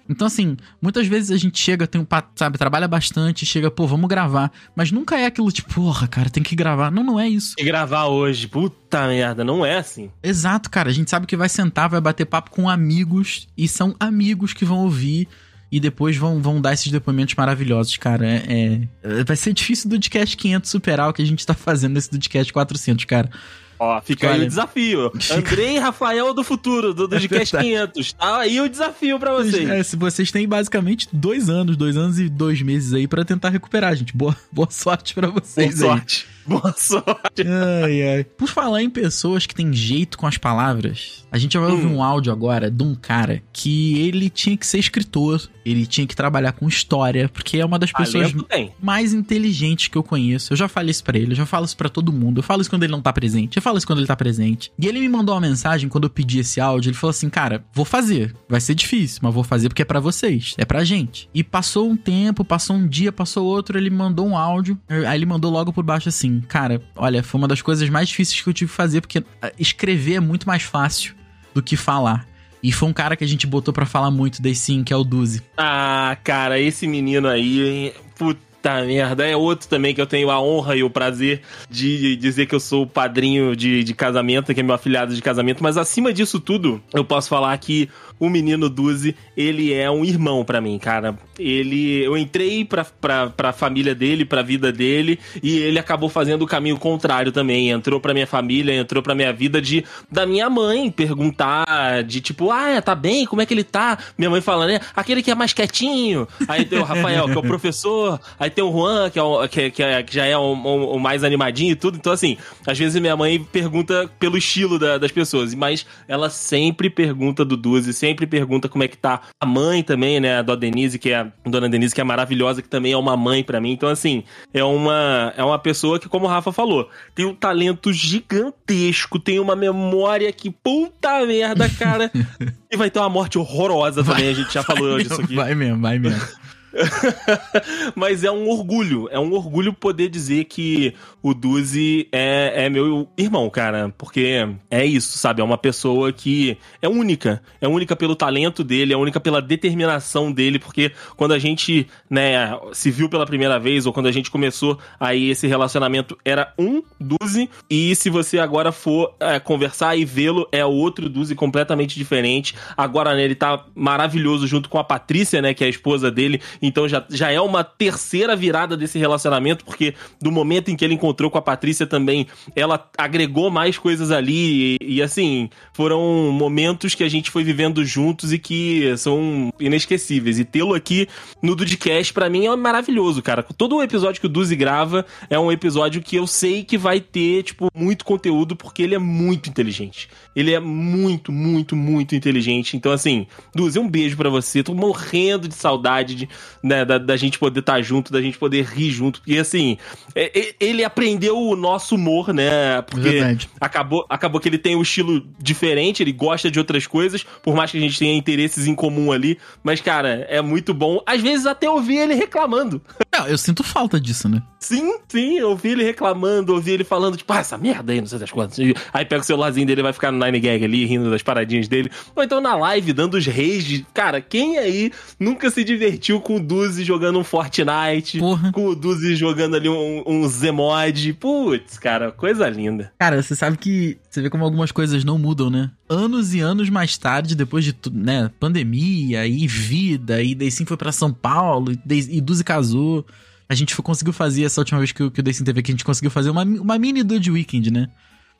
Então, assim, muitas vezes a gente chega, tem um, sabe, trabalha bastante, chega, pô, vamos gravar. Mas nunca é aquilo tipo, porra, cara, tem que gravar. Não, não é isso. E gravar hoje, puta merda, não é assim. Exato, cara. A gente sabe que vai sentar, vai bater papo com amigos. E são amigos que vão ouvir. E depois vão, vão dar esses depoimentos maravilhosos, cara. É, é- vai ser difícil do Dudcast 500 superar o que a gente tá fazendo nesse Dudcast 400, cara. Ó, fica aí o desafio. Andrei Rafael do futuro, do Dudcast É verdade. 500. Tá aí o desafio pra vocês. É, se vocês têm basicamente dois anos, dois anos e dois meses aí pra tentar recuperar, gente. Boa, boa sorte pra Boa vocês aí. sorte. Boa sorte. Ai, ai. Por falar em pessoas que têm jeito com as palavras, a gente vai ouvir Hum. um áudio agora de um cara que ele tinha que ser escritor, ele tinha que trabalhar com história, porque é uma das pessoas mais inteligentes que eu conheço. Eu já falei isso pra ele, eu já falo isso pra todo mundo. Eu falo isso quando ele não tá presente, eu falo isso quando ele tá presente. E ele me mandou uma mensagem quando eu pedi esse áudio, ele falou assim: "Cara, vou fazer. Vai ser difícil, mas vou fazer porque é pra vocês, é pra gente". E passou um tempo, passou um dia, passou outro, ele me mandou um áudio. Aí ele mandou logo por baixo assim: "Cara, olha, foi uma das coisas mais difíceis que eu tive que fazer porque ah, escrever é muito mais fácil do que falar". E foi um cara que a gente botou pra falar muito desse sim, que é o Duzi. Ah, cara, esse menino aí, puta merda, é outro também que eu tenho a honra e o prazer de dizer que eu sou o padrinho de, de casamento, que é meu afilhado de casamento, mas acima disso tudo, eu posso falar que o menino Duzi, ele é um irmão pra mim, cara. Ele, eu entrei pra, pra, pra família dele, pra vida dele, e ele acabou fazendo o caminho contrário também. Entrou pra minha família, entrou pra minha vida de da minha mãe perguntar de tipo, ah, tá bem? Como é que ele tá? Minha mãe falando, né? Aquele que é mais quietinho. Aí tem o Rafael, que é o professor. Aí tem o Juan, que, é o, que, que, é- que já é o, o- o mais animadinho e tudo. Então, assim, às vezes minha mãe pergunta pelo estilo da- das pessoas, mas ela sempre pergunta do Duzi, sempre pergunta como é que tá a mãe também, né? A Dona Denise, que é a Dona Denise, que é maravilhosa, que também é uma mãe pra mim. Então, assim, é uma, é uma pessoa que, como o Rafa falou, tem um talento gigantesco, tem uma memória que, puta merda, cara. e vai ter uma morte horrorosa também, a gente já falou disso aqui. Vai mesmo, vai mesmo. Mas é um orgulho, é um orgulho poder dizer que o Duzi é, é meu irmão, cara. Porque é isso, sabe? É uma pessoa que é única. É única pelo talento dele, é única pela determinação dele. Porque quando a gente, né, se viu pela primeira vez, ou quando a gente começou aí esse relacionamento, era um Duzi. E se você agora for é, conversar e vê-lo, é outro Duzi completamente diferente. Agora, né, ele tá maravilhoso junto com a Patrícia, né, que é a esposa dele. Então já, já é uma terceira virada desse relacionamento, porque do momento em que ele encontrou com a Patrícia também, ela agregou mais coisas ali. E, e, assim, foram momentos que a gente foi vivendo juntos e que são inesquecíveis. E tê-lo aqui no Dudcast, pra mim, é maravilhoso, cara. Todo o episódio que o Duzi grava é um episódio que eu sei que vai ter, tipo, muito conteúdo, porque ele é muito inteligente. Ele é muito, muito, muito inteligente. Então, assim, Duzi, um beijo pra você. Tô morrendo de saudade de, né, da, da gente poder estar junto, da gente poder rir junto. Porque, assim, é- ele aprendeu o nosso humor, né? Porque Verdade. acabou, acabou que ele tem um estilo diferente, ele gosta de outras coisas, por mais que a gente tenha interesses em comum ali. Mas, cara, é muito bom. Às vezes até ouvir ele reclamando. Não, eu sinto falta disso, né? Sim, sim, eu ouvi ele reclamando, ouvi ele falando, tipo, ah, essa merda aí, não sei das quantas. Aí pega o celularzinho dele vai ficar no Nine Gag ali, rindo das paradinhas dele. Ou então na live, dando os reis de. Cara, quem aí nunca se divertiu com o Duzi jogando um Fortnite? Porra. Com o Duzi jogando ali um, um Zmod? Putz, cara, coisa linda. Cara, você sabe que você vê como algumas coisas não mudam, né? Anos e anos mais tarde, depois de tudo, né? Pandemia e vida, e daí sim foi pra São Paulo, e, e Duzi casou. A gente foi- conseguiu fazer essa última vez que, o- que o teve aqui, a gente conseguiu fazer uma, uma mini Dude Weekend, né?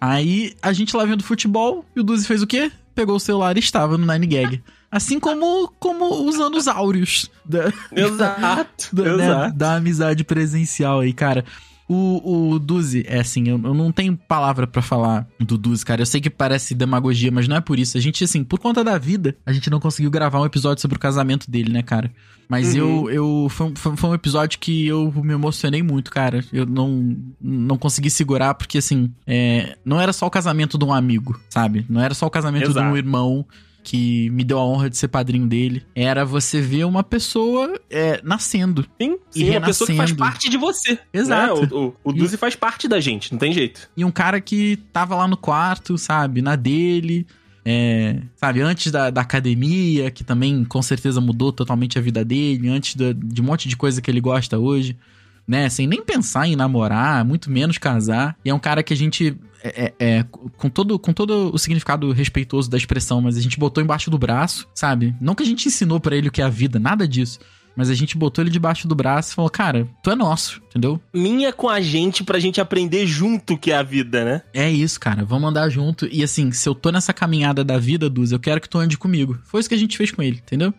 Aí a gente lá vendo futebol e o Duzi fez o quê? Pegou o celular e estava no Nine Gag. Assim como, como os anos áureos da, Exato, da, né, exato. da amizade presencial aí, cara. O, o Duzi, é assim, eu, eu não tenho palavra pra falar do Duzi, cara. Eu sei que parece demagogia, mas não é por isso. A gente, assim, por conta da vida, a gente não conseguiu gravar um episódio sobre o casamento dele, né, cara? Mas Uhum. eu, eu foi, um- foi, foi um episódio que eu me emocionei muito, cara. Eu não, não consegui segurar, porque assim, é, não era só o casamento de um amigo, sabe? Não era só o casamento de um Exato. irmão que me deu a honra de ser padrinho dele. Era você ver uma pessoa é, nascendo. Sim, E sim uma pessoa que faz parte de você. Exato. né? O, o, o Duzi faz parte da gente, não tem jeito. E um cara que tava lá no quarto, sabe, na dele, é, sabe, antes da, da academia, que também com certeza mudou totalmente a vida dele, antes da- de um monte de coisa que ele gosta hoje, né, sem nem pensar em namorar, muito menos casar. E é um cara que a gente, é, é, é, com, todo, com todo o significado respeitoso da expressão, mas a gente botou embaixo do braço, sabe? Não que a gente ensinou pra ele o que é a vida, nada disso. Mas a gente botou ele debaixo do braço e falou, cara, tu é nosso, entendeu? Minha com a gente pra gente aprender junto o que é a vida, né? É isso, cara. Vamos andar junto. E assim, se eu tô nessa caminhada da vida, Duz, eu quero que tu ande comigo. Foi isso que a gente fez com ele, entendeu?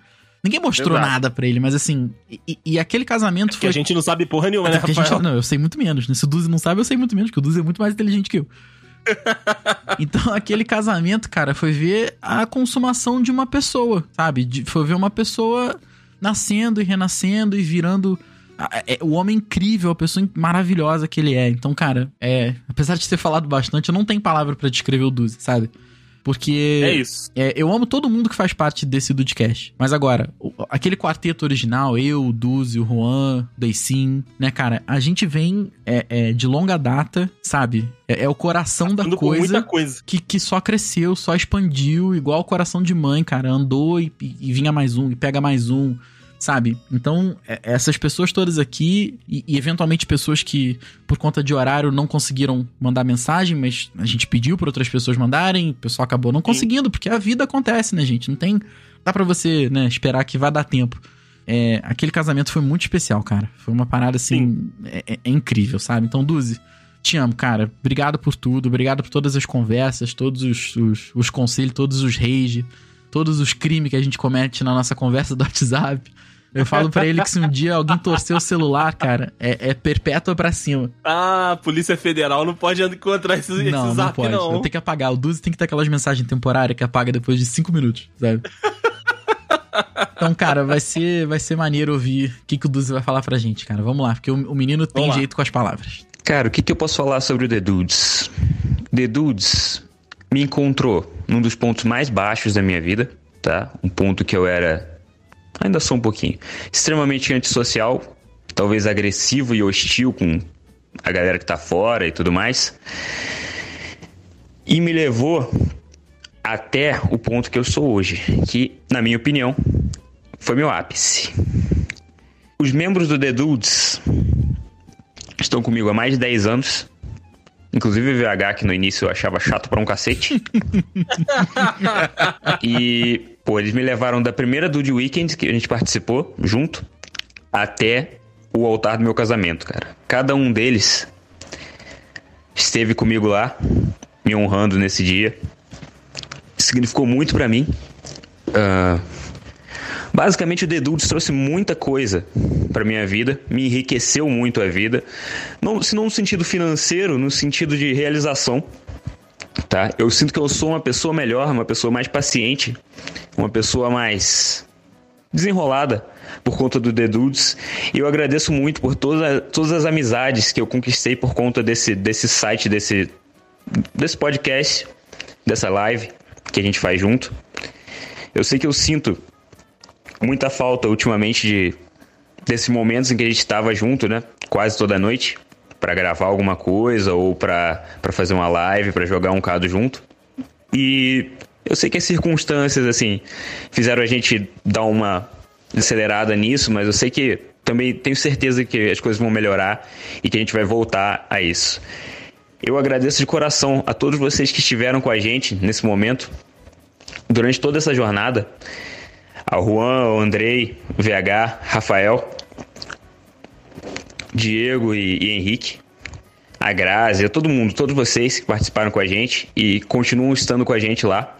Ninguém mostrou Exato. nada pra ele, mas assim. E, e aquele casamento Porque foi. a gente não sabe porra nenhuma, né, Até porque a Rafael? gente- não, eu sei muito menos. né? Se o Duzi não sabe, eu sei muito menos, porque o Duzi é muito mais inteligente que eu. então, aquele casamento, cara, foi ver a consumação de uma pessoa, sabe? De- foi ver uma pessoa nascendo e renascendo e virando é- o homem incrível, a pessoa maravilhosa que ele é. Então, cara, é, apesar de ter falado bastante, eu não tenho palavra pra descrever o Duzi, sabe? Porque. É isso. É, eu amo todo mundo que faz parte desse Dudcast. Mas agora, aquele quarteto original, eu, o Duzi, o Juan, o Deicin, né, cara? A gente vem é, é, de longa data, sabe? É, é o coração da Passando coisa, muita coisa. Que, que só cresceu, só expandiu, igual o coração de mãe, cara. Andou e, e- e vinha mais um, e pega mais um. Sabe? Então, é- essas pessoas todas aqui, e, e eventualmente pessoas que, por conta de horário, não conseguiram mandar mensagem, mas a gente pediu para outras pessoas mandarem, o pessoal acabou não conseguindo, porque a vida acontece, né, gente? Não tem. Dá pra você, né, esperar que vai dar tempo. É, aquele casamento foi muito especial, cara. Foi uma parada assim. É, é- é incrível, sabe? Então, Duzi, te amo, cara. Obrigado por tudo, obrigado por todas as conversas, todos os, os, os conselhos, todos os rage, todos os crimes que a gente comete na nossa conversa do WhatsApp. Eu falo pra ele que se um dia alguém torcer o celular, cara, é, é perpétua pra cima. Ah, a Polícia Federal não pode encontrar esse, esse não, não zap, pode. não. Eu tenho que apagar. O Duzi tem que ter aquelas mensagens temporárias que apaga depois de cinco minutos, sabe? Então, cara, vai ser, vai ser maneiro ouvir o que, que o Duzi vai falar pra gente, cara. Vamos lá, porque o, o menino tem Vamos lá. jeito com as palavras. Cara, o que, que eu posso falar sobre o The Dudes? The Dudes me encontrou num dos pontos mais baixos da minha vida, tá? Um ponto que eu era, ainda sou um pouquinho, extremamente antissocial, talvez agressivo e hostil com a galera que tá fora e tudo mais. E me levou até o ponto que eu sou hoje, que, na minha opinião, foi meu ápice. Os membros do The Dudes estão comigo há mais de 10 anos. Inclusive o VH, que no início eu achava chato pra um cacete. e, pô, eles me levaram da primeira Dude Weekend que a gente participou junto até o altar do meu casamento, cara. Cada um deles esteve comigo lá, me honrando nesse dia. Significou muito pra mim. Ah, Basicamente, o The Dudes trouxe muita coisa pra minha vida, me enriqueceu muito a vida. Não, se não no sentido financeiro, no sentido de realização. Tá? Eu sinto que eu sou uma pessoa melhor, uma pessoa mais paciente, uma pessoa mais desenrolada por conta do The Dudes. E eu agradeço muito por toda, todas as amizades que eu conquistei por conta desse, desse site, desse, desse podcast, dessa live que a gente faz junto. Eu sei que eu sinto muita falta ultimamente de desses momentos em que a gente estava junto, né? Quase toda noite para gravar alguma coisa ou para fazer uma live, para jogar um cado junto. E eu sei que as circunstâncias assim fizeram a gente dar uma acelerada nisso, mas eu sei que também tenho certeza que as coisas vão melhorar e que a gente vai voltar a isso. Eu agradeço de coração a todos vocês que estiveram com a gente nesse momento durante toda essa jornada ao Juan, ao Andrei, VH, Rafael, Diego e, e Henrique, a Grazi, a todo mundo, todos vocês que participaram com a gente e continuam estando com a gente lá.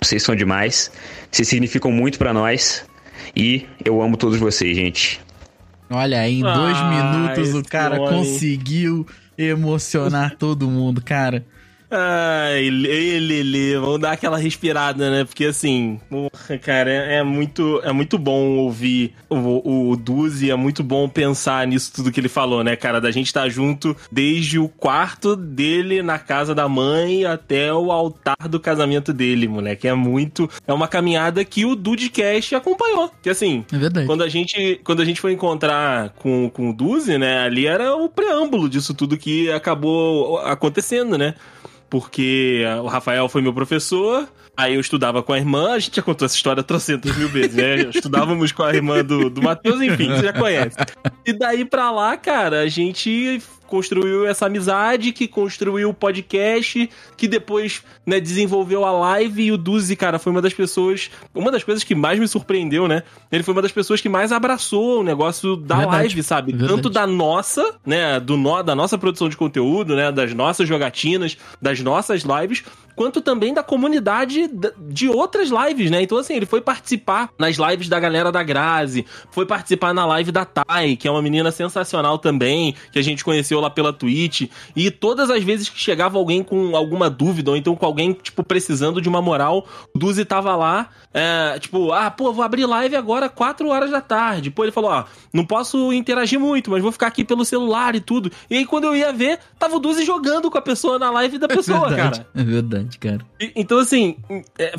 Vocês são demais, vocês significam muito pra nós e eu amo todos vocês, gente. Olha, em dois Ah, minutos o cara conseguiu emocionar todo mundo, cara. Ai, Lelê, vamos dar aquela respirada, né? Porque assim, porra, cara, é, é muito, é muito bom ouvir o, o Duzi, é muito bom pensar nisso tudo que ele falou, né, cara? Da gente estar junto desde o quarto dele na casa da mãe até o altar do casamento dele, moleque. É muito. É uma caminhada que o Dudecast acompanhou. Que assim, É verdade. quando a gente, quando a gente foi encontrar com, com o Duzi, né, ali era o preâmbulo disso tudo que acabou acontecendo, né? Porque o Rafael foi meu professor, aí eu estudava com a irmã, a gente já contou essa história trocentas mil vezes, né? Estudávamos com a irmã do, do Matheus, enfim, você já conhece. E daí pra lá, cara, a gente construiu essa amizade, que construiu o podcast, que depois, né, desenvolveu a live e o Duzi, cara, foi uma das pessoas, uma das coisas que mais me surpreendeu, né? Ele foi uma das pessoas que mais abraçou o negócio da Verdade. live, sabe? Verdade. Tanto da nossa, né, do nó, da nossa produção de conteúdo, né, das nossas jogatinas, das nossas lives, quanto também da comunidade da- de outras lives, né? Então, assim, ele foi participar nas lives da galera da Grazi, foi participar na live da Thay, que é uma menina sensacional também, que a gente conheceu lá pela Twitch. E todas as vezes que chegava alguém com alguma dúvida, ou então com alguém, tipo, precisando de uma moral, o Duzi tava lá, é, tipo, ah, pô, vou abrir live agora 4 horas da tarde. Pô, ele falou, ó, não posso interagir muito, mas vou ficar aqui pelo celular e tudo. E aí, quando eu ia ver, tava o Duzi jogando com a pessoa na live da pessoa, verdade, cara. É verdade, cara. E- Então, assim, é,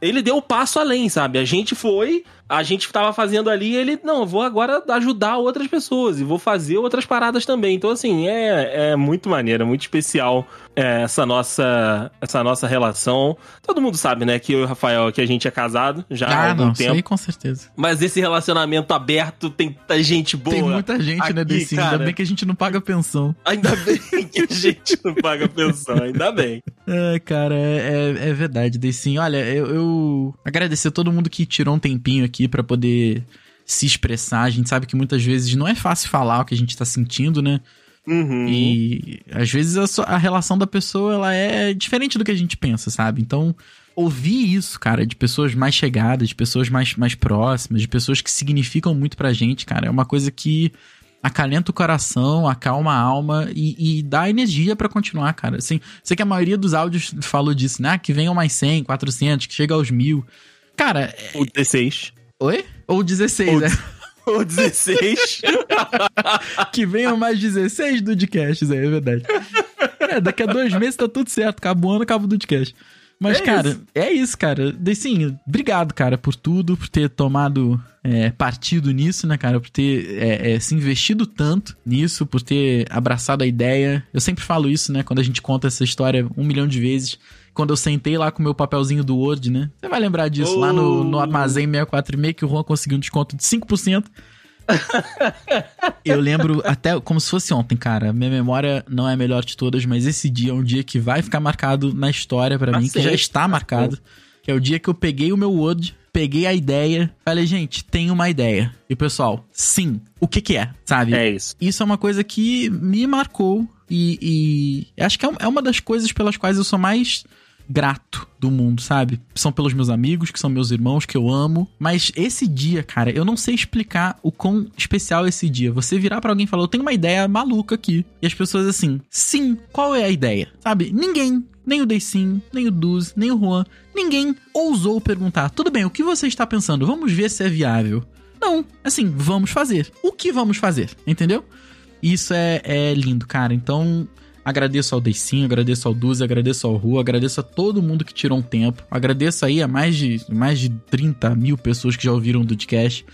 ele deu o passo além, sabe? A gente foi, a gente tava fazendo ali, ele, não, eu vou agora ajudar outras pessoas e vou fazer outras paradas também. Então, assim, é, é muito maneiro, é muito especial é, essa nossa essa nossa relação. Todo mundo sabe, né, que eu e o Rafael, que a gente é casado já há Ah, algum não, isso tempo. aí com certeza. Mas esse relacionamento aberto tem muita gente boa. Tem muita gente, né, aqui, Decinho? Ainda cara. bem que a gente não paga pensão. Ainda bem que a gente não paga pensão, ainda bem. É, cara, é, é, é verdade, Decinho. Olha, eu, eu agradecer a todo mundo que tirou um tempinho aqui pra poder se expressar. A gente sabe que muitas vezes não é fácil falar o que a gente tá sentindo, né? Uhum. E às vezes a, a relação da pessoa ela é diferente do que a gente pensa, sabe? Então, ouvir isso, cara, de pessoas mais chegadas, de pessoas mais, mais próximas, de pessoas que significam muito pra gente, cara, é uma coisa que acalenta o coração, acalma a alma e, e dá energia pra continuar, cara. Assim, sei que a maioria dos áudios falou disso, né? Ah, que venham mais 100, 400, que chega aos mil. Cara, O 16. Oi? Ou 16, Ou- né? O 16. que venham mais 16 Dudcasts aí, é verdade. É, daqui a dois meses tá tudo certo. Acaba o ano, acaba o Dudcast. Mas, É cara, isso. é isso, cara. Sim, obrigado, cara, por tudo, por ter tomado é, partido nisso, né, cara? Por ter é, é, se investido tanto nisso, por ter abraçado a ideia. Eu sempre falo isso, né? Quando a gente conta essa história um milhão de vezes. Quando eu sentei lá com o meu papelzinho do Word, né? Você vai lembrar disso, lá no, no Oh. Armazém 646, que o Juan conseguiu um desconto de 5%. Eu lembro até como se fosse ontem, cara. Minha memória não é a melhor de todas, mas esse dia é um dia que vai ficar marcado na história pra Tá mim, que já está tá marcado. Que é o dia que eu peguei o meu Word, peguei a ideia, falei, gente, tem uma ideia. E o pessoal, sim, o que que é, sabe? É isso. Isso é uma coisa que me marcou e, e acho que é é uma das coisas pelas quais eu sou mais grato do mundo, sabe? São pelos meus amigos, que são meus irmãos, que eu amo. Mas esse dia, cara, eu não sei explicar o quão especial é esse dia. Você virar pra alguém e falar, eu tenho uma ideia maluca aqui. E as pessoas assim, sim, qual é a ideia? Sabe? Ninguém, nem o Deicin, nem o Duz, nem o Juan, ninguém ousou perguntar, tudo bem, o que você está pensando? Vamos ver se é viável. Não, assim, vamos fazer. O que vamos fazer? Entendeu? Isso é, é lindo, cara. Então, agradeço ao Deicinho, agradeço ao Duzi, agradeço ao Rua, agradeço a todo mundo que tirou um tempo. Agradeço aí a mais de, mais de 30 mil pessoas que já ouviram o Dudcast.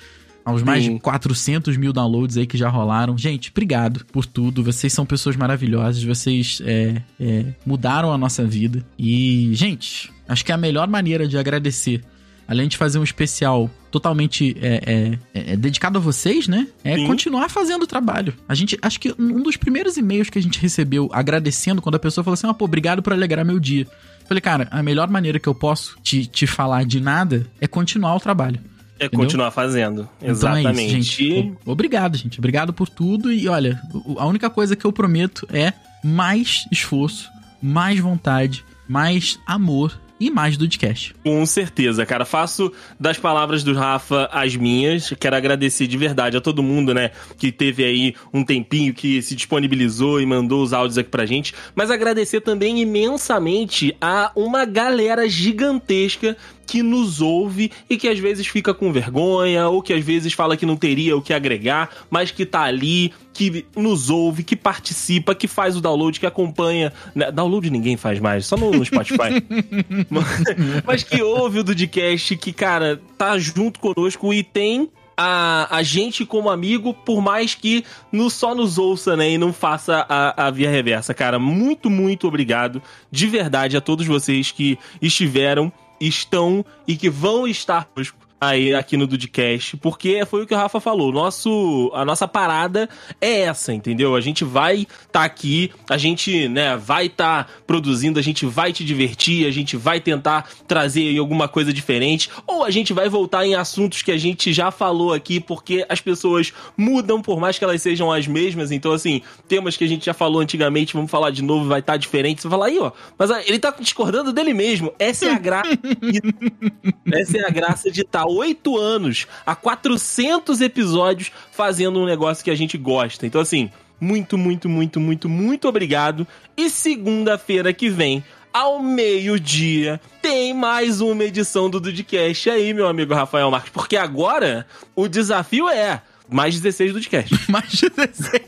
Aos mais Sim. de 400 mil downloads aí que já rolaram. Gente, obrigado por tudo. Vocês são pessoas maravilhosas. Vocês é, é, mudaram a nossa vida. E, gente, acho que é a melhor maneira de agradecer além de fazer um especial totalmente é, é, é, é dedicado a vocês, né? É Sim. continuar fazendo o trabalho. A gente, acho que um dos primeiros e-mails que a gente recebeu agradecendo quando a pessoa falou assim: ah, pô, obrigado por alegrar meu dia. Eu Falei, cara, a melhor maneira que eu posso te, te falar de nada é continuar o trabalho. É Entendeu? continuar fazendo. Então Exatamente. é isso, gente. Obrigado, gente. Obrigado por tudo. E olha, a única coisa que eu prometo é mais esforço, mais vontade, mais amor e mais Dudcast. Com certeza, cara. Faço das palavras do Rafa as minhas. Quero agradecer de verdade a todo mundo, né, que teve aí um tempinho, que se disponibilizou e mandou os áudios aqui pra gente. Mas agradecer também imensamente a uma galera gigantesca que nos ouve e que às vezes fica com vergonha ou que às vezes fala que não teria o que agregar, mas que tá ali, que nos ouve, que participa, que faz o download, que acompanha. Né? Download ninguém faz mais, só no, no Spotify. mas, mas que ouve o Dudcast, que, cara, tá junto conosco e tem a, a gente como amigo, por mais que no, só nos ouça, né, e não faça a, a via reversa. Cara, muito, muito obrigado de verdade a todos vocês que estiveram estão e que vão estar conosco aí aqui no Dudcast, porque foi o que o Rafa falou, nosso, a nossa parada é essa, entendeu? A gente vai tá aqui, a gente, né, vai tá produzindo, a gente vai te divertir, a gente vai tentar trazer alguma coisa diferente, ou a gente vai voltar em assuntos que a gente já falou aqui, porque as pessoas mudam, por mais que elas sejam as mesmas, então assim, temas que a gente já falou antigamente, vamos falar de novo, vai estar tá diferente, você vai falar aí, ó, mas ele tá discordando dele mesmo, essa é a graça, essa é a graça de estar oito anos, há 400 episódios, fazendo um negócio que a gente gosta. Então, assim, muito, muito, muito, muito, muito obrigado. E segunda-feira que vem, ao meio-dia, tem mais uma edição do Dudcast aí, meu amigo Rafael Marques. Porque agora o desafio é mais 16 do podcast. mais 16.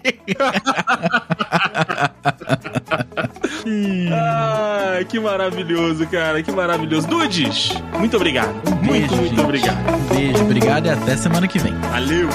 ah, que maravilhoso, cara. Que maravilhoso. Dudes, muito obrigado. Um muito, beijo, muito gente. obrigado. Um beijo, obrigado e até semana que vem. Valeu.